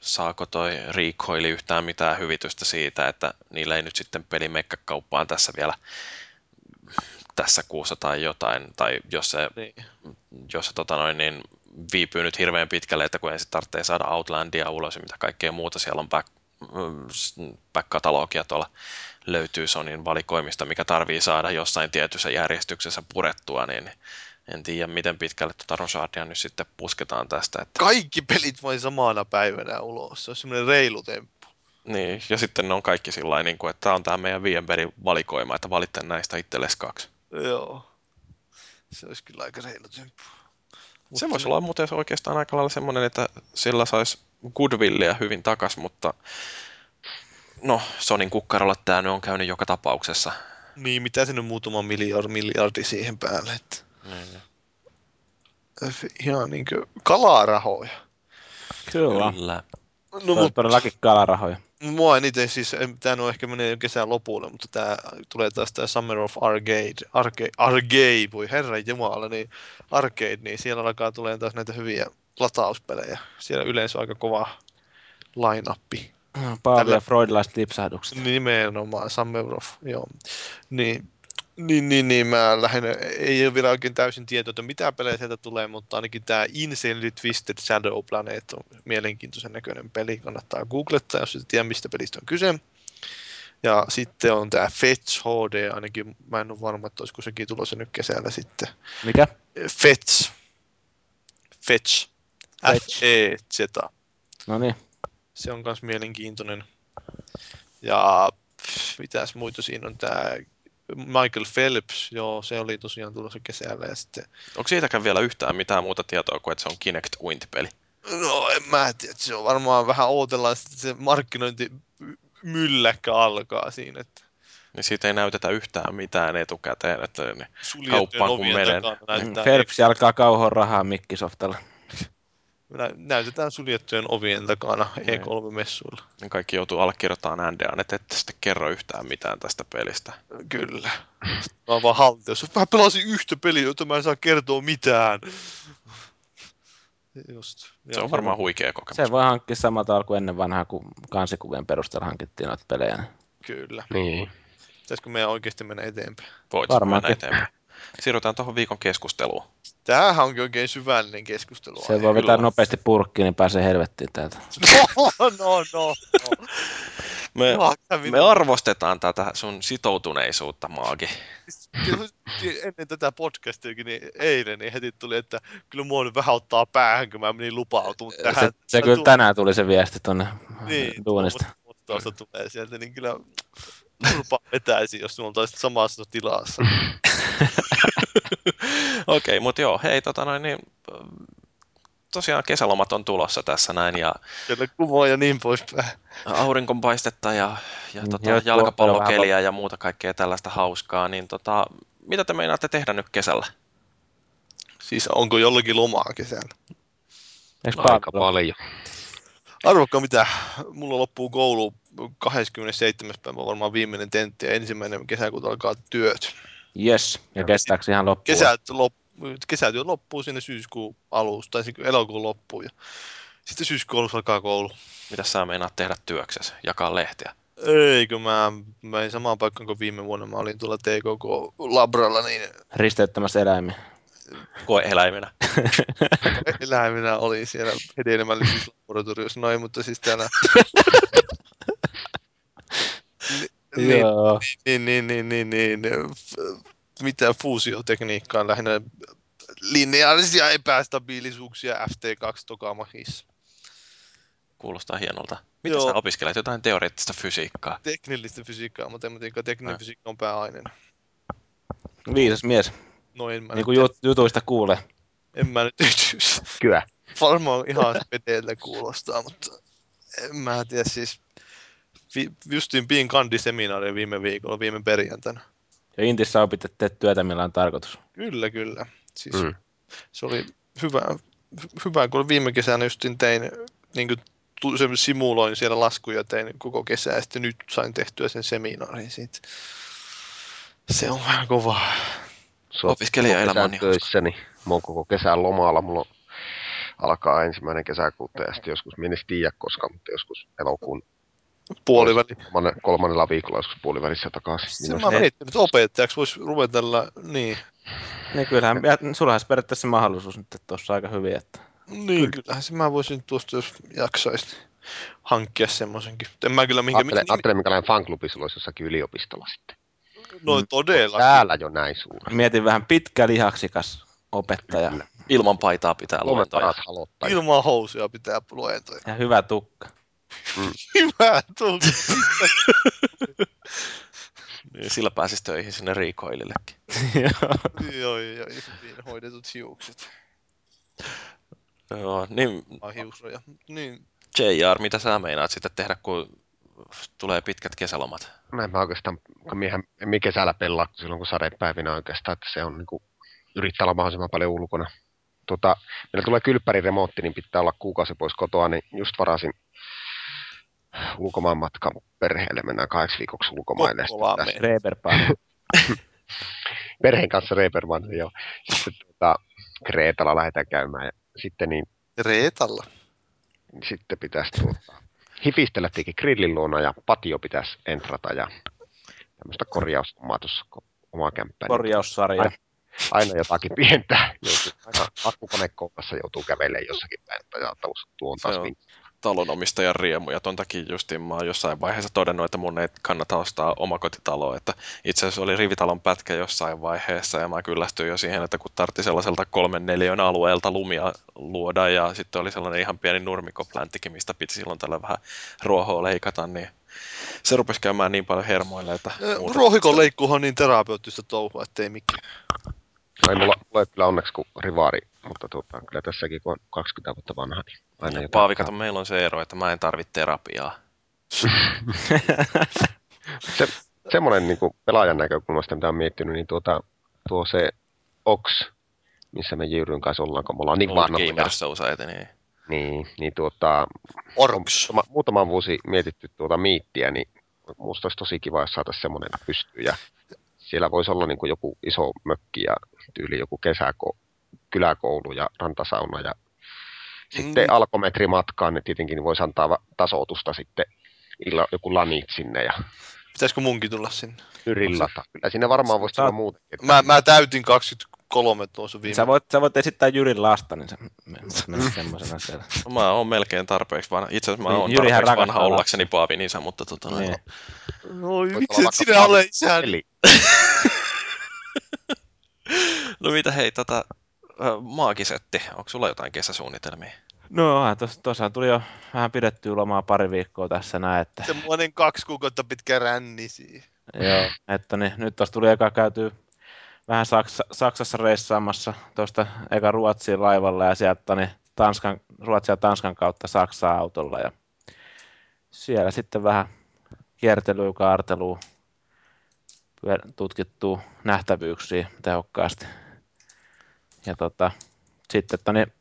saako toi Recoili yhtään mitään hyvitystä siitä, että niillä ei nyt sitten peli kauppaan tässä vielä tässä kuussa tai jotain, tai jos se, niin. jos se tota noin, niin viipyy nyt hirveän pitkälle, että kun ensin tarvitsee saada Outlandia ulos ja mitä kaikkea muuta siellä on back, mm, back-katalogia tuolla löytyy Sonin valikoimista, mikä tarvii saada jossain tietyssä järjestyksessä purettua, niin en tiedä, miten pitkälle tuota Rosardia nyt sitten pusketaan tästä. Että, kaikki pelit vain samana päivänä ulos. Se on semmoinen reilu temppu. niin, ja sitten ne on kaikki sillä niin kuin, että tämä on tämä meidän viienperin valikoima, että valitte näistä itsellesi kaksi. Joo. Se olisi kyllä aika reilu temppu. Se voisi olla muuten oikeastaan aika lailla semmoinen, että sillä saisi goodwillia hyvin takas, mutta no, Sonin kukkarolla tämä nyt on käynyt joka tapauksessa. Niin, mitä se nyt muutama miljardi, miljardi siihen päälle. Että Niin. ihan niinkö kalarahoja. Kyllä. Kyllä. No mutta todellakin kalarahoja. Mua eniten siis, tämä on ehkä menee kesän lopulle, mutta tämä tulee taas tämä Summer of Arcade, Arcade, Arcade, voi herra jumala, niin Arcade, niin siellä alkaa tulee taas näitä hyviä latauspelejä. Siellä yleensä on aika kova line-appi. Paavi Tällä- ja freudilaiset lipsahdukset. Nimenomaan, Summer of, joo. Niin, niin, niin, niin, mä lähinnä, ei ole vielä oikein täysin tietoa, että mitä pelejä sieltä tulee, mutta ainakin tämä Insanely Twisted Shadow Planet on mielenkiintoisen näköinen peli, kannattaa googlettaa, jos et tiedä mistä pelistä on kyse. Ja sitten on tämä Fetch HD, ainakin mä en ole varma, että olisiko sekin tulossa nyt kesällä sitten. Mikä? Fetch. Fetch. Fetch. F-E-Z. No niin. Se on myös mielenkiintoinen. Ja pff, mitäs muita siinä on tämä Michael Phelps, joo, se oli tosiaan tulossa kesällä ja sitten, Onko siitäkään vielä yhtään mitään muuta tietoa kuin, että se on Kinect Uint-peli? no en mä tiedä, se on varmaan vähän odotellaan, että se markkinointi mylläkkä alkaa siinä, että Niin siitä ei näytetä yhtään mitään etukäteen, että niin Kauppaan kun menen. näytetään, Phelps alkaa kauhoa rahaa Microsoftilla. Nä- näytetään suljettujen ovien takana Niin. E3-messuilla. niin kaikki joutuu allekirjoittamaan NDAn, että ette sitten kerro yhtään mitään tästä pelistä. Kyllä. Mä oon vaan haltiossa. Mä pelasin yhtä peliä, jota mä en saa kertoa mitään. Just. Se on varmaan huikea kokemus. Se voi hankkia samalla tavalla kuin ennen vanhaa, kun kansikuvien perusteella hankittiin noita pelejä. Kyllä. Niin. Pitäisikö meidän oikeasti mennä eteenpäin? Voit Varmaankin. mennä eteenpäin. Siirrytään tuohon viikon keskusteluun. Tämähän onkin oikein syvällinen keskustelu. Se voi vetää nopeasti purkkiin, niin pääsee helvettiin täältä. No, no, no. no. Me, kävi- me arvostetaan tätä sun sitoutuneisuutta, Maagi. Ennen tätä podcastiakin, niin eilen niin heti tuli, että kyllä mua nyt vähän ottaa päähän, kun mä menin lupautumaan tähän. Se, se kyllä tänään tuli se viesti tonne niin, duunista. tuosta tulee sieltä, niin kyllä turpa vetäisi, jos mulla olisi samassa tilassa. Okei, mutta joo, hei, tota noin, niin, tosiaan kesälomat on tulossa tässä näin, ja Kyllä kumoa ja niin poispäin. aurinkonpaistetta ja, ja Mm, tota, jotkut jalkapallokeliä ja muuta kaikkea tällaista hauskaa, niin tota, mitä te meinaatte tehdä nyt kesällä? Siis onko jollakin lomaa kesällä? Eikö Aika paljon. Arvokka mitä, mulla loppuu koulu 27. päivä varmaan viimeinen tentti ja ensimmäinen kesäkuuta alkaa työt. Yes, ja kestääkö se ihan loppuun? Kesät, lop, kesätyö loppuu sinne syyskuun alusta tai elokuun loppuun ja sitten syyskuun alussa alkaa koulu. Mitä sä meinaat tehdä työksessä? Jakaa lehtiä? Eikö mä, mä en samaan paikkaan kuin viime vuonna, mä olin tuolla TKK Labralla, niin Risteyttämässä eläimiä. Koe eläimenä. eläiminä oli siellä hedelmällisessä laboratoriossa, noin, mutta siis täällä... Ni- niin, Joo. niin, niin, niin, niin, niin, f- mitä fuusiotekniikkaa lähinnä lineaarisia epästabiilisuuksia FT2 Tokamachissa. Kuulostaa hienolta. Mitä Joo. sä opiskelet? Jotain teoreettista fysiikkaa? Teknillistä fysiikkaa, matematiikkaa, tekninen Ai. fysiikka on pääaineena. Viisas mies, No en mä, niin kuin jut- jutuista kuulee. en mä nyt Kyllä. varmaan ihan veteeltä kuulostaa, mutta en mä tiedä siis. Vi, justiin Piin kandiseminaari viime viikolla, viime perjantaina. Ja Intissä opit, että teet työtä, millä on tarkoitus. Kyllä, kyllä. Siis Mm. se oli hyvä, hy- hyvä, kun viime kesänä justiin tein, niin kuin simuloin siellä laskuja tein koko kesää ja sitten nyt sain tehtyä sen seminaarin siitä. Se on vähän kovaa. Opiskelijaelämä on töissä, niin mä oon koko kesän lomalla. Mulla alkaa ensimmäinen kesäkuuta ja sitten joskus menisi tiedä koska, mutta joskus elokuun Puoliväli. kolmanne, kolmannella viikolla joskus puolivälissä takaisin. Se Niin mä mietin, että opettajaksi voisi ruveta, niin. Niin kyllähän, ja sulla olisi periaatteessa mahdollisuus nyt tuossa aika hyvin, että Niin, kyllähän se mä voisin tuosta, jos jaksaisin hankkia semmoisenkin. En mä kyllä minkä... Ajattele, ajattele minkälainen fanklubi sulla olisi jossakin yliopistolla sitten. No todella. Täällä jo näin suuri. mietin vähän pitkä lihaksikas opettaja Kyllä. Ilman paitaa pitää luentoja. Ilman housuja pitää luentoja. ja hyvä tukka. Hyvä tullut. Niin sillä pääsisi töihin sinne Riikoilillekin. joo, joo, hyvin hoidetut hiukset. Joo, niin Ah, hiusroja. Niin, JR, mitä sä meinaat sitten tehdä, kun tulee pitkät kesälomat? No en mä oikeastaan, kun miehän, en kesällä pelaa silloin kun sadepäivinä oikeastaan, että se on niin kuin, yrittää olla mahdollisimman paljon ulkona. Tota, meillä tulee kylppäriremontti, niin pitää olla kuukausi pois kotoa, niin just varasin ulkomaan matkan perheelle. Mennään kahdeksi viikoksi ulkomaille. Reeperpaan. perheen kanssa Reeperman, joo. Sitten tuota, Kreetalla lähdetään käymään. Ja sitten, niin, Reetalla. sitten pitäisi tuota, hifistellä tietenkin grillin luona ja patio pitäisi entrata ja tämmöistä korjaushommaa tuossa omaa kämppää. Korjaussarja. Ai. Aina jotakin pientä. Joutuu, aina akkukonekoukassa joutuu kävelemään jossakin päin, että ja tuo on taas vinkki. Talonomistajan riemu, ja ton takia justiin mä oon jossain vaiheessa todennut, että mun ei kannata ostaa omakotitaloa, että itse asiassa oli rivitalon pätkä jossain vaiheessa, ja mä kyllästyin jo siihen, että kun tartti sellaiselta kolmen neliön alueelta lumia luoda, ja sitten oli sellainen ihan pieni nurmikoplänttikin, mistä piti silloin tällä vähän ruohoa leikata, niin se rupesi käymään niin paljon hermoille, että... Ruohikon leikkuuhan on niin terapeuttista touhua, ettei mikään. No ei mulla, ei kyllä onneksi kuin rivaari, mutta tuota, kyllä tässäkin kun on 20 vuotta vanha, niin aina jotain. Paavi, kato, meillä on se ero, että mä en tarvitse terapiaa. se, semmoinen niin kuin pelaajan näkökulmasta, mitä on miettinyt, niin tuota, tuo se Ox, missä me Jiyryn kanssa ollaan, kun me ollaan niin vanhoja, Gamers Society, niin... niin, niin tuota, Orks. muutama, muutaman vuosi mietitty tuota miittiä, niin musta olisi tosi kiva, jos saataisiin semmoinen pystyyn. Ja siellä voisi olla niin kuin joku iso mökki ja tyyli joku kesäko, kyläkoulu ja rantasauna ja sitten Mm. alkometri matkaan, niin tietenkin voisi antaa tasoitusta sitten illa, joku lanit sinne ja Pitäisikö munkin tulla sinne? yrillata. Kyllä siinä varmaan voisi tulla muutenkin. että- Mä, mä täytin 23 tuossa viime. Sä voit, sä voit esittää Jyrin lasta, niin sä mennä semmoisena siellä. No, mä oon melkein tarpeeksi vanha. Itse asiassa mä Niin, oon Jyrihän tarpeeksi vanha ollakseni Paavin isä, mutta tota noin. Niin. Oi, Voit miksi et sinä ole? Eli No mitä hei, tota, maagisetti, onko sulla jotain kesäsuunnitelmia? No onhan tos, tossahan tuli jo vähän pidettyä lomaa pari viikkoa tässä näin, että, Semmoinen kaksi kuukautta pitkä ränni siihen. joo, että niin, nyt tuossa tuli eka käyty vähän Saksa, Saksassa reissaamassa tuosta eka Ruotsiin laivalla ja sieltä niin Tanskan, Ruotsin ja Tanskan kautta Saksaa autolla ja siellä sitten vähän kiertelyä, kaartelua, tutkittua nähtävyyksiä tehokkaasti. Ja tota, sitten että niin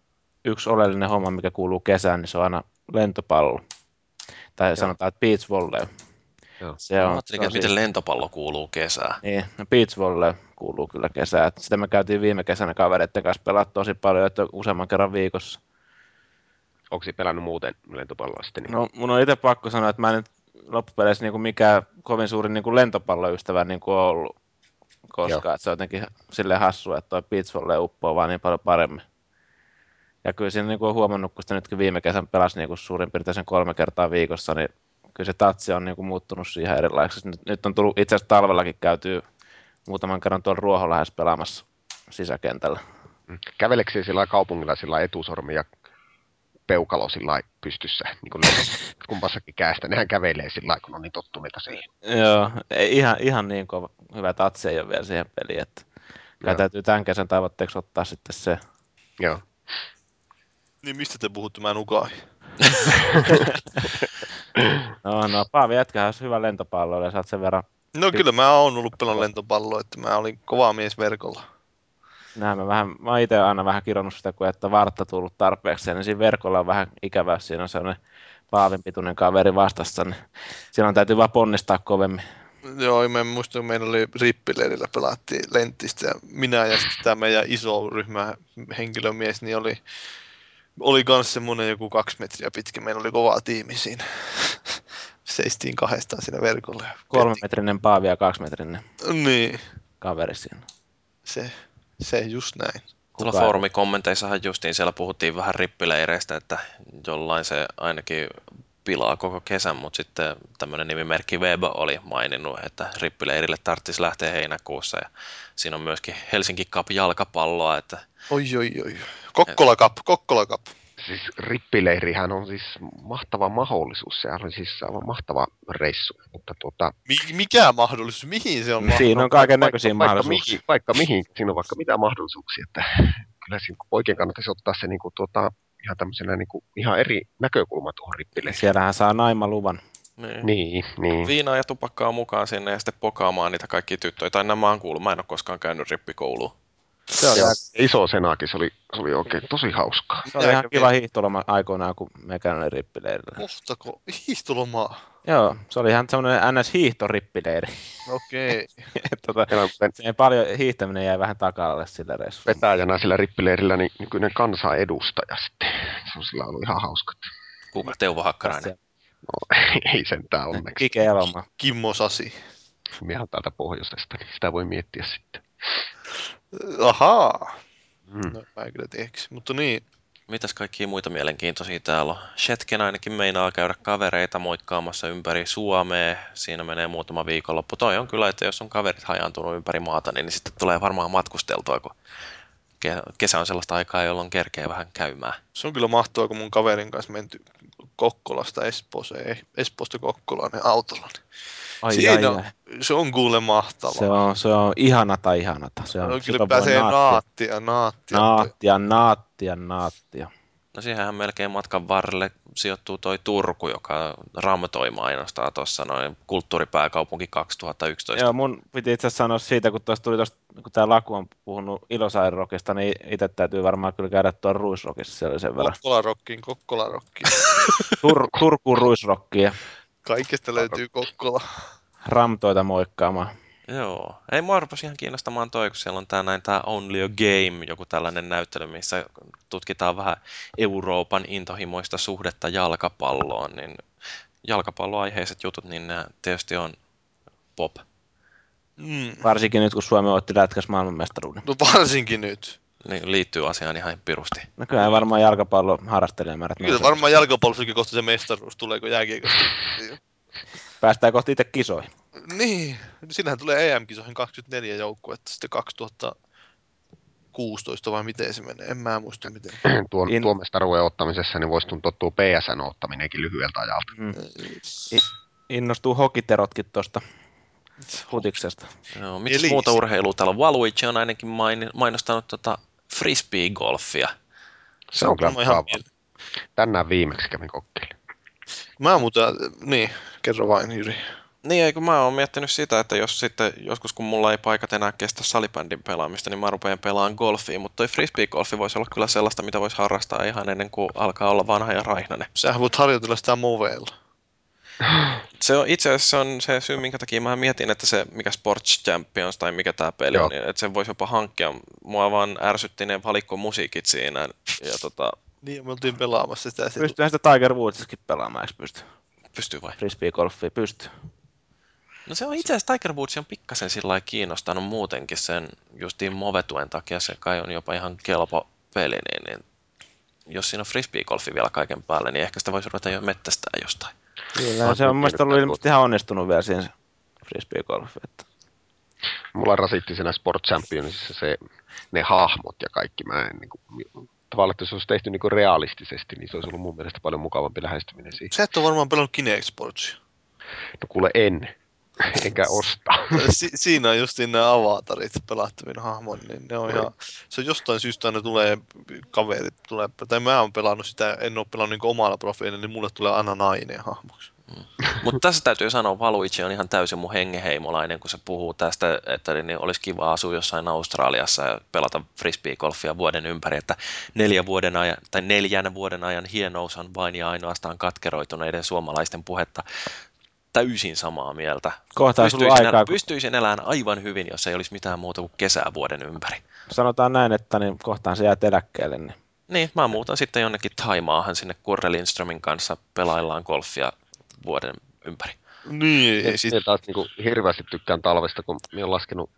yksi oleellinen homma, mikä kuuluu kesään, niin se on aina lentopallo. Tai sanotaan, että beach volley. Joo. Se on, ajattelin, se on miten siis- lentopallo kuuluu kesään. niin, no beach volley kuuluu kyllä kesään. Sitä me käytiin viime kesänä kavereiden kanssa pelaa tosi paljon, että useamman kerran viikossa. onko se pelannut muuten lentopalloa sitten? Niin? No, mun on itse pakko sanoa, että mä en nyt loppupeleissä niin mikään kovin suuri niin lentopalloystävä niin kuin ollut koskaan. Että se on jotenkin silleen hassua, että toi beach volley uppoo vaan niin paljon paremmin. Ja kyllä siinä niin kuin on huomannut, kun sitä nytkin viime kesän pelasi niin kuin suurin piirtein sen kolme kertaa viikossa, niin kyllä se tatsi on niin kuin muuttunut siihen erilaiseksi. Nyt, nyt on tullut itse asiassa talvellakin käytyy muutaman kerran tuolla Ruoholähes pelaamassa sisäkentällä. Mm. Käveleekö se sillä kaupungilla sillä lailla etusormi ja peukalo sillä pystyssä, niin kuin kumpassakin käestä. Nehän kävelee sillä lailla, kun on niin tottuneita siihen. Joo, ei, ihan, ihan niin kova, hyvä tatsi ei ole vielä siihen peliin, että kyllä Joo. täytyy tämän kesän tavoitteeksi ottaa sitten se. Joo. Niin mistä te puhutte? Mä nukahin. No, no Paavi jätkähän olisi hyvä lentopallo, ja saat sen verran, No kyllä mä oon ollut pelannut lentopalloa, että mä olin kova mies verkolla. Näin mä, vähän, mä itse aina vähän kironnut sitä, kun että vartta tullut tarpeeksi, niin siinä verkolla on vähän ikävää, siinä on sellainen Paavin pituinen kaveri vastassa, niin silloin täytyy vaan ponnistaa kovemmin. Joo, mä en muista, meillä oli rippileirillä pelattiin lentistä ja minä ja sitten tämä meidän iso ryhmä henkilömies, niin oli, oli kans semmonen joku kaksi metriä pitkä. Meillä oli kova tiimi siinä. Seistiin kahdestaan siinä verkolla. Kolmemetrinen Paavi ja kaksimetrinen Niin, kaveri siinä. se, se just näin. Tuolla Kuka ei- foorumikommenteissahan justiin siellä puhuttiin vähän rippileireistä, että jollain se ainakin pilaa koko kesän, mutta sitten tämmöinen nimimerkki Web oli maininnut, että rippileirille tarvitsisi lähteä heinäkuussa ja siinä on myöskin Helsinki Cup jalkapalloa, että Oi, oi, oi. Kokkola Cup, Kokkola Cup. Siis rippileirihän on siis mahtava mahdollisuus. Se oli siis aivan mahtava reissu. Mutta tuota, Mi- mikä mahdollisuus? Mihin se on Siinä on mahdollisuus? kaiken näköisiä vaikka, mahdollisuuksia. mihin, vaikka mihin, siinä on vaikka mitä mahdollisuuksia. Että kyllä siinä oikein kannattaisi ottaa se niin kuin, tuota, ihan tämmöisenä niin kuin, ihan eri näkökulma tuohon rippileiriin. Siellähän saa naimaluvan. niin. Niin, niin. viinaa ja tupakkaa mukaan sinne ja sitten pokaamaan niitä kaikkia tyttöjä. Tai nämä on kuullut, mä en ole koskaan käynyt rippikouluun. Se Joo, aika- iso senaakin, se oli Se oli oikein tosi hauskaa. Se oli ihan kiva hiihtoloma aikoinaan, kun mekään oli rippileirillä. Kohtako hiihtolomaa? Joo, se oli ihan semmoinen NS-hiihtorippileiri. Okei. tota, on ven- se ei paljon, hiihtäminen jäi vähän taka-alle sillä reissulla. vetäjänä sillä rippileirillä niin nykyinen kansanedustaja sitten. Se on sillä ollut ihan hauska. Kuka? Teuvo Hakkarainen. No, ei sentään onneksi. Kike Eloma. Kimmo Sasi. Ihan täältä pohjoisesta, niin sitä voi miettiä sitten. Ahaa. Mm. No, mä en kyllä tiedäks. Mutta niin, Mitäs kaikkia muita mielenkiintoisia täällä on? Shetken ainakin meinaa käydä kavereita moikkaamassa ympäri Suomea. Siinä menee muutama viikonloppu. Toi on kyllä, että jos on kaverit hajaantunut ympäri maata, niin sitten tulee varmaan matkusteltua, kun kesä on sellaista aikaa, jolloin kerkee vähän käymään. se on kyllä mahtavaa, kun mun kaverin kanssa menty Kokkolasta Espooseen, Espoosta Kokkolaan niin autolla. Niin Ai, Siinä ai, on- ai. Se on kuule mahtavaa. Se on, se on ihanata, ihanata. Se on, No, kyllä pääsee naattia. naattia, naattia. Naattia, naattia, naattia. No siihenhän melkein matkan varrelle sijoittuu toi Turku, joka ramtoi mainostaa tuossa noin kulttuuripääkaupunki 2011. Joo, mun piti itse asiassa sanoa siitä, kun tuosta tuli tosta, kun tämä Laku on puhunut Ilosairokista, niin itse täytyy varmaan kyllä käydä tuon Ruisrockissa, se oli sen verran. Kokkola Rockiin, Kokkola Rockiin. Tur, Turkuun Ruisrockia, Kaikesta löytyy Kokkola. Ramtoita moikkaamaan. Joo. Ei mua rupesi ihan kiinnostamaan toi, kun siellä on tää näin tää Only a Game, joku tällainen näyttely, missä tutkitaan vähän Euroopan intohimoista suhdetta jalkapalloon, niin jalkapalloaiheiset jutut, niin nämä tietysti on pop. Mm. Varsinkin nyt, kun Suomi otti lätkäs maailmanmestaruuden. No varsinkin nyt. Niin liittyy asiaan ihan pirusti. No kyllä varmaan jalkapallo harrastelijamäärät Kyllä varmaan jalkapallossakin kohta se mestaruus tulee, kun jääkiekosta. Päästään kohti itse kisoihin. Niin, sinähän tulee EM-kisoihin 24 joukkuetta, sitten 2016 vai miten se menee, en mä muista miten. Tuon, In- tuon mestaruuden ottamisessa niin voisi tuntua tuo PSN ottaminenkin lyhyeltä ajalta. Mm. Innostuu hokiterotkin tuosta futiksesta. Joo, mitäs Eli- muuta urheilua täällä on? Valuichi on ainakin main, mainostanut tota frisbee-golfia. Se on kyllä ihan. Tänään viimeksi kävin kokeilemaan. Mä muuten, niin, kerro vain Jyri. Niin, eikö mä oon miettinyt sitä, että jos sitten joskus kun mulla ei paikat enää kestä salibändin pelaamista, niin mä rupean pelaamaan golfia, mutta toi frisbee-golfi voisi olla kyllä sellaista, mitä voisi harrastaa ihan ennen kuin alkaa olla vanha ja raihnainen. Sähän voit harjoitella sitä moveilla. Se on itse asiassa se on se syy, minkä takia mä mietin, että se mikä Sports Champions tai mikä tämä peli Joo. on, niin että sen voisi jopa hankkia. Mua vaan ärsytti ne valikkomusiikit siinä. Ja tota, Niin, me oltiin pelaamassa sitä. Pystyyhän sitä Tiger Woodsissakin pelaamaan, eikö pysty? pystyy vai? Frisbee-golfia pystyy. No se on itse asiassa Tiger Woods on pikkasen sillä lailla kiinnostanut muutenkin sen justiin Movetuen takia. Se kai on jopa ihan kelpo peli, niin, niin jos siinä on frisbee-golfi vielä kaiken päälle, niin ehkä sitä voisi ruveta jo mettästää jostain. Kyllä, se on kyllä mun mielestä ollut ilmeisesti ihan onnistunut vielä siinä frisbee-golfi. Että. Mulla rasitti siinä Sport Championsissa se, ne hahmot ja kaikki. Mä en, niin kuin, tavallaan, että se olisi tehty niin kuin realistisesti, niin se olisi ollut mun mielestä paljon mukavampi lähestyminen siihen. Sä et ole varmaan pelannut Kinect Sportsia. No kuule en, enkä osta. si- siinä on justiin nämä avatarit pelattavina hahmon, niin ne on ihan, se on jostain syystä aina tulee kaverit, tulee, tai mä oon pelannut sitä, en ole pelannut niin omalla profiililla, niin mulle tulee aina nainen hahmoksi. Mutta tässä täytyy sanoa, Valuichi on ihan täysin mun hengeheimolainen, kun se puhuu tästä, että niin olisi kiva asua jossain Australiassa ja pelata frisbee-golfia vuoden ympäri, että neljä vuoden ajan, tai neljän vuoden ajan hienous on vain ja ainoastaan katkeroituneiden suomalaisten puhetta. Täysin samaa mieltä. Kohta Pystyisin, aikaa, el- kun pystyisin elämään aivan hyvin, jos ei olisi mitään muuta kuin kesää vuoden ympäri. sanotaan näin, että niin kohtaan se jää eläkkeelle. Niin. Niin, mä muutan sitten jonnekin Taimaahan sinne Kurre Lindströmin kanssa pelaillaan golfia vuoden ympäri. Niin, ei sit, Sitten taas niin kuin, hirveästi tykkään talvesta, kun minä olen laskenut,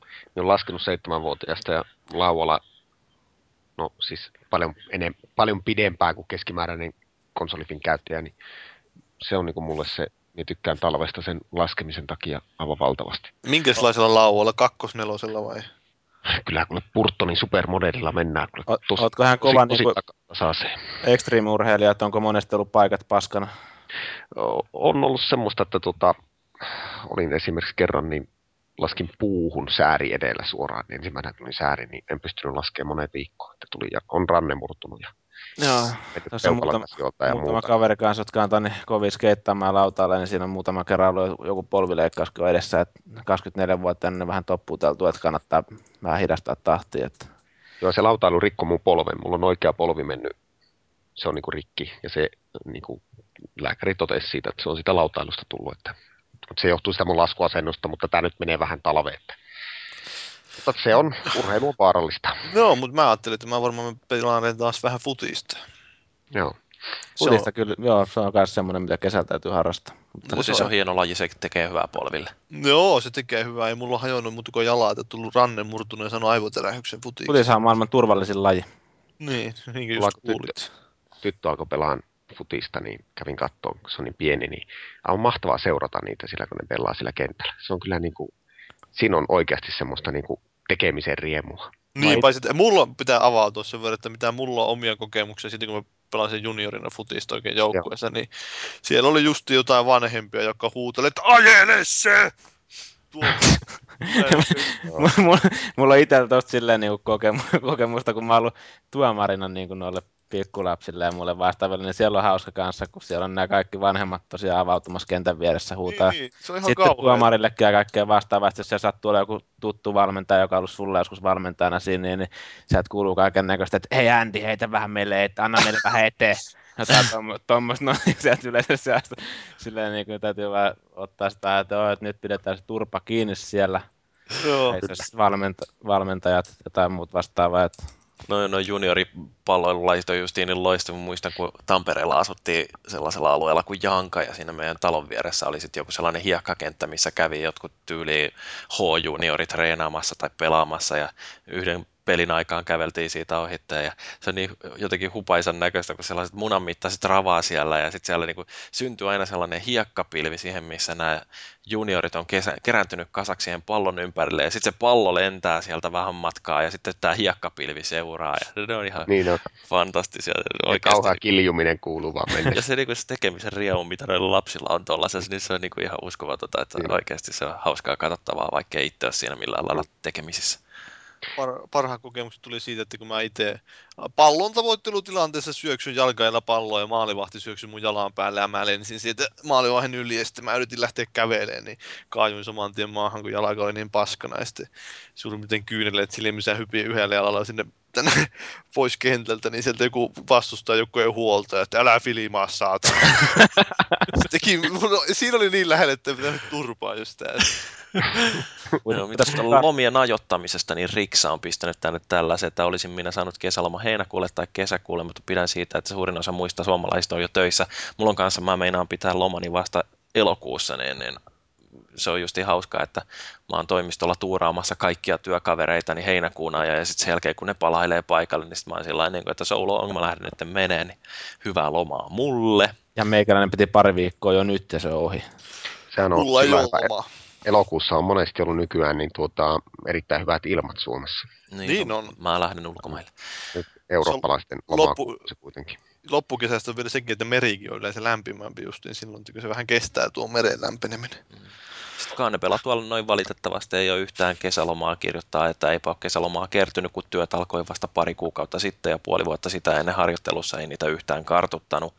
minä olen laskenut seitsemänvuotiaasta ja lauvalla, no siis paljon, enem, paljon pidempään kuin keskimääräinen konsolifin käyttäjä, niin se on niin kuin mulle se, minä tykkään talvesta sen laskemisen takia aivan valtavasti. minkälaisella laualla, kakkosnelosella vai? Kyllä kuule Purtonin supermodellilla mennään. Kuule, O- tosi, ootko hän kova tosi niinku tasaiseen. extreme-urheilija, että onko monesti ollut paikat paskana? O- on ollut semmoista, että tota, olin esimerkiksi kerran, niin laskin puuhun sääri edellä suoraan. Niin ensimmäinen tuli sääri, niin en pystynyt laskemaan monen viikkoon. Että tuli ja on ranne murtunut ja Joo. Tässä on muutama- muutama muuta. kaveri kanssa, jotka on tänne kovin skeittaamaan lautaalle, niin siinä on muutama kerran ollut joku polvileikkauskin on edessä, että 24 vuotta ennen vähän toppuuteltu, että kannattaa vähän hidastaa tahtia. Että Joo, se lautailu rikko mun polven. Mulla on oikea polvi mennyt. Se on niinku rikki. Ja se niinku, lääkäri totesi siitä, että se on sitä lautailusta tullut. Että, mutta se johtuu sitä mun laskuasennosta, mutta tämä nyt menee vähän talveen. Että. Mutta se on urheilu on vaarallista. Joo, mutta mä ajattelin, että mä varmaan pelaan taas vähän futista. Joo. Se on, Futista kyllä, joo, se on myös semmoinen, mitä kesällä täytyy harrastaa. Mutta se on hieno laji, se tekee hyvää polville. joo, se tekee hyvää. Ei mulla hajonnut muuta kuin jalat ja tullut ranne murtunut ja saanut aivoterähyksen futiksi. Futishan on maailman turvallisin laji. Niin, niin kuin just on tyttö- kuulit. tyttö alkoi pelaan futista, niin kävin kattoon, kun se on niin pieni, niin on mahtavaa seurata niitä sillä, kun ne pelaa sillä kentällä. Se on kyllä niin kuin, siinä on oikeasti semmoista niin kuin tekemisen riemua. Niin, Vai- paitsi että mulla pitää avautua sen verran, että mitä mulla on omia kokemuksia siitä, kun mä pelasin juniorina futista oikein joukkueessa, niin siellä oli just jotain vanhempia, jotka huutelivat, että ajele se! Mulla, mulla, itsellä tosta silleen niinku kokemu, kokemusta, kun mä oon ollut tuomarina niinku noille pikkulapsille ja mulle vastaaville, niin siellä on hauska kanssa, kun siellä on nämä kaikki vanhemmat tosiaan avautumassa kentän vieressä huutaa. niin, niin, se on ihan Sitten kauheaa. tuomarillekin ja kaikkea vastaavaa, että jos siellä sattuu olla joku tuttu valmentaja, joka on ollut sulla joskus valmentajana siinä, niin, niin sieltä kuuluu kaiken näköistä, että hei Andy, heitä vähän meille, että anna meille vähän eteen. Jotain tommo- tuommoista, no niin sieltä yleensä sieltä, silleen niin kuin täytyy vaan ottaa sitä, että, että nyt pidetään se turpa kiinni siellä. Joo. Ei se valmenta, valmentajat jotain muut vastaavaa, että No, no junioripalloilulajit on justiin niin loistava. Muistan, kun Tampereella asuttiin sellaisella alueella kuin Janka ja siinä meidän talon vieressä oli sitten joku sellainen hiekkakenttä, missä kävi jotkut tyyli H-juniorit treenaamassa tai pelaamassa ja yhden pelin aikaan käveltiin siitä ohitteen ja se on niin jotenkin hupaisan näköistä, kun sellaiset munan mittaiset ravaa siellä ja sitten siellä niin kuin syntyy aina sellainen hiekkapilvi siihen, missä nämä juniorit on kesä, kerääntynyt kasaksi siihen pallon ympärille ja sitten se pallo lentää sieltä vähän matkaa ja sitten tämä hiekkapilvi seuraa ja ne on ihan Niin. Fantastisia. Ja Oikeasti. kauhea kiljuminen kuuluu vaan mennä. Ja se, niin se tekemisen riemu, mitä noilla lapsilla on tuollaisessa, niin se on niin kuin ihan uskomatonta, että Niin. oikeasti se on hauskaa katsottavaa, vaikka ei itse ole siinä millään lailla tekemisissä. Par, parhaat kokemukset tuli siitä, että kun mä itse pallon tavoittelutilanteessa syöksyn jalkailla palloa ja maalivahti syöksyi mun jalan päälle ja mä lensin siitä maalivahdin yli ja sitten mä yritin lähteä kävelemään, niin kaajuin saman tien maahan, kun jalka oli niin paskana ja sitten suurin piirtein kyyneleet silmissä hypin yhdellä jalalla sinne tänne pois kentältä, niin sieltä joku vastustaa joku ei huolta, että älä filimaa teki, mulla- siinä oli niin lähellä, että pitänyt turpaa just tää. Joo, mitä tuosta lomien ajoittamisesta, niin Riksa on pistänyt tänne tällaisen, että olisin minä saanut kesäloma heinäkuulle tai kesäkuulle, mutta pidän siitä, että suurin osa muista suomalaisista on jo töissä. Mulla on kanssa, mä meinaan pitää lomani vasta elokuussa, niin, niin se on just hauskaa, että mä oon toimistolla tuuraamassa kaikkia työkavereitani heinäkuun ajan, ja sitten sen jälkeen, kun ne palailee paikalle, niin sit mä oon sillä niin että Soulo on, mä lähden nyt menee, niin hyvää lomaa mulle. ja meikäläinen piti pari viikkoa jo nyt ja se on ohi. Sehän on Mulla ei ole elokuussa on monesti ollut nykyään niin tuota, erittäin hyvät ilmat Suomessa. Niin on. Mä lähden ulkomaille. Nyt eurooppalaisten loppu- lomaa se kuitenkin. loppukesästä on vielä sekin, että merikin on yleensä lämpimämpi just, niin silloin kun se vähän kestää tuo meren lämpeneminen. Sitten Kannepela tuolla noin valitettavasti ei ole yhtään kesälomaa kirjoittaa, että eipä ole kesälomaa kertynyt, kun työt alkoi vasta pari kuukautta sitten ja puoli vuotta sitä ennen harjoittelussa ei niitä yhtään kartuttanut.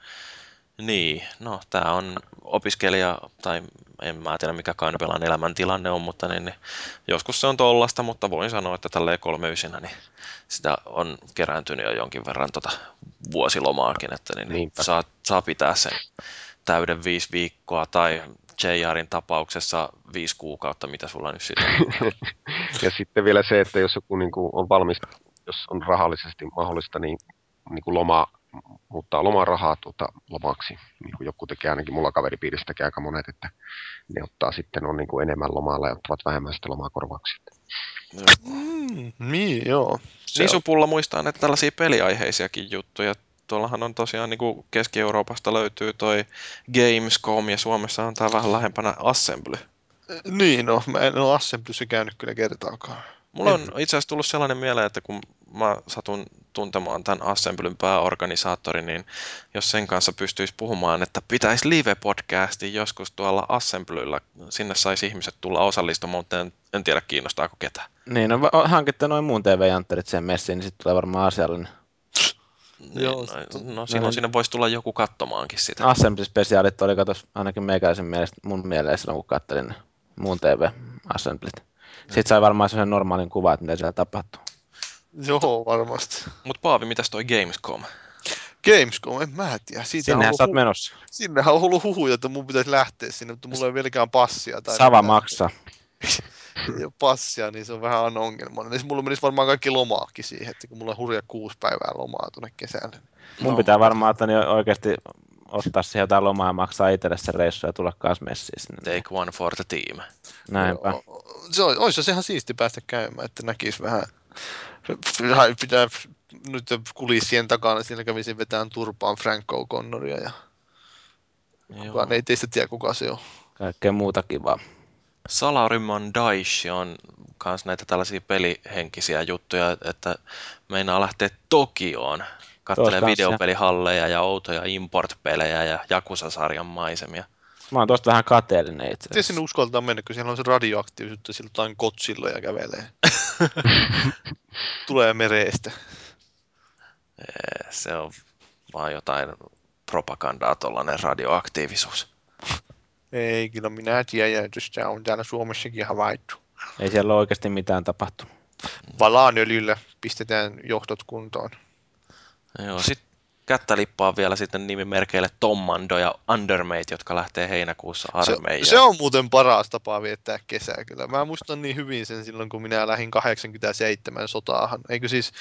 Niin, no tämä on opiskelija, tai en mä tiedä mikä Kannepelan elämäntilanne on, mutta niin, niin, joskus se on tollasta, mutta voin sanoa, että tälleen kolmeysinä, niin sitä on kerääntynyt jo jonkin verran tota vuosilomaakin, että niin, niin Niinpä. saa, saa pitää sen täyden viisi viikkoa tai JRin tapauksessa viisi kuukautta, mitä sulla nyt siitä on. Ja sitten vielä se, että jos joku niin kuin on valmis, jos on rahallisesti mahdollista, niin, niin kuin loma, muuttaa lomarahaa tuota lomaksi. Niin kuin joku tekee ainakin mulla kaveripiirissä tekee aika monet, että ne ottaa sitten on niin kuin enemmän lomalla ja ottavat vähemmän sitten lomakorvauksia. Mm, niin, joo. Se Niin on- supulla muistaan, että tällaisia peliaiheisiakin juttuja. Tuollahan on tosiaan niin kuin Keski-Euroopasta löytyy toi Gamescom ja Suomessa on tää vähän lähempänä Assembly. Niin, no, mä en ole Assemblyssä käynyt kyllä kertaakaan. Mulla on itse asiassa tullut sellainen mieleen, että kun mä satun tuntemaan tämän Assemblyn pääorganisaattorin, niin jos sen kanssa pystyisi puhumaan, että pitäisi live-podcasti joskus tuolla Assemblylla, sinne saisi ihmiset tulla osallistumaan, mutta en, en tiedä kiinnostaako ketään. Niin, no hankitte noin muun TV-jantterit sen messiin, niin sitten tulee varmaan asiallinen. Niin, Joo, no, no silloin no- sinne voisi tulla joku katsomaankin sitä. Assembly-spesiaalit oli katos ainakin meikäläisen mielestä mun mieleen silloin, kun kattelin muun TV-assemblit. Sitten sai varmaan sellaisen normaalin kuvan, että mitä siellä tapahtuu. Joo, varmasti. Mutta Paavi, mitäs toi Gamescom? Gamescom, en mä tiedä. Siitä Sinnehän on sä oot ollut, menossa. sinnehän on ollut huhuja, että mun pitäisi lähteä sinne, mutta mulla ei ole vieläkään passia. Tai Sava mitään. maksaa. Passia, niin se on vähän aina ongelmallinen. Niin mulla menisi varmaan kaikki lomaakin siihen, että kun mulla on hurja kuusi päivää lomaa tuonne kesälle. Mun No. pitää varmaan että niin oikeasti ottaa siihen jotain lomaa ja maksaa itselle se reissu ja tulla kans messiin sinne. Take one for the team. Näinpä. Joo, Se on, olisi se ihan siisti päästä käymään, että näkisi vähän, vähän pitää nyt kulissien takana, siellä kävisin vetään turpaan Frank O'Connoria ja kukaan ei teistä tiedä kuka se on. Kaikkea muuta kivaa. Salaryman Daishi on kans näitä tällaisia pelihenkisiä juttuja, että meinaa lähteä Tokioon kattelee videopelihalleja ja outoja import-pelejä ja Jakusa-sarjan maisemia. Mä oon tosta vähän kateellinen itse Miten sinne uskaltaa mennä, kun siellä on se radioaktiivisuutta, sillä jotain kotsilla ja kävelee. Tulee mereestä. Eh, Se on vaan jotain propagandaa tollanen radioaktiivisuus. Ei, kyllä minä tiedän, että sitä on täällä Suomessakin havaittu. Ei siellä ole oikeasti mitään tapahtunut. Valaan öljyllä pistetään johtot kuntoon. Joo, sit kättä lippaa vielä sitten nimimerkeille Tommando ja Undermate, jotka lähtee heinäkuussa Se, armeijaan. se on muuten paras tapa viettää kesää kyllä. Mä muistan niin hyvin sen silloin, kun minä lähdin 87 sotaahan. Eikö siis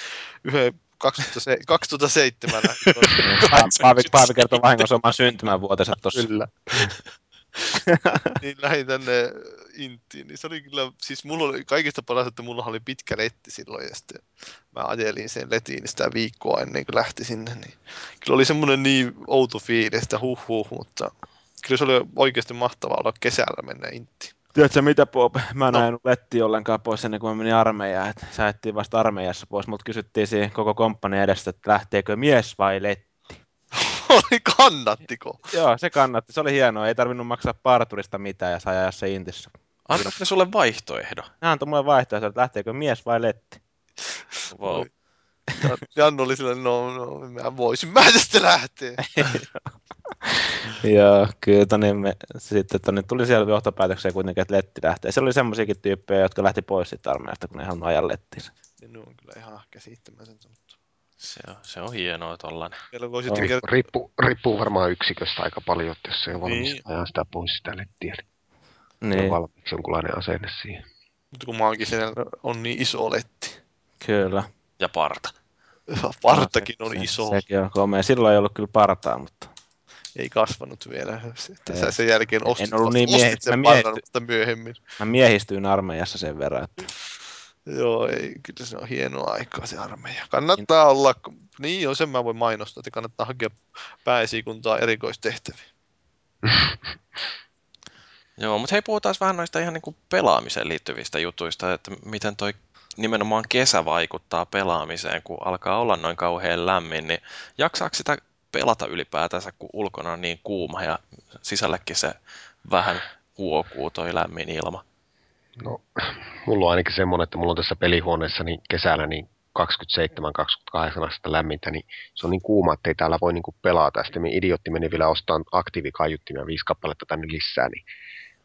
yhden 2007, 2007 lähdin tuonne. Paavi, Paavi kertoo vahingossa oman syntymävuotensa tossa. Kyllä. niin lähdin tänne Intiin, niin se oli kyllä, siis mulla oli kaikista paras, että mulla oli pitkä letti silloin ja sitten mä ajelin sen letiin sitä viikkoa ennen kuin lähti sinne, niin kyllä oli semmoinen niin outo fiilis, että huh huh, mutta kyllä se oli oikeasti mahtavaa olla kesällä mennä Intiin. Tiedätkö mitä, Bob? Mä en No. ajanut lettiä ollenkaan pois ennen kuin mä menin armeijaan. Säättiin vasta armeijassa pois, mutta kysyttiin siinä koko komppani edestä, että lähteekö mies vai letti. oli kannattiko? Joo, se kannatti. Se oli hienoa. Ei tarvinnut maksaa parturista mitään ja sai ajaa se intissä. Antaako ne sulle vaihtoehdon? Ne antoi mulle vaihtoehto, että lähteekö mies vai letti. Wow. Ja Jannu oli silleen, no, no mä voisin mä tästä lähteä. Joo, kyllä toni me, sitten toni tuli siellä johtopäätökseen kuitenkin, että letti lähtee. Siellä oli semmoisiakin tyyppejä, jotka lähti pois siitä armeijasta, kun ne ei halunnut ajaa lettiinsä. Ja ne on kyllä ihan käsittämätöntä. mutta Se on, se on hienoa tollanen. On. sitten kertoa, Riippuu, riippuu varmaan yksiköstä aika paljon, että jos se on valmis Niin. ajaa sitä pois sitä lettiä, niin, Niin, on valmiiksi jonkunlainen asenne siihen. mutta kun maankin on niin iso letti. kyllä. Ja parta. Partakin No, on se, iso, Sekin on komea. Silloin ei ollut kyllä partaa, mutta ei kasvanut vielä. Tässä sen jälkeen ostit, ollut niin ostit miehi- sen mä miehity- parran, mutta myöhemmin. mä miehistyin armeijassa sen verran, että Joo, ei, kyllä se on hienoa aikaa se armeija. Kannattaa olla, niin joo, sen mä voin mainostaa, että kannattaa hakea pääesikuntaa erikoistehtäviin. Joo, mutta hei, puhutaan vähän noista ihan niinku pelaamiseen liittyvistä jutuista, että miten toi nimenomaan kesä vaikuttaa pelaamiseen, kun alkaa olla noin kauhean lämmin, niin jaksaako sitä pelata ylipäätänsä, kun ulkona on niin kuuma ja sisällekin se vähän huokuu toi lämmin ilma? No, mulla on ainakin semmoinen, että mulla on tässä pelihuoneessa niin kesällä niin 27-28 astetta lämmintä, niin se on niin kuuma, että ei täällä voi niinku pelata. Sitten me idiotti meni vielä ostamaan aktiivikaiuttimia viisi kappaletta tänne lisää, niin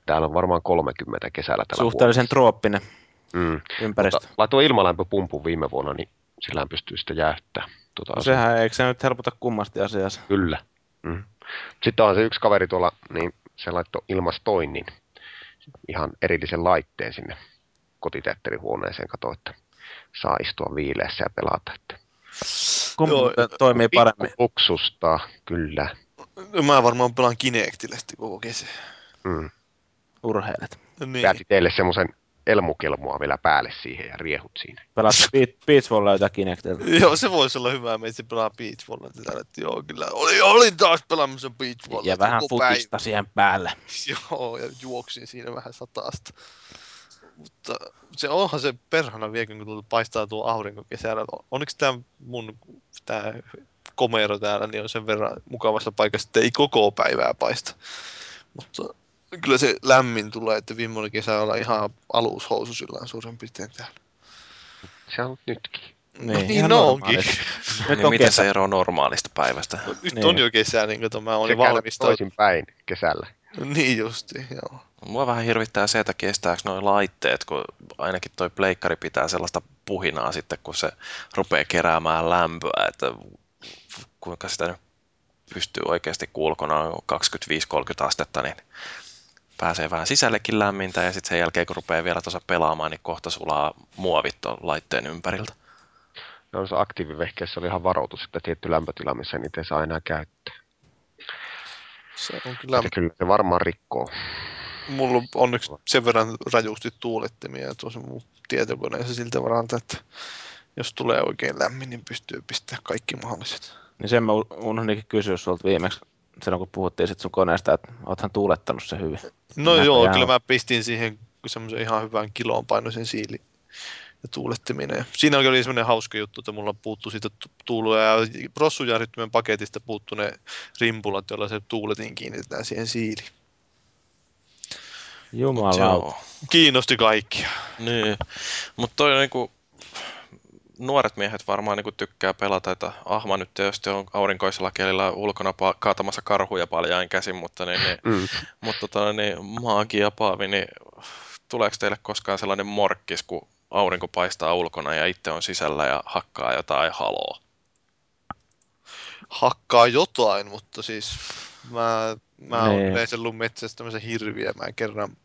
täällä on varmaan 30 kesällä tällä suhteellisen trooppinen Mm. ympäristö. Mutta laitoin ilmalämpöpumpun viime vuonna, niin sillähän pystyy sitä jäähtyä. Tuota No sehän, eikö se nyt helpota kummasti asiassa? Kyllä. Mm. Sitten on se yksi kaveri tuolla, niin se laittoi ilmastoinnin ihan erillisen laitteen sinne kotiteatterihuoneeseen, kato, että saa istua viileässä ja pelata. Että Kumpi toimii paremmin? Pikku Luksusta, kyllä. Mä varmaan pelaan Kinectillä sitten koko kesä. Mm. Urheilet. Niin. Päätin teille semmoisen elmukelmua vielä päälle siihen ja riehut siinä. Pelaat beach, beach volleyta Kinectilla. Joo, se voisi olla hyvä, että se pelaa beach volleyta täällä. että Joo, kyllä. Oli, olin taas pelaamassa beach volleyta Ja vähän koko päivä. futista siihen päälle. Joo, ja juoksin siinä vähän sataasta. Mutta se onhan se perhana vielä, kun paistaa tuo aurinko kesällä. Onneksi tämä mun tää komero täällä niin on sen verran mukavassa paikassa, että ei koko päivää paista. Mutta kyllä se lämmin tulee, että viime kesä olla ihan alushoususilla suurin piirtein täällä. Se on nytkin. No niin, no onkin. Nyt Niin on miten kesä. se eroaa normaalista päivästä? No, nyt Niin. on jo kesä, niin kato, mä olin valmistautunut. toisin päin kesällä. Niin justi, joo. Mua vähän hirvittää se, että kestääkö nuo laitteet, kun ainakin toi pleikkari pitää sellaista puhinaa sitten, kun se rupeaa keräämään lämpöä, että kuinka sitä nyt pystyy oikeasti kulkona 25-30 astetta, niin pääsee vähän sisällekin lämmintä ja sitten sen jälkeen kun rupeaa vielä tuossa pelaamaan, niin kohta sulaa muovit tuon laitteen ympäriltä. No se aktiivivehkeessä oli ihan varoitus, että tietty lämpötila, missä niitä ei saa enää käyttää. Se on kyllä, Että kyllä se varmaan rikkoo. mulla on onneksi sen verran rajusti tuulettimia tuossa mun tietokoneessa siltä varalta, että jos tulee oikein lämmin, niin pystyy pistämään kaikki mahdolliset. Niin sen mä unohdinkin kysyä sulta viimeksi, silloin kun puhuttiin sit sun koneesta, että oothan tuulettanut se hyvin. No Näköjään joo, on. kyllä mä pistin siihen semmoisen ihan hyvän kilon painoisen siili ja tuulettiminen. Ja siinä oli semmoinen hauska juttu, että mulla puuttu siitä tu- tuulua ja rossujärjittimen paketista puuttu ne rimpulat, joilla se tuuletin kiinnitetään siihen siiliin. Jumala. Kiinnosti kaikkia. Niin, mutta toi niinku, nuoret miehet varmaan niinku tykkää pelata, että Ahma nyt tietysti on aurinkoisella kelillä ulkona pa- kaatamassa karhuja paljain käsin, mutta, niin, niin, Mm. mutta tota, niin, Maagi ja Paavi, niin tuleeko teille koskaan sellainen morkkis, kun aurinko paistaa ulkona ja itse on sisällä ja hakkaa jotain haloa? Hakkaa jotain, mutta siis mä, mä oon Niin. yleensä ollut metsässä tämmöisen hirviä. Mä kerran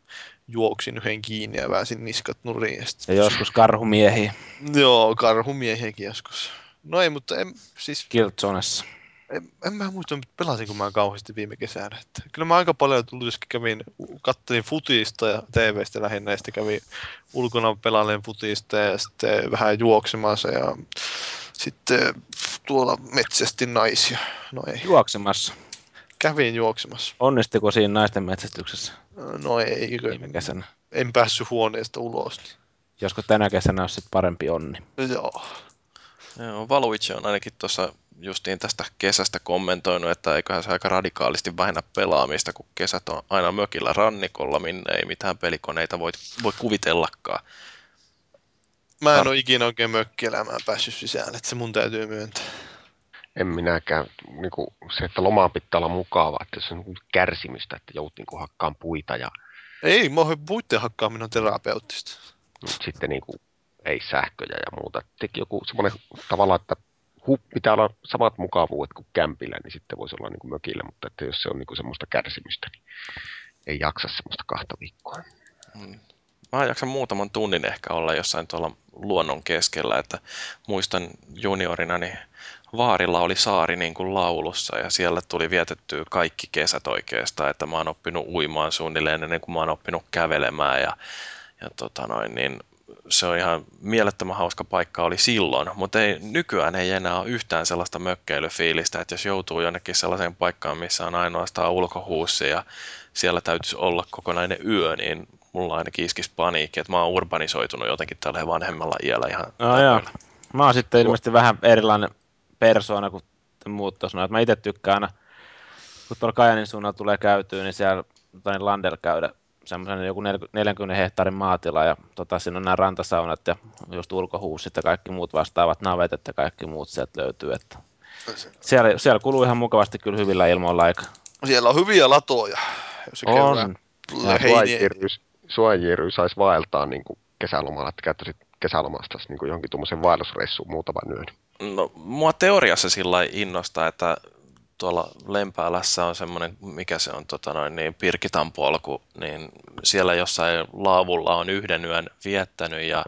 juoksin yhden kiinni ja väänsin niskat nurin. Ja sit... Ja joskus karhumiehiä Joo, karhumiehiäkin joskus. No ei, mutta en, siis Kiltsonessa. en, en mä muista, pelasinko mä kauheasti viime kesänä. Että kyllä mä aika paljon tullut, jos kävin, kattelin futista ja TVstä lähinnä, ja sitten kävin ulkona pelailen futista ja sitten vähän juoksemassa ja sitten tuolla metsästi naisia. No ei, Juoksemassa. Kävin juoksemassa. Onnistiko siinä naisten metsästyksessä No ei, viime kesänä? en päässyt huoneesta ulos. Josko tänä kesänä olisi sit parempi onni? Joo. Joo, Valuichi on ainakin tuossa justiin tästä kesästä kommentoinut, että eiköhän se aika radikaalisti vähennä pelaamista, kun kesät on aina mökillä rannikolla, minne ei mitään pelikoneita voi, voi kuvitellakaan. Mä en Har- ole ikinä oikein mökkielämään päässyt sisään, että se mun täytyy myöntää. En minäkään. Niin kuin se, että lomaan pitää olla mukava, että se on niin kärsimystä, että jout niin hakkaan puita ja Ei, mä oon puitten hakkaaminen on terapeuttista. mut sitten niin kuin, ei sähköjä ja muuta. Teki joku semmoinen tavallaan, että hu, pitää olla samat mukavuudet kuin kämpillä, niin sitten voisi olla niin kuin mökillä, mutta että jos se on niin kuin semmoista kärsimystä, niin ei jaksa semmoista kahta viikkoa. Mä jaksan muutaman tunnin ehkä olla jossain tuolla luonnon keskellä, että muistan juniorina, niin Vaarilla oli saari niin kuin laulussa ja siellä tuli vietettyä kaikki kesät oikeastaan, että mä oon oppinut uimaan suunnilleen ennen kuin mä oon oppinut kävelemään ja, ja tota noin, niin se on ihan mielettömän hauska paikka oli silloin, mutta ei, nykyään ei enää ole yhtään sellaista mökkeilyfiilistä, että jos joutuu jonnekin sellaiseen paikkaan, missä on ainoastaan ulkohuussi ja siellä täytyisi olla kokonainen yö, niin mulla ainakin iskisi paniikki, että mä oon urbanisoitunut jotenkin tällä vanhemmalla iällä ihan No joo. Mä oon sitten ilmeisesti vähän erilainen persoona kuin muut tuossa. Mä itse tykkään aina, kun tuolla Kajanin suunnalla tulee käytyä, niin siellä tota, Landella käydä semmoisen joku 40 hehtaarin maatila ja tota, siinä on nämä rantasaunat ja just ulkohuussit ja kaikki muut vastaavat navetet ja kaikki muut sieltä löytyy. Että siellä, siellä kuluu ihan mukavasti kyllä hyvillä ilmoilla aika. Siellä on hyviä latoja. Jos se On. Jerry saisi vaeltaa niin kuin kesälomalla, että käyttäisit kesälomasta niin kuin johonkin tuommoisen vaellusreissuun muutaman yön. No, mua teoriassa sillä innostaa, että tuolla Lempäälässä on semmoinen, mikä se on, tota noin, niin Pirkitan polku, niin siellä jossain laavulla on yhden yön viettänyt ja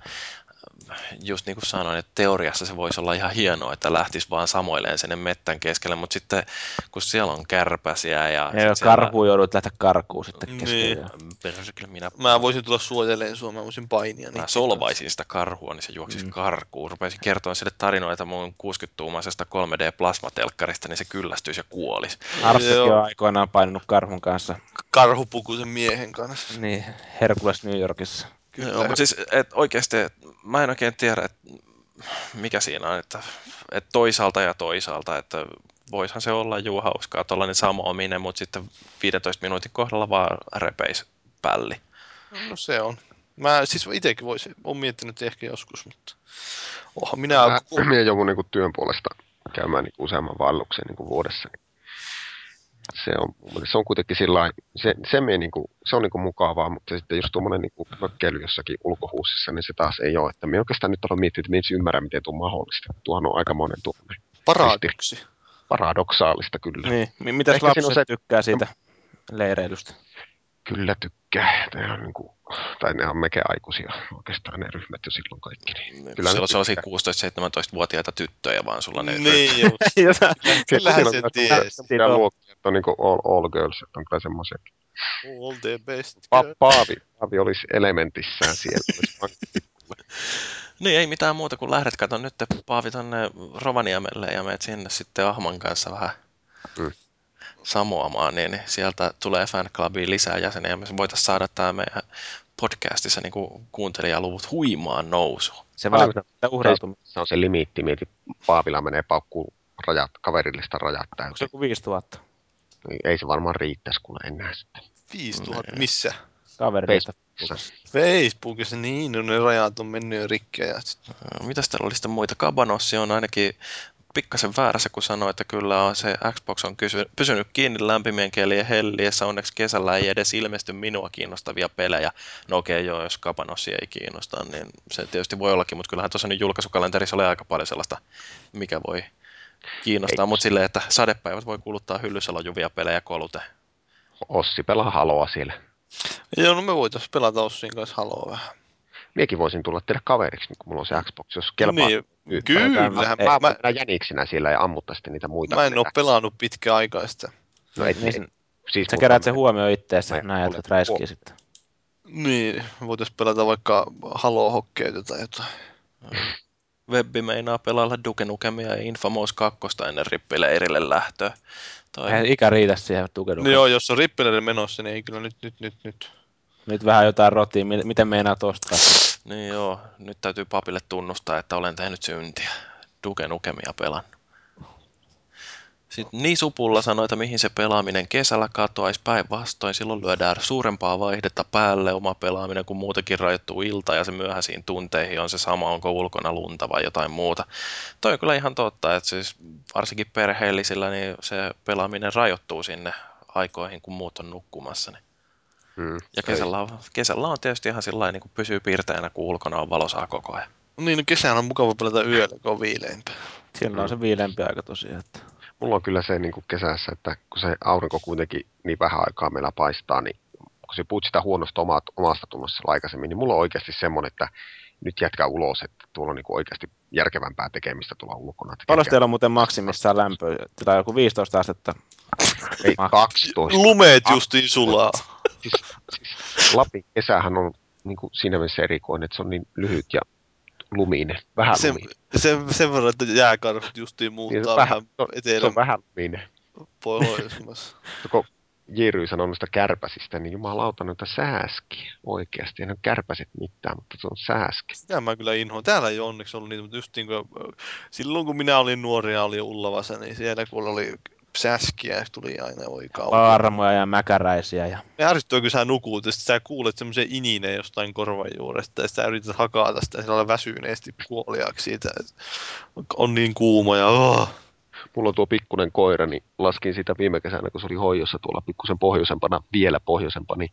just niin kuin sanoin, että teoriassa se voisi olla ihan hienoa, että lähtisi vaan samoilleen sinne mettän keskelle, mutta sitten kun siellä on kärpäsiä ja... Ja siellä- karkuun joudut lähteä karkuun sitten Niin. keskellä. Persikö minä, Mä voisin tulla suojeleen sua, mä voisin painia. mä niitä. solvaisin sitä karhua, niin se juoksisi mm. karkuun. Rupeaisin kertoa sille tarinoita mun 60-tuumaisesta 3D-plasmatelkkarista, niin se kyllästyisi ja kuolisi. Arsekin Joo. on aikoinaan painunut karhun kanssa. Karhupukuisen miehen kanssa. Niin, Herkules New Yorkissa. Kyllä. Joo, mutta siis et oikeasti, et, mä en oikein tiedä, että mikä siinä on, että, että toisaalta ja toisaalta, että voishan se olla juu hauskaa, tuollainen samoaminen, mutta sitten 15 minuutin kohdalla vaan repeis pälli. No se on. Mä siis itsekin voisin, oon miettinyt ehkä joskus, mutta oonhan minä... Mä, minä joudun niin kuin työn puolesta käymään niin kuin useamman vaelluksen niin kuin vuodessa. Se on, se on kuitenkin sillä se, se, me niinku, se on niinku mukavaa, mutta sitten jos tuommoinen niinku mökkeily jossakin ulkohuussissa, niin se taas ei ole. Että me oikeastaan nyt ollaan miettinyt, että me ei ymmärrä, miten tuo on mahdollista. Tuohan on aikamoinen tuommoinen Paradoksi. paradoksaalista kyllä. Niin, mi- mitäs Ehkä lapset se- tykkää siitä leireilystä? Kyllä tykkää. Ne on niinku, tai ne on mekin aikuisia oikeastaan ne ryhmät jo silloin kaikki. Niin. Kyllä Kyllä siellä on sellaisia tykkää. 16-17-vuotiaita tyttöjä vaan sulla ne Niin, just. Kyllähän Siinä se semmoisia luokkia, että on niinku all, all girls, että on kyllä semmoisia. All the best. Pa- Paavi, Paavi olisi elementissään siellä. Niin ei mitään muuta kuin lähdet kato nyt Paavi tonne Rovaniemelle ja meet sinne sitten Ahman kanssa vähän Mm. Samoamaan, niin niin sieltä tulee fanclubiin lisää jäseniä ja me voitaisiin saada tämä meidän podcastissa niin kuin kuuntelijaluvut huimaan nousuun. Se uhrautumista. Se on se limiitti, mieti Paavilla menee paukkuu rajat, kaverillista rajat Onko se täysin. joku 5000 Niin Ei se varmaan riittäisi kuule enää sitten. 5000, Nee. missä? kaverista? Facebookissa, niin, no ne rajat on mennyt jo rikkeä. Ja sit- Mitäs täällä oli sitten muita? Kabanossi on ainakin pikkasen väärässä, kun sanoi, että kyllä on se Xbox on kysy- pysynyt kiinni lämpimien kelien helliessä. Onneksi kesällä ei edes ilmesty minua kiinnostavia pelejä. No okei, joo, jos Kabanossi ei kiinnosta, niin se tietysti voi ollakin, mutta kyllähän tuossa nyt julkaisukalenterissa oli aika paljon sellaista, mikä voi kiinnostaa, mutta silleen, että sadepäivät voi kuluttaa hyllyssä lojuvia pelejä kolute. Ossi pelaa haloa siellä. Joo, no me voitais pelata Ossin kanssa haloa vähän. Miekin voisin tulla tehdä kaveriksi, kun mulla on se Xbox, jos kelpaa. Niin, kyllähän. Mä, Mä, mä, mä, mä jäniksinä siellä ja ammuttaisitte niitä muita. mä en oo pelannut pitkään aikaa sitä. No et, Niin, et, siis Sä keräät sen huomioon itteessä, Mä- näin että räiskii sitten. Niin, voitais pelata vaikka Halo-hokkeita tai jotain. Webbi meinaa pelailla Duke Nukemia ja Infamous 2 ennen rippileirille lähtöä. Toi, Eihän ikä riitä siihen tukedukaan. No joo, jos on rippileiden menossa, niin ei kyllä nyt, nyt, nyt, nyt. Nyt vähän jotain rotia, mi- miten meinaa ostaa? Niin joo, nyt täytyy papille tunnustaa, että olen tehnyt syntiä. Duke Nukemia pelan. Sitten Nisupulla sanoi, että mihin se pelaaminen kesällä katoaisi päinvastoin. Silloin lyödään suurempaa vaihdetta päälle oma pelaaminen, kun muutenkin rajoittuu ilta ja se myöhäisiin tunteihin on se sama, onko ulkona lunta vai jotain muuta. Toi on kyllä ihan totta, että siis varsinkin perheellisillä niin se pelaaminen rajoittuu sinne aikoihin, kun muut on nukkumassa. Niin. Mm, Ja kesällä on, kesällä on tietysti ihan sillä niin kuin pysyy piirteänä, kun ulkona on valosaa koko ajan. No niin, no kesällä on mukava pelata yöllä, kun on viileämpää. Silloin on se viileämpi aika tosiaan. Että... Mulla on kyllä se niin kuin kesässä, että kun se aurinko kuitenkin niin vähän aikaa meillä paistaa, niin kun se puhut sitä huonosta omat, omasta tunnossa aikaisemmin, niin mulla on oikeasti semmoinen, että nyt jätkä ulos, että tuolla on niin kuin oikeasti järkevämpää tekemistä tuolla ulkona. Paljon teillä on muuten maksimissaan lämpöä? Tai joku 15 astetta? Ei, Max- 12. Lumeet justiin sulaa. Siis, siis Lapin kesähän on niin kuin siinä mielessä erikoinen, että se on niin lyhyt ja luminen, vähän Sen, luminen. sen, sen verran, että jääkarhut justiin Niin, muuttaa vähän- vähän Se on vähän luminen. pohjoismassa. Joko Jiry sanoi noista kärpäsistä, niin jumalauta noita sääskiä oikeasti. Ei ne ole kärpäset mitään, mutta se on sääski. Sitä mä kyllä inhoan. Täällä ei onneksi ollut niitä, mutta just niin kuin, silloin kun minä olin nuori ja olin Ullavassa, niin siellä kun oli säskiä, tuli aina oi kauan. Paarmoja ja mäkäräisiä. Ja... Me ärsyttää, kun sä nukut, ja sä kuulet semmoisen inineen jostain korvan juuresta, ja sä yrität hakata sitä, ja sillä väsyneesti kuoliaksi siitä, että on niin kuuma, ja oh. Mulla on tuo pikkunen koira, niin laskin sitä viime kesänä, kun se oli hoidossa tuolla pikkusen pohjoisempana, vielä pohjoisempana, niin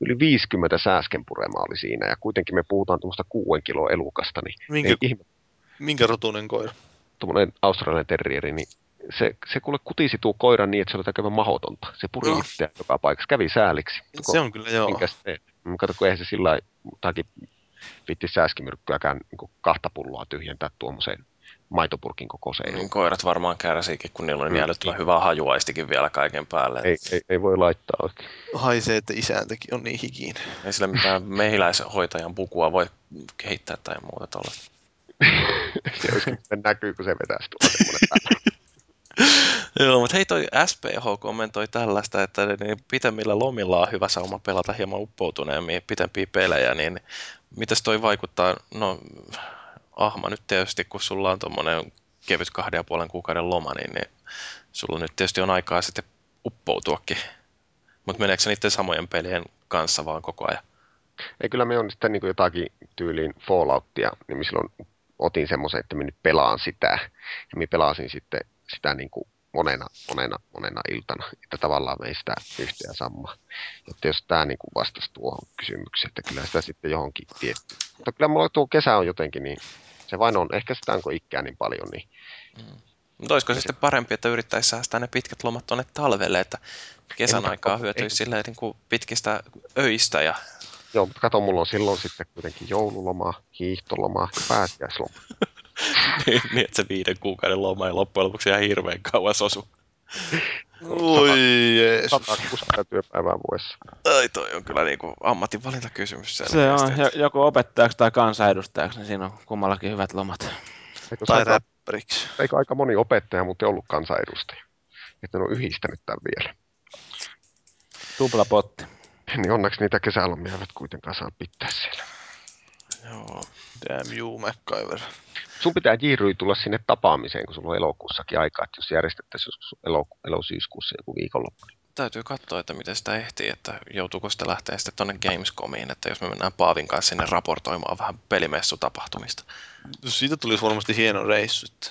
yli 50 sääskenpuremaa oli siinä, ja kuitenkin me puhutaan tuommoista kuuden kiloa elukasta, niin minkä, ihme, minkä rotunen koira? tuommoinen australian terrieri, niin se, se kuule kutisi tuo koiran niin, että se oli tekevän mahotonta. Se puri No. itseään joka paikassa, kävi sääliksi. Se on kyllä joo. Mä Kato, kun eihän se sillä lailla, vitti sääskimyrkkyäkään niin kahta pulloa tyhjentää tuommoiseen maitopurkin kokoiseen. Niin koirat varmaan kärsiikin, kun niillä on niin Mm. älyttömän hyvä hajuaistikin vielä kaiken päälle. Ei, ei, ei, voi laittaa oikein. Haisee, että isäntäkin on niin hikinen. Ei sillä mitään mehiläishoitajan pukua voi kehittää tai muuta tuollaista. se näkyy, kun se vetäisi tuolla. Joo, mutta hei toi SPH kommentoi tällaista, että niin pitemmillä lomilla on hyvä sauma pelata hieman uppoutuneemmin pitempiä pelejä, niin mitäs toi vaikuttaa? No, Ahma nyt tietysti, kun sulla on tuommoinen kevyt kahden ja puolen kuukauden loma, niin, niin sulla nyt tietysti on aikaa sitten uppoutuakin. Mutta meneekö se niiden samojen pelien kanssa vaan koko ajan? Ei, kyllä me on sitten niin jotakin tyyliin Falloutia, niin silloin otin semmoisen, että mä nyt pelaan sitä. Ja mä pelasin sitten sitä niin kuin monena, monena, monena iltana, että tavallaan meistä yhtä ja samaa. Että jos tämä niin kuin vastasi tuohon kysymykseen, että kyllä sitä sitten johonkin tietty. Mutta kyllä mulla tuo kesä on jotenkin niin, se vain on, ehkä sitä onko ikää niin paljon, niin Mutta olisiko se sitten parempi, että yrittäisi säästää ne pitkät lomat tuonne talvelle, että kesän mutta- aikaa hyötyisi silleen niin kuin pitkistä öistä ja Joo, mutta kato, mulla on silloin sitten kuitenkin joululoma, hiihtoloma ja pääsiäisloma. niin, niin, että se viiden kuukauden loma ei loppujen lopuksi ihan hirveän kauas osu. Oi jeesus. 160 työpäivää vuodessa. Ai toi on kyllä niin kuin ammatinvalintakysymys Se on selkeästi. jo- joko opettajaksi tai kansanedustajaksi, niin siinä on kummallakin hyvät lomat. Eikö, Tai aika, räppäriksi. eikö aika moni opettaja muuten ollut kansanedustaja? Että ne on yhdistänyt tämän vielä. Tupla potti. Niin onneksi niitä kesälomia eivät kuitenkaan saa pitää siellä. Joo. Damn you, MacGyver. Sun pitää Jirry tulla sinne tapaamiseen, kun sulla on elokuussakin aikaa, että jos järjestettäisiin joskus elo, elosyyskuussa joku viikonloppu. Täytyy katsoa, että miten sitä ehtii, että joutuuko sitä lähteä sitten tuonne Gamescomiin, että jos me mennään Paavin kanssa sinne raportoimaan vähän pelimessutapahtumista. No siitä tulisi varmasti hieno reissu. että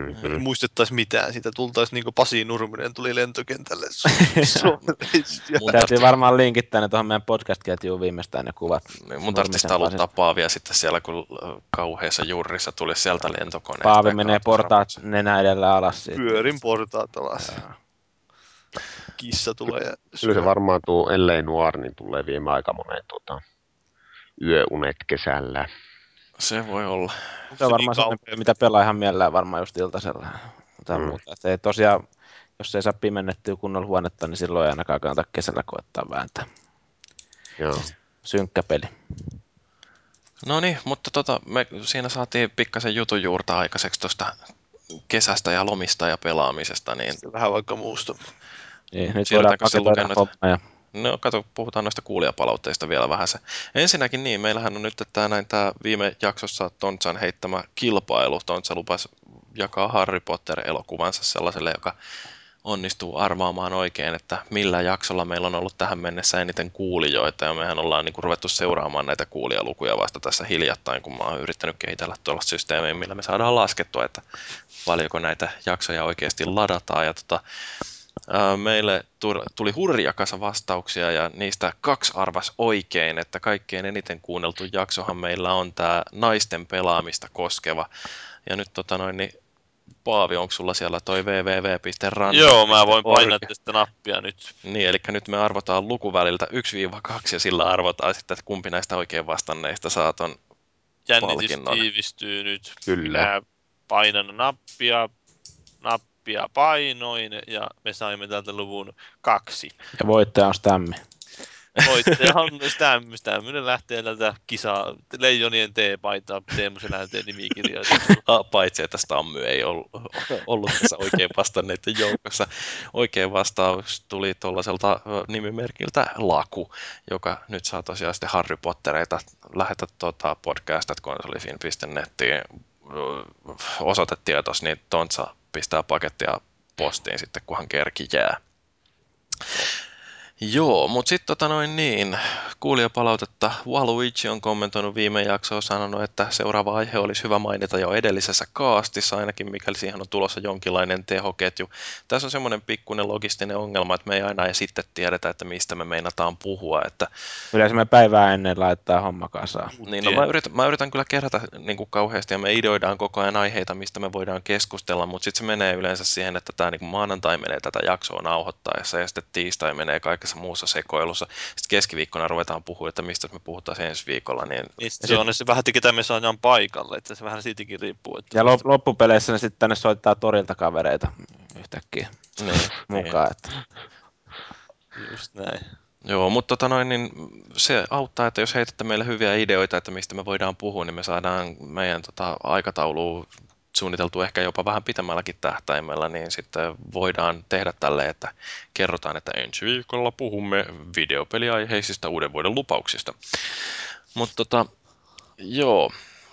Mm-hmm. muistettaisi mitään. Siitä tultaisi niin kuin Pasi Nurminen tuli lentokentälle. Mun Täytyy varmaan linkittää ne tuohon meidän podcast-ketjuun viimeistään ne kuvat. niin mun tarvitsisi taluttaa Paavia sitten siellä, kun äh, kauheassa jurrissa tuli sieltä lentokoneesta. Paavi menee portaat nenä edellä alas siitä. Pyörin portaat alas. Kissa tulee ja Kyllä se varmaan tuo ellei nuor, niin tulee viemään aika monen tuota, yöunet kesällä. Se voi olla. Se on niin varmaan sellainen, kauhea. mitä pelaa ihan mielellään varmaan just iltasella tai Mm. muuta. Et ei tosiaan, jos ei saa pimennettyä kunnolla huonetta, niin silloin ei ainakaan kannata kesällä koettaa vääntää. Joo. Synkkä peli. No niin, mutta tota, me siinä saatiin pikkasen jutun juurta aikaiseksi tuosta kesästä ja lomista ja pelaamisesta, niin vähän vaikka muusta. Niin, nyt voidaan paketoida lukenut? homma ja No kato, puhutaan noista kuulijapalautteista vielä vähän se. Ensinnäkin niin, meillähän on nyt tämä näin tämä viime jaksossa Tontsan heittämä kilpailu. Tontsa lupasi jakaa Harry Potter-elokuvansa sellaiselle, joka onnistuu arvaamaan oikein, että millä jaksolla meillä on ollut tähän mennessä eniten kuulijoita. Ja mehän ollaan niin kuin, ruvettu seuraamaan näitä kuulijalukuja vasta tässä hiljattain, kun mä oon yrittänyt kehitellä tuolla systeemiä, millä me saadaan laskettua, että paljonko näitä jaksoja oikeasti ladataan. Ja tota, Meille tuli hurja kasa vastauksia ja niistä kaksi arvas oikein, että kaikkein eniten kuunneltu jaksohan meillä on tämä naisten pelaamista koskeva. Ja nyt tota noin, niin Paavi, onko sulla siellä toi www.random? Joo, mä voin painaa tästä nappia nyt. Niin, eli nyt me arvotaan lukuväliltä 1-2 ja sillä arvotaan sitten, että kumpi näistä oikein vastanneista saa ton Jännitys Palkinnon. tiivistyy nyt. Kyllä. Minä painan nappia, nappia painoin ja me saimme täältä luvun kaksi. ja voittaja on Stämmi. Voittaja on Stäm, Stämminen lähtee tältä kisaa, Leijonien T-paitaa, Teemu Selänteen nimikirjoitus. Ah, Paitsi, että Stammy ei ollut, ollut tässä oikein vastanneiden joukossa. Oikein vastaus tuli tuollaiselta nimimerkiltä Laku, joka nyt saa tosiaan sitten Harry Pottereita lähetä tuota podcast.konsolifin.nettiin osoitetietos, niin Tontsa pistää pakettia postiin sitten, kunhan kerki jää. Joo, mutta sitten tota noin niin, kuulijapalautetta. Waluigi on kommentoinut viime jaksoa sanonut, että seuraava aihe olisi hyvä mainita jo edellisessä kaastissa, ainakin mikäli siihen on tulossa jonkinlainen tehoketju. Tässä on semmoinen pikkuinen logistinen ongelma, että me ei aina sitten tiedetä, että mistä me meinataan puhua. Että, Yleensä me päivää ennen laittaa homma kasaan. niin no, mä, yritän, mä yritän kyllä kerätä niin kuin kauheasti ja me ideoidaan koko ajan aiheita, mistä me voidaan keskustella, mutta sitten se menee yleensä siihen, että tämä niin maanantai menee tätä jaksoa nauhoittaessa ja sitten tiistai menee kaikessa muussa sekoilussa. Sitten keskiviikkona ruvetaan puhua, että mistä me puhutaan ensi viikolla, niin Niin sit se on se vähän, että ketä me saadaan paikalle, että se vähän siitäkin riippuu. Että Ja lop- loppupeleissä ne sitten tänne soittaa torilta kavereita yhtäkkiä niin, mukaan. Että Just näin. Joo, mutta tota noin, niin se auttaa, että jos heitätte meille hyviä ideoita, että mistä me voidaan puhua, niin me saadaan meidän tota, aikatauluun suunniteltu ehkä jopa vähän pitemmälläkin tähtäimellä, niin sitten voidaan tehdä tälle, että kerrotaan, että ensi viikolla puhumme videopeliaiheisista uuden vuoden lupauksista. Mutta tota, joo,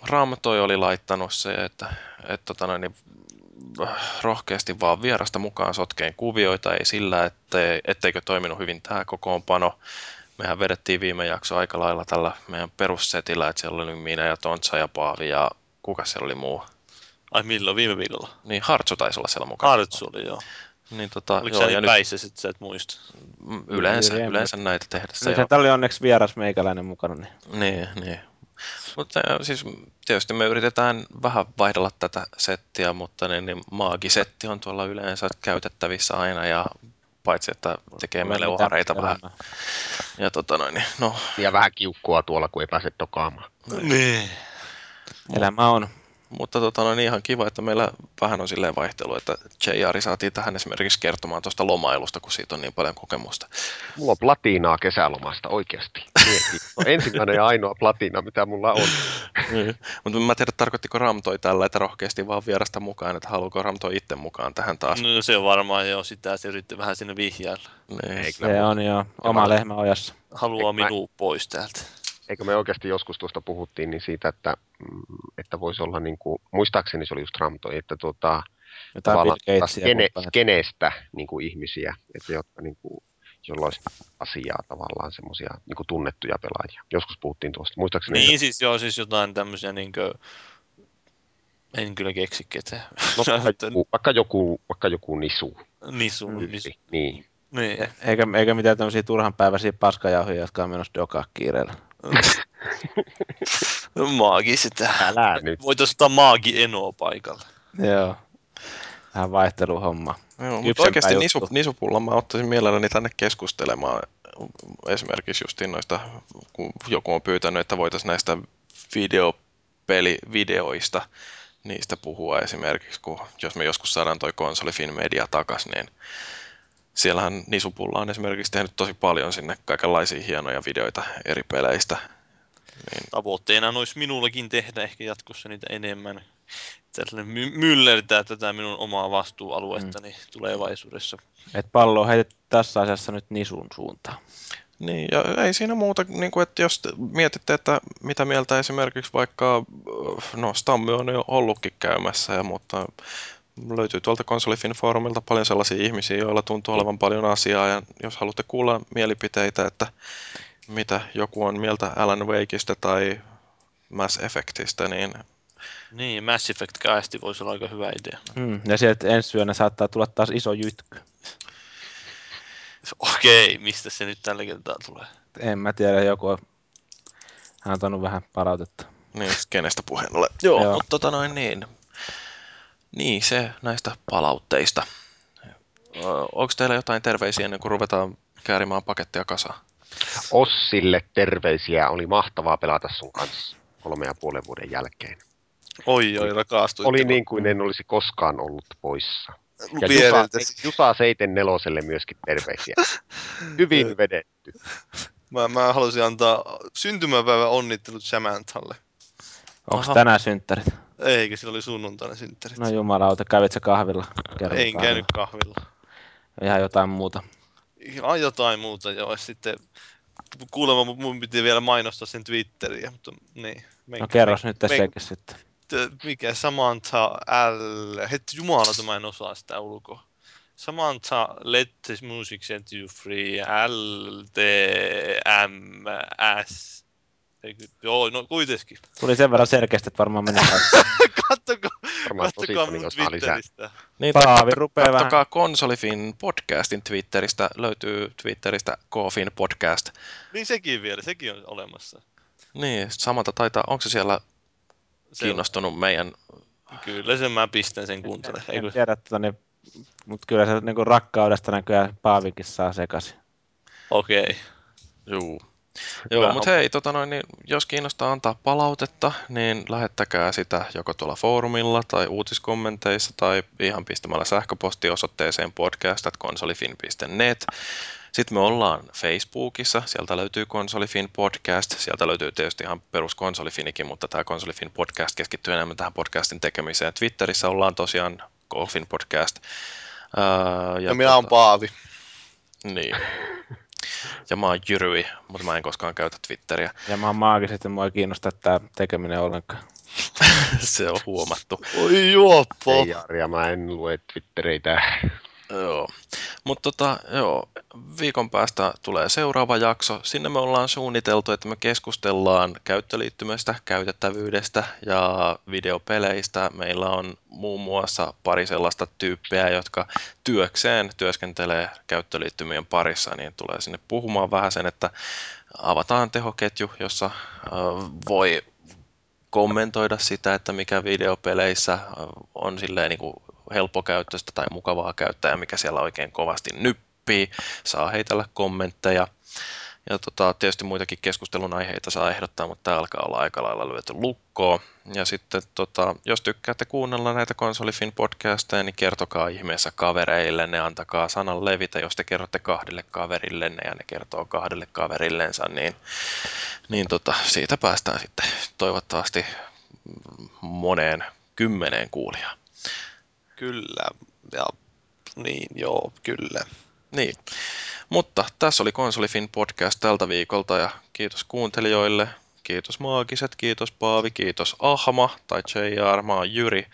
Raamatoi oli laittanut se, että, että tota noin, niin, rohkeasti vaan vierasta mukaan sotkeen kuvioita, ei sillä, ettei, etteikö toiminut hyvin tämä kokoonpano. Mehän vedettiin viime jakso aika lailla tällä meidän perussetillä, että siellä oli minä ja Tontsa ja Paavi ja kuka siellä oli muu? Ai milloin? Viime viikolla? Niin Hartsu taisi olla siellä mukana. Hartsu oli, joo. Niin tota, Oliko joo, ja niin nyt päissä, sit sä et muista? mm, yleensä, Niin, yleensä näitä tehdessä. Niin, se oli onneksi vieras meikäläinen mukana, niin Niin, niin. Mutta äh, siis tietysti me yritetään vähän vaihdella tätä settiä, mutta niin, niin maagisetti on tuolla yleensä käytettävissä aina ja paitsi että tekee ole meille ohareita vähän. Ja tota noin, niin, no, Ja vähän kiukkua tuolla, kun ei pääse dokaamaan. Niin. Elämä on. Mutta tota noin, ihan kiva, että meillä vähän on silleen vaihtelu, että JR saatiin tähän esimerkiksi kertomaan tuosta lomailusta, kun siitä on niin paljon kokemusta. Mulla on platiinaa kesälomasta oikeasti. No, ensimmäinen ja ainoa platiina, mitä mulla on. Niin. Mutta mä tiedän, tarkoittiko Ramtoi tällä, että rohkeasti vaan vierasta mukaan, että haluuko Ramtoi itse mukaan tähän taas. No se on varmaan jo sitä, se yritti vähän sinne vihjailla. Niin. Se on jo oma lehmä ojassa. Haluaa Eikö mä- minua pois täältä. Eikö me oikeasti joskus tuosta puhuttiin niin siitä, että, mm, että voisi olla niin kuin, muistaakseni se oli just Ramtoi, että tuota, tavallaan skene, skeneestä niin kuin ihmisiä, että jotka niin kuin, jolla olisi asiaa tavallaan semmoisia niin kuin tunnettuja pelaajia. Joskus puhuttiin tuosta. Muistaakseni Niin siis joo, siis jotain tämmöisiä niinkö... En kyllä keksi ketään. no, vaikka, joku, vaikka, joku, vaikka joku nisu. Nisu, nisu. Niin. Niin. Eikä, eikä mitään tämmöisiä turhanpäiväisiä paskajauhoja, jotka on menossa dokaa kiireellä. Maagi sitä. Älä nyt. Voitaisiin ottaa maagi Enoa paikalle. Joo. Vähän vaihteluhomma. Joo, mutta oikeasti nisu, nisupulla mä ottaisin mielelläni tänne keskustelemaan esimerkiksi justiin noista, kun joku on pyytänyt, että voitaisiin näistä videopelivideoista niistä puhua esimerkiksi, kun jos me joskus saadaan toi konsolifin media takas, niin siellähän Nisupulla on esimerkiksi tehnyt tosi paljon sinne kaikenlaisia hienoja videoita eri peleistä. Niin, Tavoitteena olisi minullakin tehdä ehkä jatkossa niitä enemmän. Tällainen my- myllertää tätä minun omaa vastuualuettani tulevaisuudessa. Et pallo on tässä asiassa nyt nisun suuntaan. Niin, ja ei siinä muuta, niin kuin, että jos te mietitte, että mitä mieltä esimerkiksi vaikka, no Stammy on jo ollutkin käymässä, ja, mutta löytyy tuolta Konsolifin foorumilta paljon sellaisia ihmisiä, joilla tuntuu olevan paljon asiaa, ja jos haluatte kuulla mielipiteitä, että mitä joku on mieltä Alan Wakeista tai Mass Effectistä, niin Niin, Mass Effect kaasti voisi olla aika hyvä idea. Hmm. Ja sieltä ensi yönä saattaa tulla taas iso jytky. Okei, mistä se nyt tällä kertaa tulee? En mä tiedä, joku on antanut vähän palautetta. Niin, kenestä puheen ole. Joo, Joo. mutta tota noin niin. Niin, se näistä palautteista. Onko teillä jotain terveisiä ennen kuin ruvetaan käärimään pakettia kasaan? Ossille terveisiä. Oli mahtavaa pelata sun kanssa kolme ja puolen vuoden jälkeen. Oi, oi, rakastuitte. Oli niin kuin en olisi koskaan ollut poissa. Ja Jusa. Jusa Seiten neloselle myöskin terveisiä. Hyvin vedetty. Mä, mä haluaisin antaa syntymäpäivän onnittelut Samanthalle. Onko tänään synttärit? Eikö, sillä oli sunnuntaina synttärit. No jumalauta, kävit sä kahvilla? Kerran en kahvilla. käynyt kahvilla. Ihan jotain muuta. Ihan jotain muuta joo. ja Sitten kuulemma mun- piti vielä mainostaa sen Twitteriä, mutta niin. No Menkää- kerros men- nyt men- sekin sitten. Mikä Samantha L... Hetki jumala, mä en osaa sitä ulkoa. Samantha let this music set you free. L, Eikö, joo, no kuitenkin. Tuli sen verran selkeästi, että varmaan meni kattokaa moni mun lisää. Twitteristä. Niin, Paavi rupeaa vähän- kattokaa Konsolifin podcastin Twitteristä, löytyy Twitteristä Kofin podcast. Niin sekin vielä, sekin on olemassa. Niin, samalta taitaa, onko se siellä Se kiinnostunut meidän, On, kyllä sen mä pistän sen kuuntele. En Eikö? tiedä, tota, niin, mutta kyllä se niinku rakkaudesta näköjään Paavikin saa sekaisin. Okei. juu. Joo, mutta hei, tota noin, niin jos kiinnostaa antaa palautetta, niin lähettäkää sitä joko tuolla foorumilla tai uutiskommenteissa tai ihan pistämällä sähköpostiosoitteeseen podcast.konsolifin.net. Sitten me ollaan Facebookissa, sieltä löytyy Konsolifin podcast, sieltä löytyy tietysti ihan perus Konsolifinikin, mutta tämä Konsolifin podcast keskittyy enemmän tähän podcastin tekemiseen. Twitterissä ollaan tosiaan Golfin podcast. Ää, Ja minä oon Paavi. Niin. Ja mä oon Jyryi, mutta mä en koskaan käytä Twitteriä. Ja mä oon maagisesti, mua ei kiinnosta tämä tekeminen ollenkaan. Se on huomattu. Oi juoppo. Ei Jari, ja mä en lue Twittereitä. Joo. Mutta tota, joo, viikon päästä tulee seuraava jakso. Sinne me ollaan suunniteltu, että me keskustellaan käyttöliittymästä, käytettävyydestä ja videopeleistä. Meillä on muun muassa pari sellaista tyyppiä, jotka työkseen työskentelee käyttöliittymien parissa, niin tulee sinne puhumaan vähän sen, että avataan tehoketju, jossa voi kommentoida sitä, että mikä videopeleissä on silleen niin kuin helppokäyttöistä tai mukavaa käyttää mikä siellä oikein kovasti nyppii. Saa heitellä kommentteja. Ja tota, tietysti muitakin keskustelun aiheita saa ehdottaa, mutta tämä alkaa olla aika lailla lyöty lukkoon. Ja sitten tota, jos tykkäätte kuunnella näitä Konsolifin podcasteja, niin kertokaa ihmeessä kavereille, ne antakaa sanan levitä, jos te kerrotte kahdelle kaverillenne ja ne kertoo kahdelle kaverillensa, niin, niin tota, siitä päästään sitten toivottavasti moneen kymmeneen kuulijaan. Kyllä. Ja niin, joo, kyllä. Niin. Mutta tässä oli Konsolifin podcast tältä viikolta ja kiitos kuuntelijoille. Kiitos Maagiset, kiitos Paavi, kiitos Ahma tai JR, mä oon Jyri.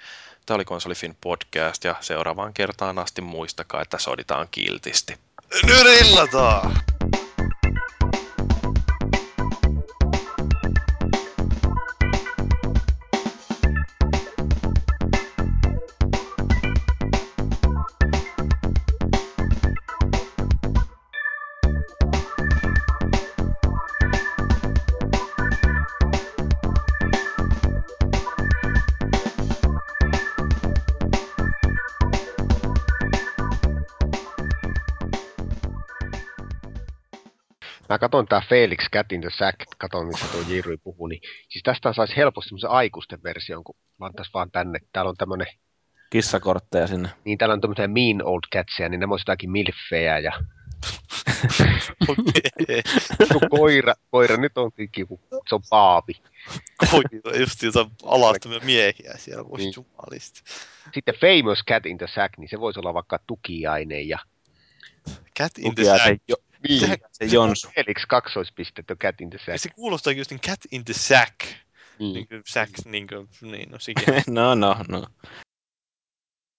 Tämä oli Konsolifin podcast ja seuraavaan kertaan asti muistakaa, että soditaan kiltisti. Nyrillataan! Mä katson tää Felix Cat in the Sack, katon missä tuo Jirui puhuu, niin siis tästä saisi helposti semmoisen aikuisten version, kun lantais vaan tänne. Täällä on tämmönen, Kissakortteja sinne. niin täällä on tämmöisiä mean old catsia, niin nämä on jotakin milfejä ja koira, koira nyt on kivu, se on paavi. Koira, just jotain alastomia miehiä siellä, voisi Niin. jumalista. Sitten Famous Cat in the Sack, niin se voisi olla vaikka tukiaine ja Cat in the sack. jo, niin. se Jonsu. Felix kaksoispistettä Cat in the Sack. Se kuulostaa just niin cat in the sack. Niin. Niin kuin sack, niin kuin, niin no sikin. no, no, no.